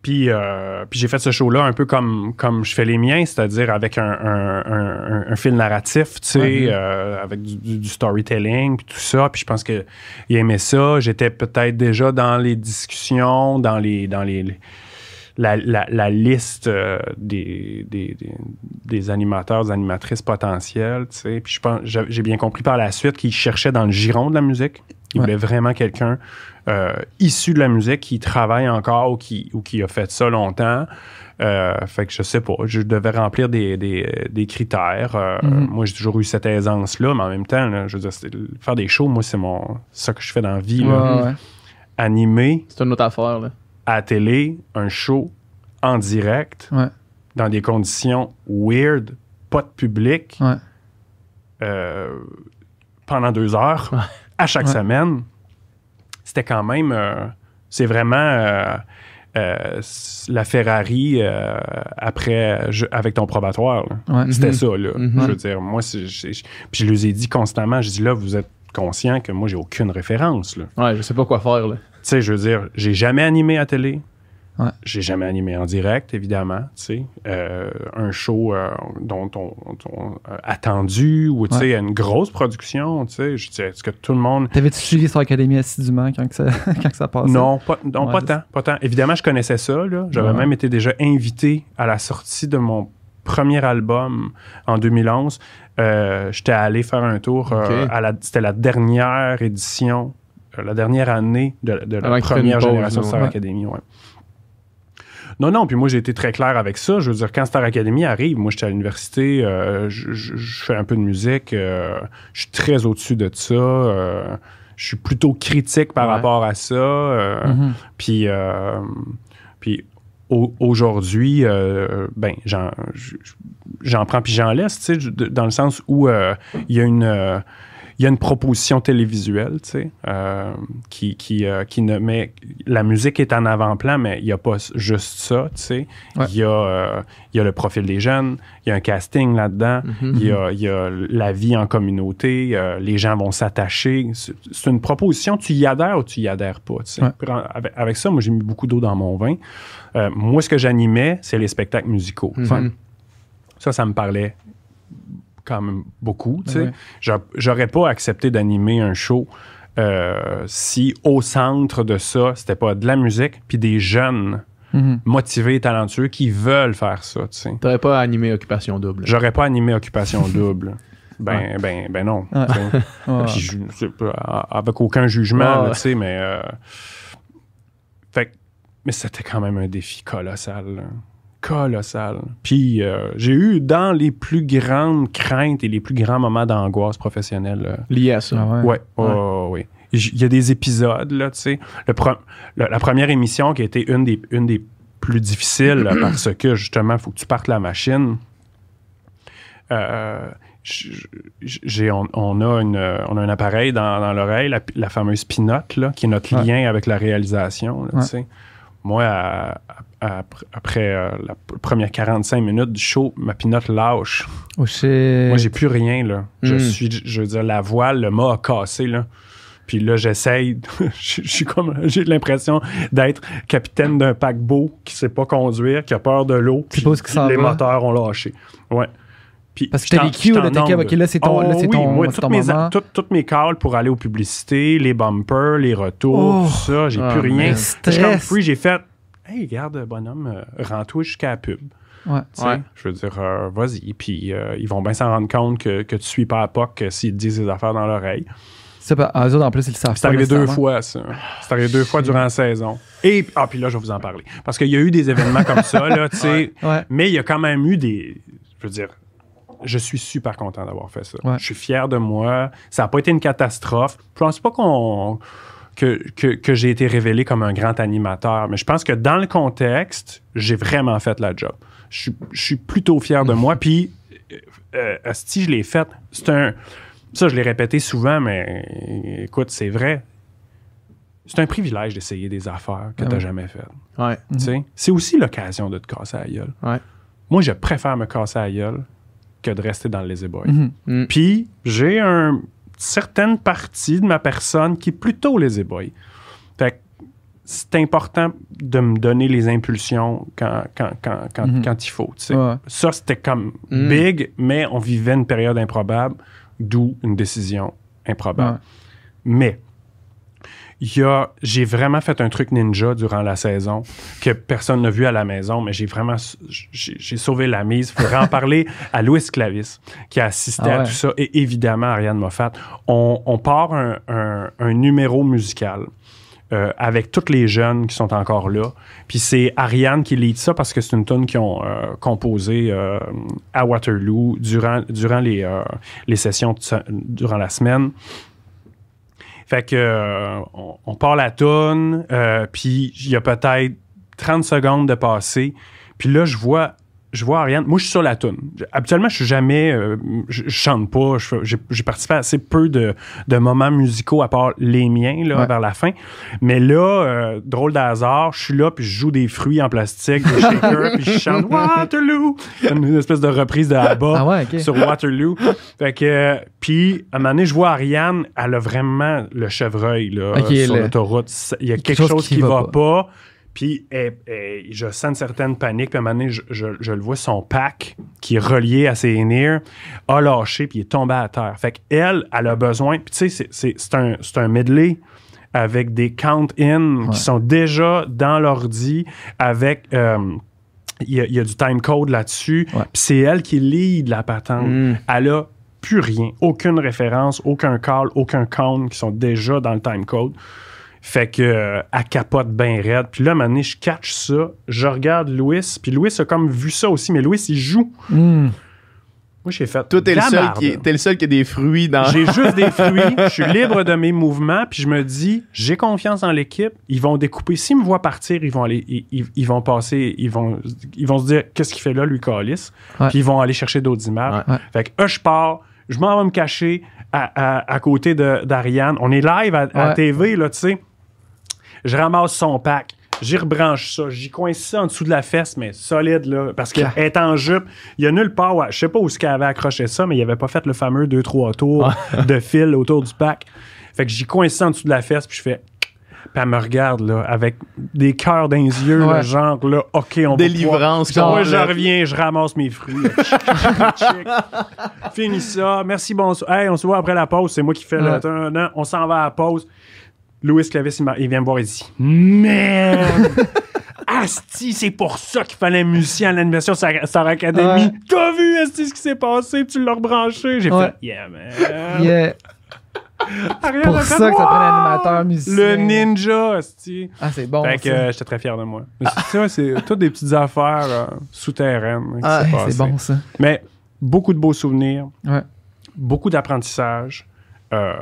Puis, euh, puis j'ai fait ce show-là un peu comme, comme je fais les miens, c'est-à-dire avec un, un, un- un- un fil narratif, tu sais, euh, avec du, du- du storytelling, puis tout ça. Puis je pense qu'il aimait ça. J'étais peut-être déjà dans les discussions, dans les... Dans les les- la, la- la liste euh, des, des, des- des animateurs, des animatrices potentielles, tu sais. Puis je pense, j'ai j'ai bien compris par la suite qu'il cherchait dans le giron de la musique. Il Ouais. voulait vraiment quelqu'un euh, issu de la musique qui travaille encore ou qui, ou qui a fait ça longtemps. Euh, fait que je sais pas, je devais remplir des, des- des critères. Euh, Mhm. Moi, j'ai toujours eu cette aisance-là, mais en même temps, là, je veux dire, faire des shows, moi, c'est mon ça que je fais dans la vie. là. Ouais, ouais. Animer C'est une autre affaire, là. à la télé, un show en direct, Ouais. dans des conditions weird, pas de public, Ouais. euh, pendant deux heures, Ouais. À chaque Ouais. semaine, c'était quand même. euh, c'est vraiment euh, euh, la Ferrari euh, après, je- avec ton probatoire. Ouais. C'était Mhm. ça, là. Mhm. Je veux dire, moi, j'ai- puis je les ai dit constamment, je dis là, vous êtes conscient que moi, j'ai aucune référence, là. Ouais, je sais pas quoi faire, là. Tu sais, je veux dire, j'ai jamais animé à télé. Ouais. J'ai jamais animé en direct, évidemment. Euh, un show euh, dont on, on- euh, attendu ou tu sais, une grosse production. Est-ce que tout le monde. T'avais-tu suivi sur l'Académie assidûment quand, que ça, quand que ça passait? Non, pas, non Ouais, pas tant, pas tant. Évidemment, je connaissais ça. J'avais Ouais. même été déjà invité à la sortie de mon premier album en 2011. Euh, J'étais allé faire un tour. Ok. à la, C'était la dernière édition, la dernière année de, de la première génération de Star ouais. Academy. Non, non, puis moi j'ai été très clair avec ça. Je veux dire, quand Star Academy arrive, moi j'étais à l'université, euh, je, je- je fais un peu de musique, euh, je suis très au-dessus de ça. euh, je suis plutôt critique par Ouais. rapport à ça. Mhm. puis, euh, puis au- aujourd'hui, euh, ben, j'en, j'en prends puis j'en laisse, tu sais, dans le sens où euh, il y a une. Il y a une proposition télévisuelle, tu sais, euh, qui, qui, euh, qui ne met... La musique est en avant-plan, mais il n'y a pas juste ça, tu sais. Ouais. Il y, a, euh, il y a le profil des jeunes, il y a un casting là-dedans, Mhm. il, y a, il y a la vie en communauté, les gens vont s'attacher. C'est c'est une proposition, tu y adhères ou tu y adhères pas, tu sais. Ouais. Avec, avec ça, moi, j'ai mis beaucoup d'eau dans mon vin. Moi, ce que j'animais, c'est les spectacles musicaux. Mhm. Enfin, ça, ça me parlait quand même beaucoup. tu sais. Ouais. J'a- J'aurais pas accepté d'animer un show euh, si au centre de ça, c'était pas de la musique puis des jeunes Mhm. motivés, talentueux qui veulent faire ça. tu sais. T'aurais pas animé Occupation Double. J'aurais pas animé Occupation Double. Ben, ben, ben non. Ouais. tu sais. Ouais. Puis je- c'est pas- avec aucun jugement, Ouais. là, tu sais, mais. euh, fait mais c'était quand même un défi colossal. là. Colossal. Puis euh, j'ai eu dans les plus grandes craintes et les plus grands moments d'angoisse professionnelle. euh, Lié à ça. Ah ouais. Ouais, oh, oui. Il y a des épisodes, là, tu sais. Le pro- le- la première émission qui a été une des, une des plus difficiles là, parce que, justement, il faut que tu partes la machine. Euh, j'ai, on, on a une, euh, on a un appareil dans, dans l'oreille, la, la fameuse pinote, là, qui est notre Ouais. lien avec la réalisation, là, tu Ouais. sais. Moi, à- à- après euh, la première 45 minutes du show, ma pinote lâche. Oh shit. Moi, j'ai plus rien, là. Je Mm. suis, je veux dire, la voile, le mât a cassé, là. Puis là, j'essaye, je je suis comme, j'ai l'impression d'être capitaine d'un paquebot qui sait pas conduire, qui a peur de l'eau. Puis les va. moteurs ont lâché. Ouais. Puis, Parce que t'as les je là, t'es. OK, là, c'est ton- Oh, là, c'est oui, ton- moi, toutes ton mes, tout- toutes mes calls pour aller aux publicités, les bumpers, les retours, Oh. tout ça, j'ai Ah, plus rien. man. Je suis Stress. free, j'ai fait, hey, regarde, bonhomme, euh, rends-toi jusqu'à la pub. Ouais. Tu sais, Ouais. Je veux dire, euh, vas-y. Puis euh, ils vont bien s'en rendre compte que, que tu suis pas à POC euh, s'ils te disent des affaires dans l'oreille. Ça, bah, eux autres, en plus, ils le savent C'est pas arrivé deux fois, ça. C'est arrivé deux fois durant la saison. Et, ah, puis là, je vais vous en parler. Parce qu'il y a eu des événements comme ça, là, tu sais. Ouais. Mais il y a quand même eu des. Je veux dire, je suis super content d'avoir fait ça. Ouais. Je suis fier de moi. Ça n'a pas été une catastrophe. Je pense pas qu'on. Que, que, que j'ai été révélé comme un grand animateur. Mais je pense que dans le contexte, j'ai vraiment fait la job. Je suis, je suis plutôt fier de moi. Puis, euh, euh, asti, je l'ai fait. C'est un. Ça, je l'ai répété souvent, mais écoute, c'est vrai. C'est un privilège d'essayer des affaires que Ah tu n'as jamais faites. Ouais. Tu sais, C'est aussi l'occasion de te casser la gueule. Ouais. Moi, je préfère me casser la gueule que de rester dans le lazy boy. Mhm. Mm. Puis, j'ai une certaine partie de ma personne qui est plutôt lazy boy. Fait que c'est important de me donner les impulsions quand, quand, quand, quand, Mhm. quand il faut. Ouais. Ça, c'était comme Mm. big, mais on vivait une période improbable, d'où une décision improbable. Ouais. Mais j'ai vraiment fait un truc ninja durant la saison que personne n'a vu à la maison, mais j'ai vraiment, j'ai, sauvé la mise. Il faudrait en parler à Louis Clavis, qui a assisté Ah à tout ça, et évidemment Ariane Moffat. On, on part un, un- un numéro musical. euh, avec tous les jeunes qui sont encore là. Puis c'est Ariane qui lead ça parce que c'est une tune qu'ils ont euh, composée euh, à Waterloo durant, durant les, euh, les sessions durant la semaine. Fait que euh, on, on part la toune, euh, puis il y a peut-être 30 secondes de passé. Puis là, je vois, je vois Ariane. Moi, je suis sur la toune. Habituellement, je suis jamais, euh, je, je chante pas. J'ai participé à assez peu de, de moments musicaux à part les miens là, Ouais. vers la fin. Mais là, euh, drôle de hasard, je suis là puis je joue des fruits en plastique, des shakers, puis je chante Waterloo, une espèce de reprise de Abba Ah ouais, sur Waterloo. Fait que, euh, puis, à un moment donné, je vois Ariane, elle a vraiment le chevreuil là, sur l'autoroute. Il y a quelque, chose chose, qui qui, va va pas. pas. Puis eh, eh, je sens une certaine panique. Puis à un moment donné, je, je- je le vois, son pack qui est relié à ses ears a lâché puis il est tombé à terre. Fait qu'elle, elle a besoin. Puis tu sais, c'est- c'est c'est un, c'est un medley avec des count-in Ouais. qui sont déjà dans l'ordi avec. euh, il y, a, il y a du time code là-dessus. Ouais. Puis c'est elle qui lead la patente. Mm. Elle a plus rien, aucune référence, aucun call, aucun count qui sont déjà dans le time code. Fait que euh, elle capote bien raide. Puis là, à un moment donné, je catch ça, je regarde Louis, puis Louis a comme vu ça aussi, mais Louis, il joue. Hmm. Moi, j'ai fait. Toi, t'es le, seul qui est- t'es le seul qui a des fruits dans. J'ai juste des fruits, je suis libre de mes mouvements, puis je me dis, j'ai confiance en l'équipe, ils vont découper. S'ils me voient partir, ils vont aller, ils, ils- ils vont passer, ils vont, ils vont se dire, qu'est-ce qu'il fait là, lui, Calis? Ouais. Puis ils vont aller chercher d'autres images. Ouais. Fait que, eux, je pars, je m'en vais me cacher à, à- à côté de- d'Ariane. On est live à, à Ouais. TV, là, tu sais. Je ramasse son pack. J'y rebranche ça. J'y coince ça en dessous de la fesse, mais solide, là. Parce qu'elle est en jupe. Il y a nulle part. ouais, je sais pas où ce qu'elle avait accroché ça, mais il avait pas fait le fameux 2-3 tours de fil autour du pack. Fait que j'y coince ça en dessous de la fesse, puis je fais. Puis elle me regarde, là, avec des cœurs dans les yeux, là, Ouais. genre, là, OK, on va Délivrance. pouvoir- Moi, je reviens, je ramasse mes fruits. là. Chic, chic, chic. Fini ça. Merci, bonsoir. Hey, on se voit après la pause. C'est moi qui fais Ouais. le. Non, on s'en va à la pause. Louis Clavis, il, vient me voir et dit Merde! Asti, c'est pour ça qu'il fallait un musicien à l'animation Star, Star Academy. Ouais. T'as vu, Asti, ce qui s'est passé? Tu l'as rebranché. J'ai Ouais. fait Yeah, man. Yeah. Ariane Pour fait, ça que ça Wow! prend un animateur musicien. Le ninja, Asti. Ah, c'est bon. fait que euh, j'étais très fier de moi. Mais c'est ça, c'est toutes des petites affaires euh, souterraines hein, Ah, c'est bon, ça. Mais beaucoup de beaux souvenirs, Ouais. beaucoup d'apprentissage euh,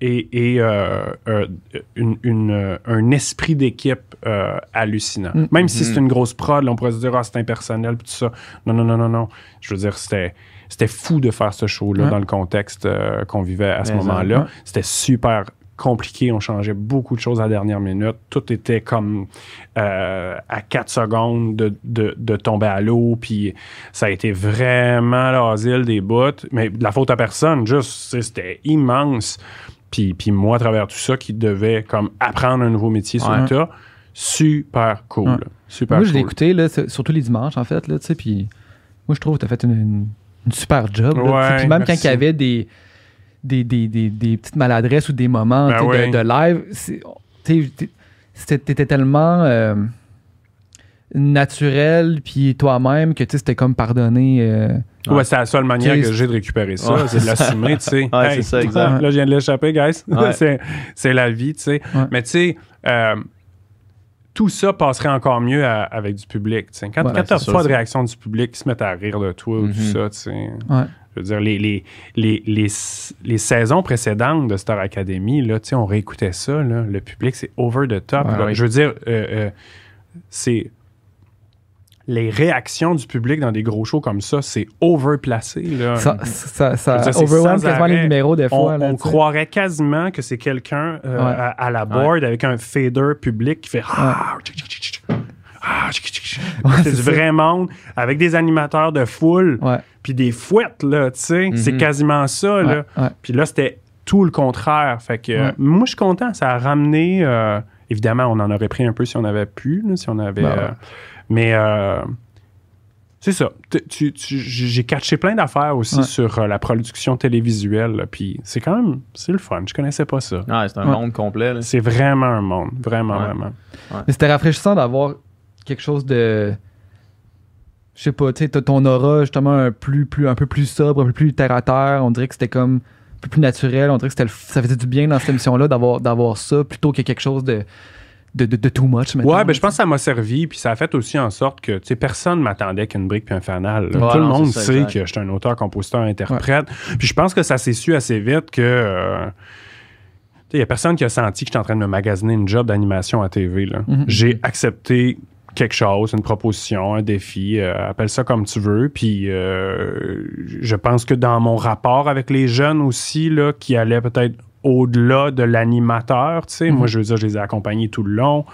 et, et, euh, euh, une- une, euh, un esprit d'équipe euh, hallucinant. Mm. Même si c'est une grosse prod, là, on pourrait se dire ah, c'est impersonnel puis tout ça. Non, non, non, non, non. Je veux dire, c'était. C'était fou de faire ce show-là Ouais. dans le contexte euh, qu'on vivait à ce moment-là. ouais. C'était super compliqué. On changeait beaucoup de choses à la dernière minute. Tout était comme euh, à 4 secondes de, de- de tomber à l'eau. Puis ça a été vraiment l'asile des bouts. Mais de la faute à personne, juste, c'était immense. Puis, puis moi, à travers tout ça, qui devait comme apprendre un nouveau métier sur Ouais. le tas, super cool. Ouais. Super Moi, je l'ai cool. écouté, là, surtout les dimanches, en fait, là, tu sais, puis moi, je trouve que tu as fait une, une- une super job. là, puis même merci. quand il y avait des, des, des, des, des petites maladresses ou des moments Ben de, de live, c'était- tellement euh, naturel, puis toi-même, que tu sais, c'était comme pardonné. euh, Ouais, c'est la seule manière Tu que j'ai de récupérer ça, Ouais. c'est de l'assumer, tu sais? Ouais, c'est ça, exact. Là, je viens de l'échapper, guys. Ouais. c'est, la vie, tu sais. Mais tu sais, euh, tout ça passerait encore mieux à- avec du public, tu sais. Quand, sûr, pas de réaction du public qui se met à rire de toi ou tout Mhm. ça, tu sais. Je veux dire, les, les, les, les, les saisons précédentes de Star Academy, là, tu sais, on réécoutait ça, là, le public, c'est over the top. Ouais, là. oui. Je veux dire, euh, euh, c'est... Les réactions du public dans des gros shows comme ça, c'est overplacé, là. Ça, ça, ça dire, c'est overwhelm les numéros des on, fois. là, on croirait quasiment que c'est quelqu'un euh, Ouais. à, à la board avec un fader public qui fait ah, tchic. Ah. Ouais, c'est c'est du vrai monde avec des animateurs de foule Ouais, puis des fouettes là, tu sais, c'est Mhm. quasiment ça là. ouais, ouais. Puis là c'était tout le contraire, fait que euh, Ouais. moi je suis content, ça a ramené euh, évidemment on en aurait pris un peu si on avait pu, là, si on avait Ben ouais. euh, mais euh, c'est ça. Tu- tu- tu- j'ai catché plein d'affaires aussi Ouais. sur euh, la production télévisuelle. Puis c'est quand même, c'est le fun. Je connaissais pas ça. Ouais, c'est un Ouais. monde complet. là. C'est vraiment un monde. Vraiment, Ouais. vraiment. Mais c'était rafraîchissant d'avoir quelque chose de. Je sais pas, tu sais, t'as ton aura justement un, plus, plus, un peu plus sobre, un peu plus terre à terre. On dirait que c'était comme un peu plus naturel. On dirait que c'était le- ça faisait du bien dans cette émission-là d'avoir, d'avoir ça plutôt que quelque chose de, de, de, de too much. Ouais, ben je pense que ça m'a servi. Puis ça a fait aussi en sorte que, tu sais, personne m'attendait qu'une brique puis un fanal. Ouais, Tout le monde ça, sait exact. que je suis un auteur, compositeur, interprète. Puis je pense que ça s'est su assez vite que. euh, tu sais, il n'y a personne qui a senti que j'étais en train de me magasiner une job d'animation à TV. là. Mhm. J'ai accepté quelque chose, une proposition, un défi, euh, appelle ça comme tu veux. Puis euh, je pense que dans mon rapport avec les jeunes aussi, là, qui allaient peut-être au-delà de l'animateur, tu sais, Mhm. moi je veux dire, je les ai accompagnés tout le long.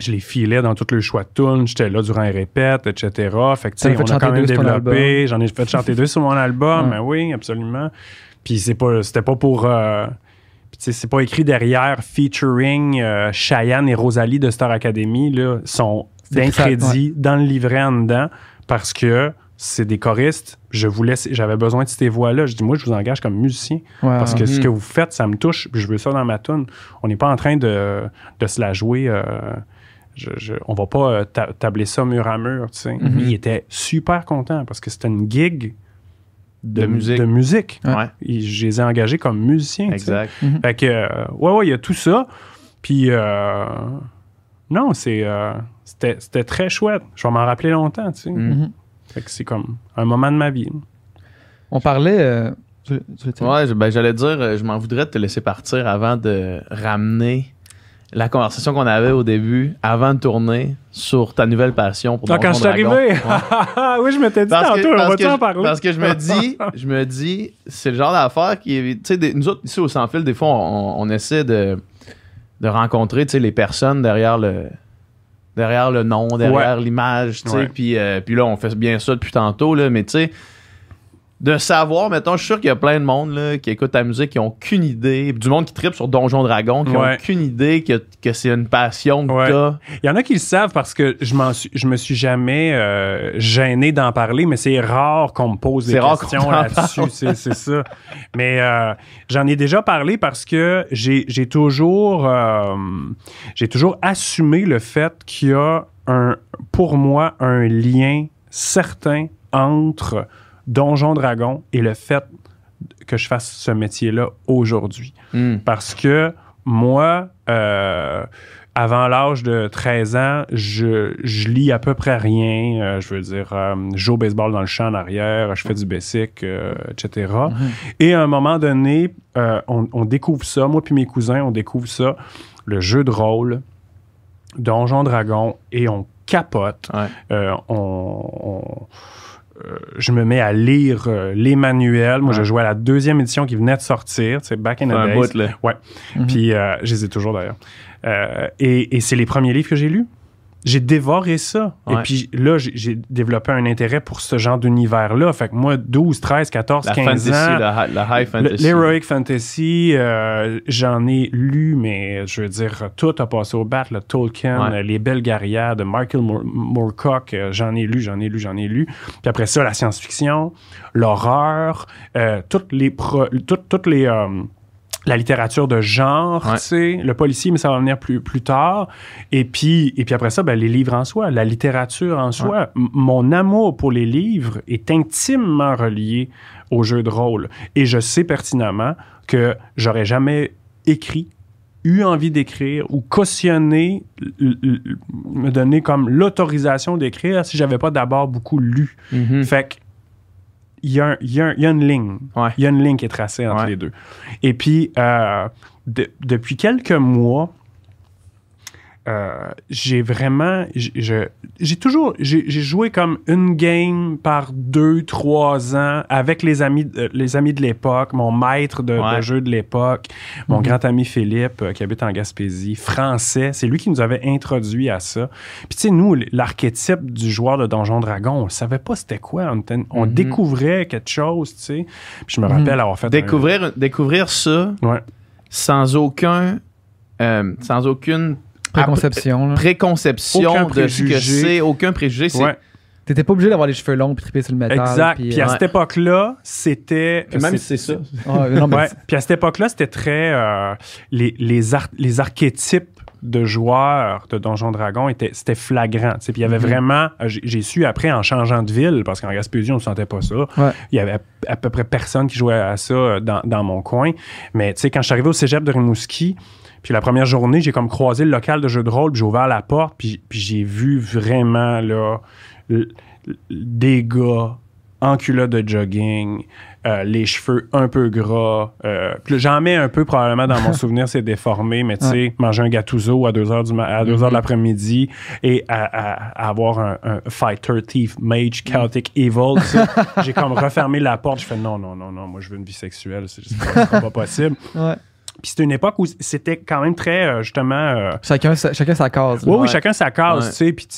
Je les filais dans tout le choix de tunes, j'étais là durant les répètes, etc. Fait que, tu sais, on a quand même développé. J'en ai fait chanter deux sur mon album, mais oui, absolument. Puis c'est pas, c'était pas pour. euh, puis tu sais, c'est pas écrit derrière featuring euh, Cheyenne et Rosalie de Star Academy, là, sont d'un crédit dans le livret en dedans parce que c'est des choristes. Je voulais, j'avais besoin de ces voix-là. Je dis, moi, je vous engage comme musicien parce que ce Mhm. que vous faites, ça me touche. puis Je veux ça dans ma tune. On n'est pas en train de, de se la jouer. euh, je, je- on va pas euh, ta- tabler ça mur à mur. tu sais. Mhm. Il était super content parce que c'était une gig de, De musique. de musique. Ouais. Ouais, Et Je les ai engagés comme musiciens. tu sais. exact. Fait que, euh, ouais, ouais, il y a tout ça. Puis, euh, non, c'est, euh, c'était, c'était très chouette. Je vais m'en rappeler longtemps, tu sais. Mm. Mhm. Fait que c'est comme un moment de ma vie. On parlait. euh, tu- Ouais, je- ben, j'allais dire, euh, je m'en voudrais de te laisser partir avant de ramener la conversation qu'on avait au début, avant de tourner, sur ta nouvelle passion pour Donc, quand je suis arrivé, Ouais. oui, je m'étais dit Parce tantôt, que, on parler? parce que je me dis, je me dis, c'est le genre d'affaire qui est. Tu sais, des- nous autres, ici au Sans Fil, des fois, on, on essaie de, de rencontrer tu sais, les personnes derrière le derrière le nom, derrière l'image, tu sais. Puis, euh, puis là, on fait bien ça depuis tantôt, là, mais tu sais, de savoir, mettons, je suis sûr qu'il y a plein de monde là, qui écoute ta musique, qui ont aucune idée, du monde qui tripe sur Donjon Dragon, qui ont Ouais. aucune idée que, que c'est une passion que Ouais. t'as. Il y en a qui le savent parce que je, m'en suis, je me suis jamais euh, gêné d'en parler, mais c'est rare qu'on me pose des C'est rare questions là-dessus. C'est, c'est ça. Mais euh, j'en ai déjà parlé parce que j'ai, j'ai toujours, euh, j'ai toujours assumé le fait qu'il y a un, pour moi un lien certain entre Donjon Dragon et le fait que je fasse ce métier-là aujourd'hui. Hmm. Parce que moi, euh, avant l'âge de 13 ans, je, je lis à peu près rien. Euh, je veux dire, euh, je joue au baseball dans le champ en arrière, je fais du basic, euh, etc. Et à un moment donné, on, on découvre ça, moi puis mes cousins, on découvre ça, le jeu de rôle, Donjon Dragon, et on capote. Ouais. On, on- je me mets à lire euh, les manuels. Moi, Ouais. je jouais à la deuxième édition qui venait de sortir, c'est back in the un days. bout, là. Ouais. Mhm. Puis euh, je les ai toujours d'ailleurs. Euh, et et c'est les premiers livres que j'ai lus. J'ai dévoré ça. Et puis là, j'ai- développé un intérêt pour ce genre d'univers-là. Fait que moi, 12, 13, 14, La 15 fantasy, ans, la, la high fantasy. L'Heroic Fantasy, euh, j'en ai lu, mais je veux dire, tout a passé au bat. Le Tolkien, Ouais. Les Belles Guerrières de Michael Moor- Moorcock, euh, j'en ai lu, j'en ai lu, j'en ai lu. Puis après ça, la science-fiction, l'horreur, euh, toutes les... pro- toutes, toutes les la littérature de genre, Ouais. tu sais, le policier, mais ça va venir plus, plus tard. Et puis, et puis après ça, ben, les livres en soi, la littérature en soi. Mon amour pour les livres est intimement relié au jeu de rôle. Et je sais pertinemment que j'aurais jamais écrit, eu envie d'écrire ou cautionné, me donner comme l'autorisation d'écrire si j'avais pas d'abord beaucoup lu. Mhm. Fait que, il y, a y y une ligne. Ouais. Il y a une ligne qui est tracée entre Ouais. les deux. Et puis, euh, de- depuis quelques mois, euh, j'ai vraiment. J'ai toujours. J'ai joué comme une game par deux, trois ans avec les amis, de- les amis de l'époque, mon maître de, jeu de l'époque, mon Mhm. grand ami Philippe euh, qui habite en Gaspésie, français. C'est lui qui nous avait introduit à ça. Puis, tu sais, nous, l'archétype du joueur de Donjon Dragon, on ne savait pas c'était quoi. On, était- on Mhm. découvrait quelque chose, tu sais. Puis, je me Mhm. rappelle avoir fait. un- Découvrir, découvrir ça Ouais. sans aucun euh, sans aucune Préconception. là. préconception Aucun de ce que préjugé. c'est, aucun préjugé. C'est Ouais. T'étais pas obligé d'avoir les cheveux longs puis triper sur le métal. Exact. Puis, Puis à euh, cette époque-là, c'était. Puis même c'est- si c'est ça. ah, non, mais Ouais. Puis à cette époque-là, c'était très. euh, les, les, ar- les archétypes de joueurs de Donjon Dragon étaient c'était flagrant. tu sais. Puis il y avait Mhm. vraiment. euh, J'ai j'ai su après en changeant de ville, parce qu'en Gaspésie, on ne sentait pas ça. Ouais. Il y avait à, à peu près personne qui jouait à ça euh, dans, dans mon coin. Mais tu sais, quand je suis arrivé au cégep de Rimouski, puis la première journée, j'ai comme croisé le local de jeu de rôle, puis j'ai ouvert la porte, puis, puis j'ai vu vraiment là, des gars en culotte de jogging, euh, les cheveux un peu gras. euh, puis j'en mets un peu probablement dans mon souvenir, c'est déformé, mais tu sais, manger un gâteau à 2 heures, du ma- à 2 heures de l'après-midi et à, à- à avoir un, un fighter, thief, mage, chaotic, evil. tu sais. J'ai comme refermé la porte, je fais non, non, non, non, moi je veux une vie sexuelle, c'est juste pas, pas possible. ouais. Puis c'était une époque où c'était quand même très, euh, justement... euh, Chacun, sa- chacun sa case. oui, oui, Ouais. chacun sa case, Ouais. tu sais. Puis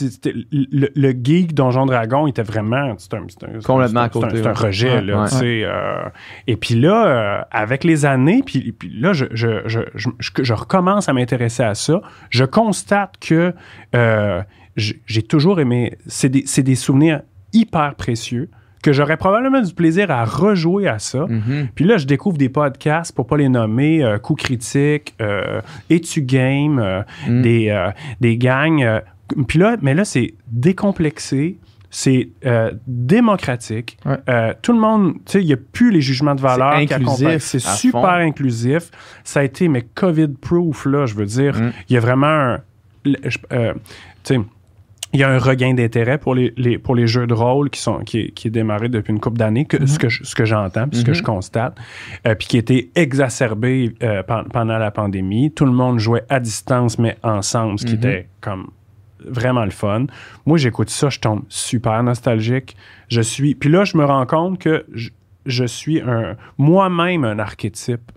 le, le geek Donjon Dragon était vraiment... C'est un, c'est un- Complètement à un- côté, C'est un, ouais. rejet, Ouais, là, tu sais. euh, et puis là, euh, avec les années, puis, puis là, je, je, je, je, recommence à m'intéresser à ça. Je constate que j'ai j'ai toujours aimé... C'est des, c'est des souvenirs hyper précieux que j'aurais probablement du plaisir à rejouer à ça. Mhm. Puis là, je découvre des podcasts, pour pas les nommer, euh, Coup Critique, euh, Et-tu Game, euh, Mm. des, euh, des gangs. puis là, mais là, c'est décomplexé, c'est euh, démocratique. Ouais. Euh, tout le monde, tu sais, il n'y a plus les jugements de valeur qui accompagnent. C'est super fond. inclusif. Ça a été, mais COVID-proof, là, je veux dire. Mm. Il y a vraiment un... euh, tu sais, il y a un regain d'intérêt pour les, les- pour les jeux de rôle qui, sont, qui, qui est démarré depuis une couple d'années, que, ce que je- ce que j'entends, puis ce que Mhm. je constate, euh, puis qui a été exacerbé euh, pen- pendant la pandémie. Tout le monde jouait à distance, mais ensemble, ce qui Mhm. était comme vraiment le fun. Moi, j'écoute ça, je tombe super nostalgique. Je suis... Puis là, je me rends compte que je, je suis un moi-même un archétype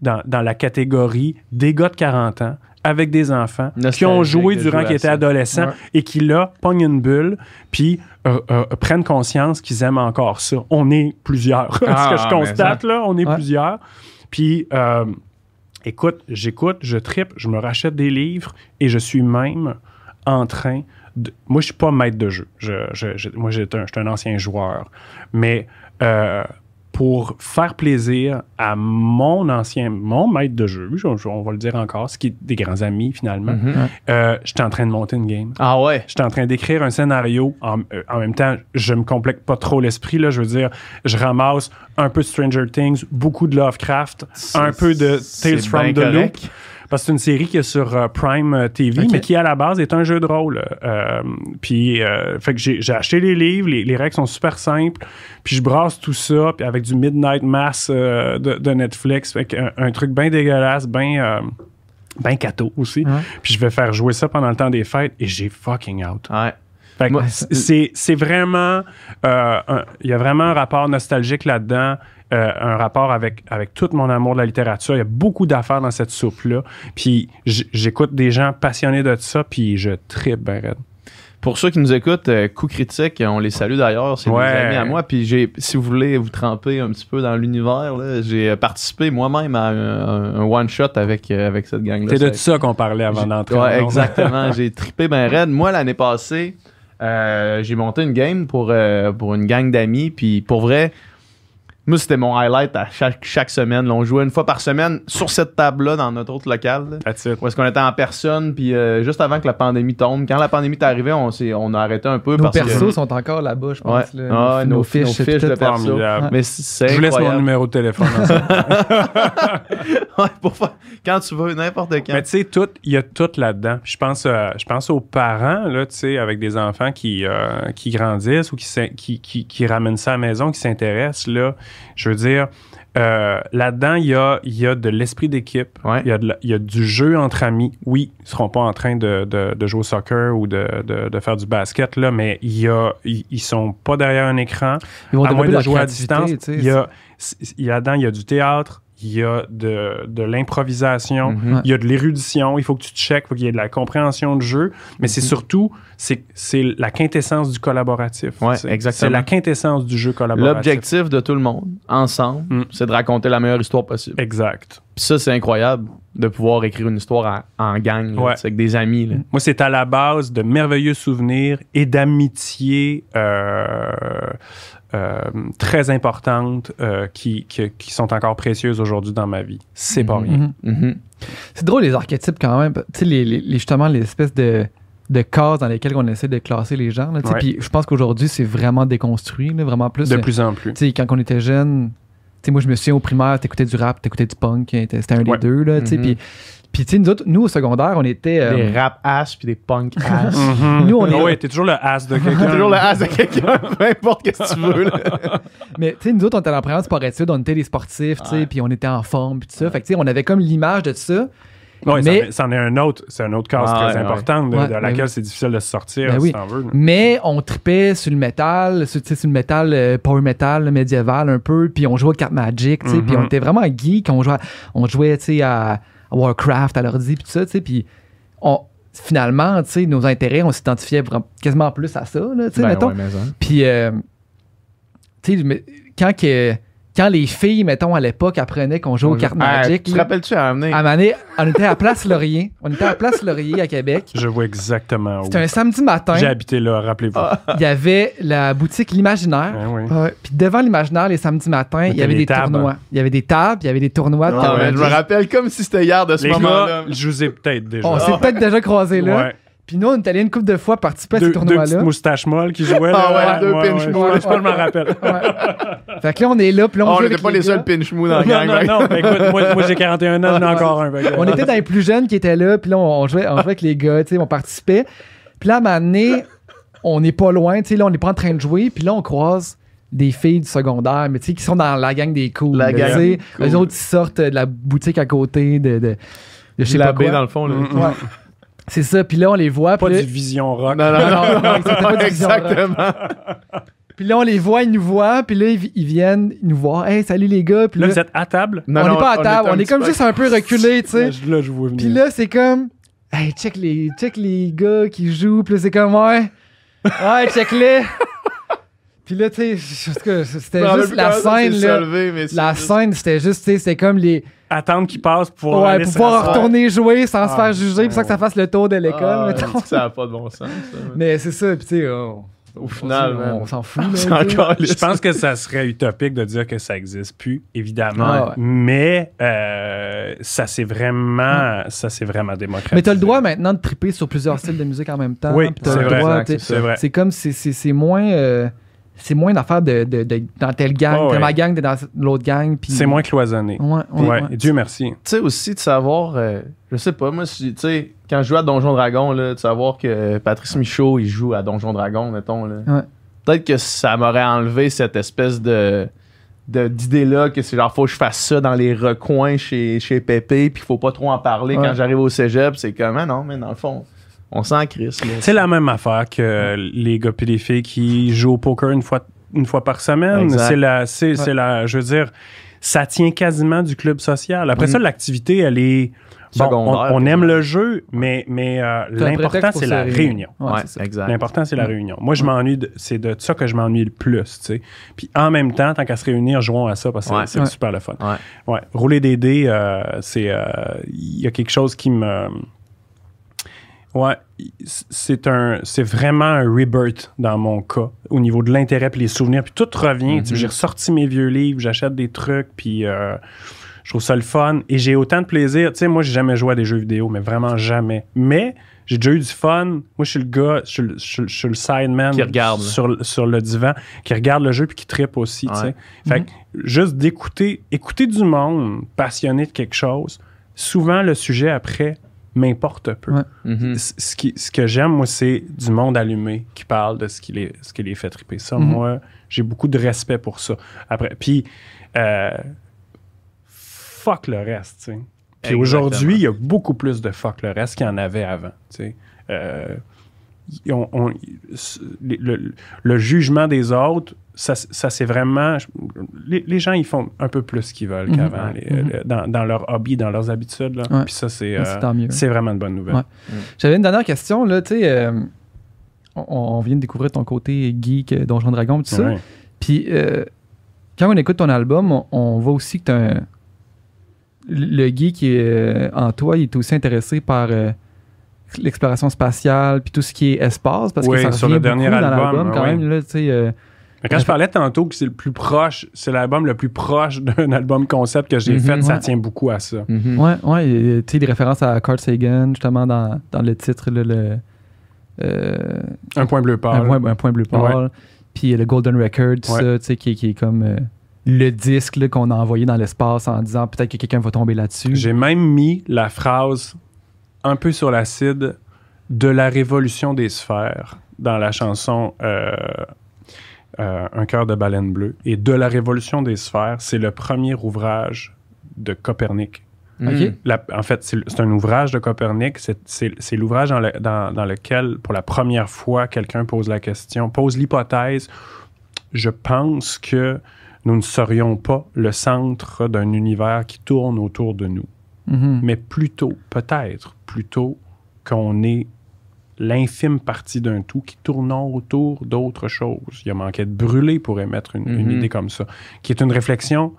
dans, dans la catégorie des gars de 40 ans avec des enfants qui ont joué durant qu'ils étaient adolescents Ouais. et qui, là, pognent une bulle, puis euh, euh, prennent conscience qu'ils aiment encore ça. On est plusieurs. Ce Ah, que je mais constate, là, on est Ouais. plusieurs. Puis, euh, écoute, j'écoute, je tripe, je me rachète des livres et je suis même en train de... Moi, je suis pas maître de jeu. Je, je- je- moi, j'étais un, un ancien joueur. Mais euh, pour faire plaisir à mon ancien, mon maître de jeu, je- je- on va le dire encore, ce qui est des grands amis finalement, Mhm. euh, j'étais en train de monter une game. Ah ouais? J'étais en train d'écrire un scénario. En, euh, en même temps, je me complique pas trop l'esprit. Là, je veux dire, je ramasse un peu de Stranger Things, beaucoup de Lovecraft, un peu de Tales from the Loop. Parce que c'est une série qui est sur euh, Prime euh, TV, mais qui à la base est un jeu de rôle. Euh, puis, euh, fait que j'ai acheté les livres, les, les règles sont super simples. Puis je brasse tout ça, puis avec du Midnight Mass euh, de, de Netflix, fait que un, un truc bien dégueulasse, bien ben cato aussi. Puis je vais faire jouer ça pendant le temps des fêtes et j'ai fucking out. Ouais. Fait que Moi, c'est c'est vraiment. euh, Il y a vraiment un rapport nostalgique là-dedans. Euh, un rapport avec, avec tout mon amour de la littérature. Il y a beaucoup d'affaires dans cette soupe-là. Puis j'écoute des gens passionnés de ça, puis je tripe ben raide. Pour ceux qui nous écoutent, euh, coup critique, on les salue d'ailleurs, c'est Ouais. des amis à moi. Puis j'ai, si vous voulez vous tremper un petit peu dans l'univers, j'ai euh, participé moi-même à un, un one shot avec euh, avec cette gang-là. C'est de Ça- qu'on parlait avant d'entrer. Ouais, exactement. j'ai trippé ben raide. Moi, l'année passée, euh, j'ai monté une game pour, pour une gang d'amis. Puis pour vrai, moi, c'était mon highlight à chaque, chaque semaine. là. on jouait une fois par semaine sur cette table-là dans notre autre local. là. That's it. Où est-ce qu'on était en personne, puis euh, juste avant que la pandémie tombe. Quand la pandémie est arrivée, on, s'est- on a arrêté un peu Nos parce persos que... sont encore là-bas, je Ouais. pense. là. Ah, nos, nos fiches, fiches, de perso. Mais c'est Je vous laisse mon numéro de téléphone. ensemble. Ouais, pour faire- quand tu veux, n'importe quand. Mais tu sais, tout, il y a tout là-dedans. Je pense, euh, je pense aux parents, là, tu sais, avec des enfants qui, euh, qui grandissent ou qui, qui, qui, qui ramènent ça à la maison, qui s'intéressent, là. Je veux dire, euh, là-dedans, il y a, y a de l'esprit d'équipe. Ouais. Il, y y a du jeu entre amis. Oui, ils seront pas en train de, de, de jouer au soccer ou de, de, de faire du basket, là, mais il y a, ils, ils sont pas derrière un écran Ils vont à moins de jouer à distance. Il y a, y a là-dedans, il y a du théâtre, il y a de, de l'improvisation, Mhm. il y a de l'érudition, il faut que tu te checkes, il faut qu'il y ait de la compréhension de jeu, mais c'est surtout, c'est c'est la quintessence du collaboratif. Ouais, sais. exactement. C'est la quintessence du jeu collaboratif. L'objectif de tout le monde, ensemble, Mm. c'est de raconter la meilleure histoire possible. Exact. Puis ça, c'est incroyable de pouvoir écrire une histoire en, en gang, là, Ouais. avec des amis. là. Moi, c'est à la base de merveilleux souvenirs et d'amitiés euh, euh, très importantes euh, qui, qui, qui sont encore précieuses aujourd'hui dans ma vie. C'est pas Mhm. rien. Mhm. Mhm. C'est drôle les archétypes quand même. Tu sais, les, les- justement, les espèces de, de cases dans lesquelles on essaie de classer les gens. là. Puis je pense qu'aujourd'hui, c'est vraiment déconstruit, là, vraiment plus. De euh, plus en plus. Tu sais, quand on était jeune, tu sais, moi, je me souviens au primaire, t'écoutais du rap, t'écoutais du punk, hein, c'était un Ouais. des deux, là, tu sais. Mhm. Puis, puis tu sais, nous autres, nous, au secondaire, on était... euh, Des rap ass puis des punk ass. Mhm. Nous, on est- Ah ouais, t'es toujours le as de T'es quelqu'un. toujours le ass de quelqu'un, peu importe ce que tu veux. là. Mais tu sais, nous autres, on était en première sport études, on était des sportifs, tu sais, puis on était en forme, puis tout ça. Fait que tu sais, on avait comme l'image de ça. Ouais, Mais- c'en est- un autre, c'est un autre case Ah, très ouais, important de, Ouais, de ben laquelle oui. c'est difficile de se sortir Ben si oui. t'en veux. Mais on tripait sur le métal, sur, tu sais, sur le métal euh, power metal médiéval un peu, puis on jouait au carte Magic, tu sais, puis Mhm. on était vraiment geek, on jouait, on jouait tu sais, à Warcraft, à l'ordi, puis tout ça, tu sais, puis on, finalement, tu sais, nos intérêts, on s'identifiait vraiment- quasiment plus à ça, là, tu sais, Ben mettons. Puis, euh, tu sais, mais quand, que, quand les filles, mettons, à l'époque, apprenaient qu'on jouait aux cartes Ah, Magic, Tu te rappelles-tu à amener? à on était à Place Laurier. On était à Place Laurier à Québec. Je vois exactement où. C'était un samedi matin. J'ai habité là, rappelez-vous. Ah. Il y avait la boutique L'Imaginaire. Ah oui. Ouais. Puis devant l'Imaginaire, les samedis matins, il y avait des tables. tournois. Il y avait des tables, il y avait des tournois. de Ah, je me rappelle comme si c'était hier de ce Les moment-là. je vous ai peut-être déjà. On s'est peut-être déjà croisés là. Ouais. Puis nous, on est allés une couple de fois participer à Deux, ces deux petites tournois-là. moustaches molles qui jouaient. Ah ouais, deux pinch je- molles. Je m'en rappelle. Ouais. Fait que là, on est là, puis là, on Oh, on joue n'était avec pas les seuls pinch mou dans la Non, gang. non, mec. non. Ben, écoute, moi, moi, j'ai 41 ans, j'en ai encore un. que- On était dans les plus jeunes qui étaient là, puis là, on jouait, on jouait avec les gars, tu sais, on participait. Puis là, à un moment donné, on n'est pas loin, tu sais, là, on n'est pas en train de jouer, puis là, on croise des filles du secondaire, mais tu sais, qui sont dans la gang des cools. La gang cool. Eux autres, ils sortent de la boutique à côté de, de, de je sais pas La baie quoi. dans le fond. Là. Mm, Ouais. C'est ça, puis là, on les voit, Pas là, du Vision Rock. Non, non, Non, non. pas du. Exactement. puis là, on les voit, ils nous voient, puis là, ils, ils viennent nous voir. Hey, salut les gars, puis Là, là, vous êtes à table? Non, on n'est pas à table, on est petit comme peu- juste un peu reculé, tu sais. Là, je- vous vois Puis là, c'est comme. Hey, check les, check les gars qui jouent. Puis là, c'est comme, ouais. Ouais, check-les. Puis là, tu sais, c'était juste la scène, là. c'est La juste- scène, c'était juste, tu sais, c'était comme les. Attendre qu'ils passent pour pouvoir Ouais, aller pour se pouvoir retourner jouer sans se Ah, faire juger, puis ça que ça fasse le tour de l'école, Ah, mettons. c'est ça n'a pas de bon sens. ça. Mais c'est ça, puis tu sais, on- Au final, on, s'en fout. là, C'est tu sais. encore Je pense que ça serait utopique de dire que ça existe plus, évidemment. Ah ouais. Mais euh, ça s'est vraiment, ça s'est vraiment démocratisé. Mais t'as le droit maintenant de triper sur plusieurs styles de musique en même temps. Oui, t'as c'est vrai, tu c'est C'est vrai. C'est comme, c'est- c'est c'est moins. euh, c'est moins d'affaires de, de, de- dans telle gang, Oh, t'es ouais. ma gang, dans l'autre gang. puis- C'est moins cloisonné. Ouais, Ouais, ouais, ouais. et Dieu merci. Tu sais aussi de savoir, euh, je sais pas, moi, si- tu sais, quand je joue à Donjon Dragon, là, de savoir que Patrice Michaud, il joue à Donjon Dragon, mettons, là. Ouais. Peut-être que ça m'aurait enlevé cette espèce de de- d'idée-là que c'est genre faut que je fasse ça dans les recoins chez, chez Pépé puis qu'il faut pas trop en parler Ouais. quand j'arrive au cégep c'est comme ah non mais dans le fond on s'en crisse. C'est la même affaire que les gars et les filles qui jouent au poker une fois, une fois par semaine. C'est la, c'est, c'est la, je veux dire, ça tient quasiment du club social. Après Mhm. ça, l'activité, elle est. Bon, Secondaire, on, aime le jeu, mais, mais euh, l'important, c'est la réunion. Ouais, L'important, c'est la réunion. Moi, je Ouais. m'ennuie, de- c'est de ça que je m'ennuie le plus, tu sais. Puis en même temps, tant qu'à se réunir, jouons à ça parce que Ouais. c'est Ouais. super le fun. Ouais. Ouais. Rouler des dés, euh, c'est. euh, Il y a quelque chose qui me. Ouais, c'est un, c'est vraiment un rebirth dans mon cas au niveau de l'intérêt puis les souvenirs puis tout revient. Mhm. J'ai ressorti mes vieux livres, j'achète des trucs puis euh, je trouve ça le fun et j'ai autant de plaisir. Tu sais, moi j'ai jamais joué à des jeux vidéo, mais vraiment jamais. Mais j'ai déjà eu du fun. Moi je suis le gars, je suis le, je je suis le sideman Qui regarde, sur, le- sur le divan, qui regarde le jeu puis qui trippe aussi. Ouais. Fait que juste d'écouter, écouter du monde passionné de quelque chose. Souvent le sujet après m'importe peu. Ouais. Mhm. C- ce, qui- ce que j'aime, moi, c'est du monde allumé qui parle de ce qui les, ce qui les fait triper. Ça, Mhm. moi, j'ai beaucoup de respect pour ça. Après, puis, euh, fuck le reste, tu sais. Puis Exactement. aujourd'hui, il y a beaucoup plus de fuck le reste qu'il y en avait avant, tu sais. Euh, on- on- le, jugement des autres, ça, ça c'est vraiment. Les, les gens, ils font un peu plus ce qu'ils veulent Mhm. qu'avant, Mhm. dans, dans leur hobby, dans leurs habitudes. là. Ouais. Puis ça, c'est euh, vraiment une bonne nouvelle. Ouais. J'avais une dernière question, là, tu euh, on, on vient de découvrir ton côté geek, euh, Donjon Dragon, tout ça. Ouais. Puis, euh, quand on écoute ton album, on, voit aussi que t'as un. Le geek qui est euh, en toi, il est aussi intéressé par l'exploration spatiale, puis tout ce qui est espace, parce Oui, que ça sur revient le dernier beaucoup dans album, l'album quand oui. même, là, euh, Mais quand je parlais tantôt que c'est le plus proche, c'est l'album le plus proche d'un album concept que j'ai Mhm. fait, ça Ouais. tient beaucoup à ça. Mhm. Ouais, ouais, et, tu sais, des références à Carl Sagan, justement, dans, dans le titre, là, le. euh, Un point bleu un, pâle. point, un point bleu pâle. Puis euh, le Golden Record, tout Ouais. ça, tu sais, qui, est- qui est comme euh, le disque qu'on a envoyé dans l'espace en disant peut-être que quelqu'un va tomber là-dessus. J'ai même mis la phrase un peu sur l'acide de la révolution des sphères dans la chanson euh, euh, Un cœur de baleine bleue. Et de la révolution des sphères, c'est le premier ouvrage de Copernic. La- en fait, c'est un ouvrage de Copernic. C'est- l'ouvrage dans, le- dans- dans lequel, pour la première fois, quelqu'un pose la question, pose l'hypothèse. Je pense que nous ne serions pas le centre d'un univers qui tourne autour de nous, Mhm. mais plutôt, peut-être, plutôt qu'on est l'infime partie d'un tout qui tourne autour d'autre chose. Il a manqué de brûler pour émettre une, une Mhm. idée comme ça, qui est une réflexion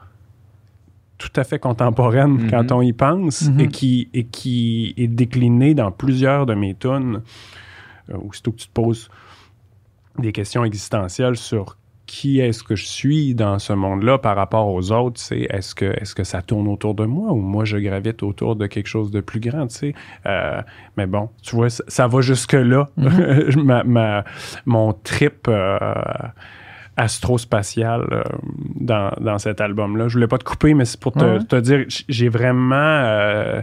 tout à fait contemporaine Mhm. quand on y pense et, qui, et qui est déclinée dans plusieurs de mes tunes. Euh, aussitôt que tu te poses des questions existentielles sur qui est-ce que je suis dans ce monde-là par rapport aux autres, c'est est-ce que, est que ça tourne autour de moi ou moi je gravite autour de quelque chose de plus grand, tu sais? Euh, mais bon, tu vois, ça, ça va jusque-là. Ma- ma- mon trip euh, astrospatial euh, dans, dans cet album-là. Je voulais pas te couper, mais c'est pour te, Ouais. te dire, j'ai vraiment, euh,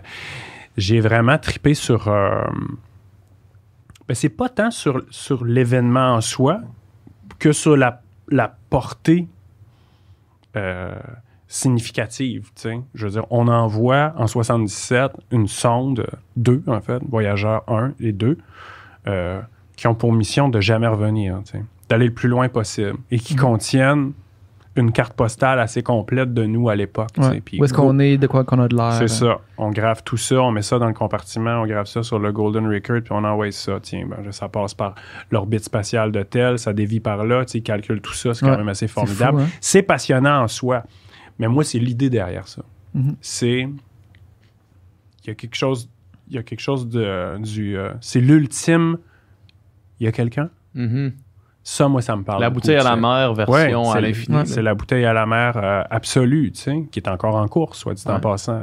j'ai vraiment tripé sur. ben, c'est pas tant sur, sur l'événement en soi que sur la, la portée euh, significative. Je veux dire, on envoie en 77 une sonde, deux en fait, Voyageur 1 et 2, euh, qui ont pour mission de jamais revenir, d'aller le plus loin possible et qui Mhm. contiennent une carte postale assez complète de nous à l'époque. Ouais. Où est-ce qu'on est, de quoi qu'on a de l'air. c'est ça. On grave tout ça, on met ça dans le compartiment, on grave ça sur le Golden Record, puis on envoie ça. Tiens, ben, ça passe par l'orbite spatiale de tel, ça dévie par là, tu calculent tout ça, c'est quand même assez C'est fou, formidable. hein? C'est passionnant en soi. Mais moi, c'est l'idée derrière ça. Mhm. C'est. Il y a quelque chose. Il y a quelque chose de. du. euh, c'est l'ultime. Il y a quelqu'un? Mhm. Ça, moi, ça me parle. La beaucoup, bouteille à la mer, Ouais, version c'est à l'infini. C'est la bouteille à la mer euh, absolue, tu sais, qui est encore en course, soit dit en passant.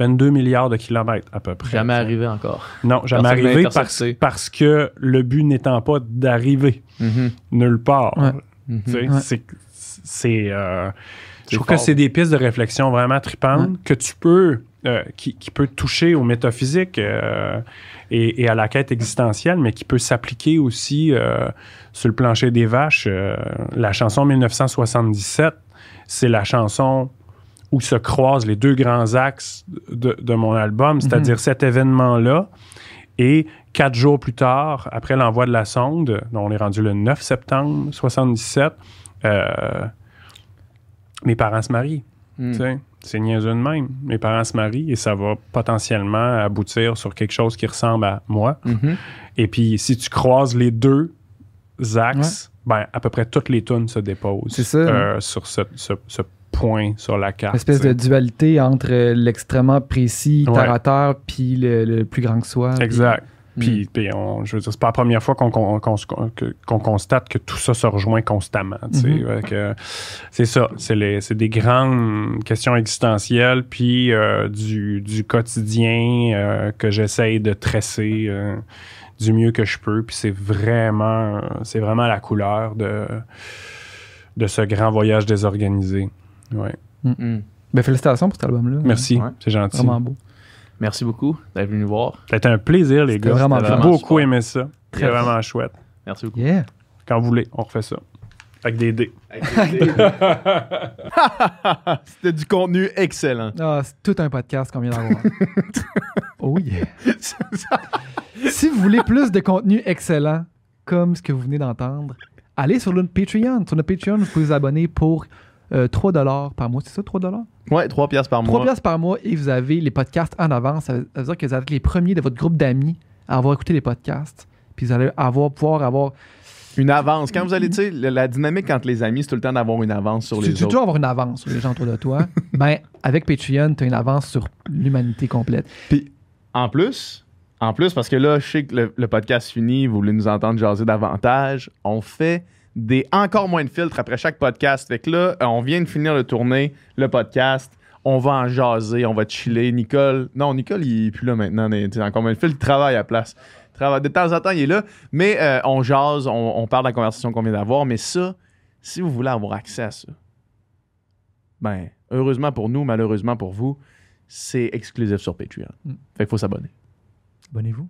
22 milliards de kilomètres, à peu près. Jamais arrivé encore. Non, jamais Personne arrivé parce, que le but n'étant pas d'arriver Mhm. nulle part. Ouais. Tu sais, Ouais. c'est- C'est. euh, C'est je trouve que c'est des pistes de réflexion vraiment tripantes que tu peux. euh, qui, qui peut toucher au métaphysique euh, et, et à la quête existentielle, mais qui peut s'appliquer aussi euh, sur le plancher des vaches. Euh, la chanson 1977, c'est la chanson où se croisent les deux grands axes de, de mon album, c'est-à-dire cet événement-là et quatre jours plus tard, après l'envoi de la sonde, dont on est rendu le 9 septembre 77, euh, mes parents se marient. Sais. C'est niaiseux de même. Mes parents se marient et ça va potentiellement aboutir sur quelque chose qui ressemble à moi. Mhm. Et puis, si tu croises les deux axes, ben, à peu près toutes les tunes se déposent ça. euh, sur ce, ce- ce point sur la carte. Une espèce de dualité entre euh, l'extrêmement précis, terre à terre, puis le, le plus grand que soi. Exact. Puis, puis on- je veux dire, c'est pas la première fois qu'on qu'on- qu'on se- que- qu'on constate que tout ça se rejoint constamment. Mhm. Que C'est ça. C'est les- c'est des grandes questions existentielles, puis euh, du, du quotidien euh, que j'essaye de tresser euh, du mieux que je peux. Puis c'est vraiment, c'est vraiment la couleur de, de ce grand voyage désorganisé. Ouais. Mhm. Ben, félicitations pour cet album-là. Merci, Ouais. c'est gentil. Vraiment beau. Merci beaucoup d'être venu nous voir. Ça a été un plaisir, les C'était gars. vraiment J'ai beaucoup Super. aimé ça. Très vraiment chouette. Merci beaucoup. Yeah. Quand vous voulez, on refait ça. Avec des dés. C'était du contenu excellent. Ah, c'est tout un podcast qu'on vient d'avoir. oh yeah. si vous voulez plus de contenu excellent, comme ce que vous venez d'entendre, allez sur notre Patreon. Sur notre Patreon, vous pouvez vous abonner pour euh, 3 par mois. C'est ça, 3 Ouais, 3 piastres par 3 mois. piastres par mois et vous avez les podcasts en avance. Ça veut ça veut dire que vous êtes les premiers de votre groupe d'amis à avoir écouté les podcasts. Puis vous allez avoir, pouvoir avoir. Une avance. Quand vous allez, tu sais, la, dynamique entre les amis, c'est tout le temps d'avoir une avance sur Tu, les tu autres. toujours avoir une avance sur les gens autour de toi. ben, avec Patreon, tu as une avance sur l'humanité complète. En plus, en plus, parce que là, je sais que le, le podcast finit, vous voulez nous entendre jaser davantage, on fait des encore moins de filtres après chaque podcast. Fait que là, euh, on vient de finir de tourner le podcast. On va en jaser, on va chiller. Nicole, non, Nicole, il est plus là maintenant. tu sais, encore moins de filtres, il travaille à la place. Il De temps en temps, il est là. Mais euh, on jase, on, on parle de la conversation qu'on vient d'avoir. Mais ça, si vous voulez avoir accès à ça, ben, heureusement pour nous, malheureusement pour vous, c'est exclusif sur Patreon. Mm. Fait qu'il faut s'abonner. Abonnez-vous.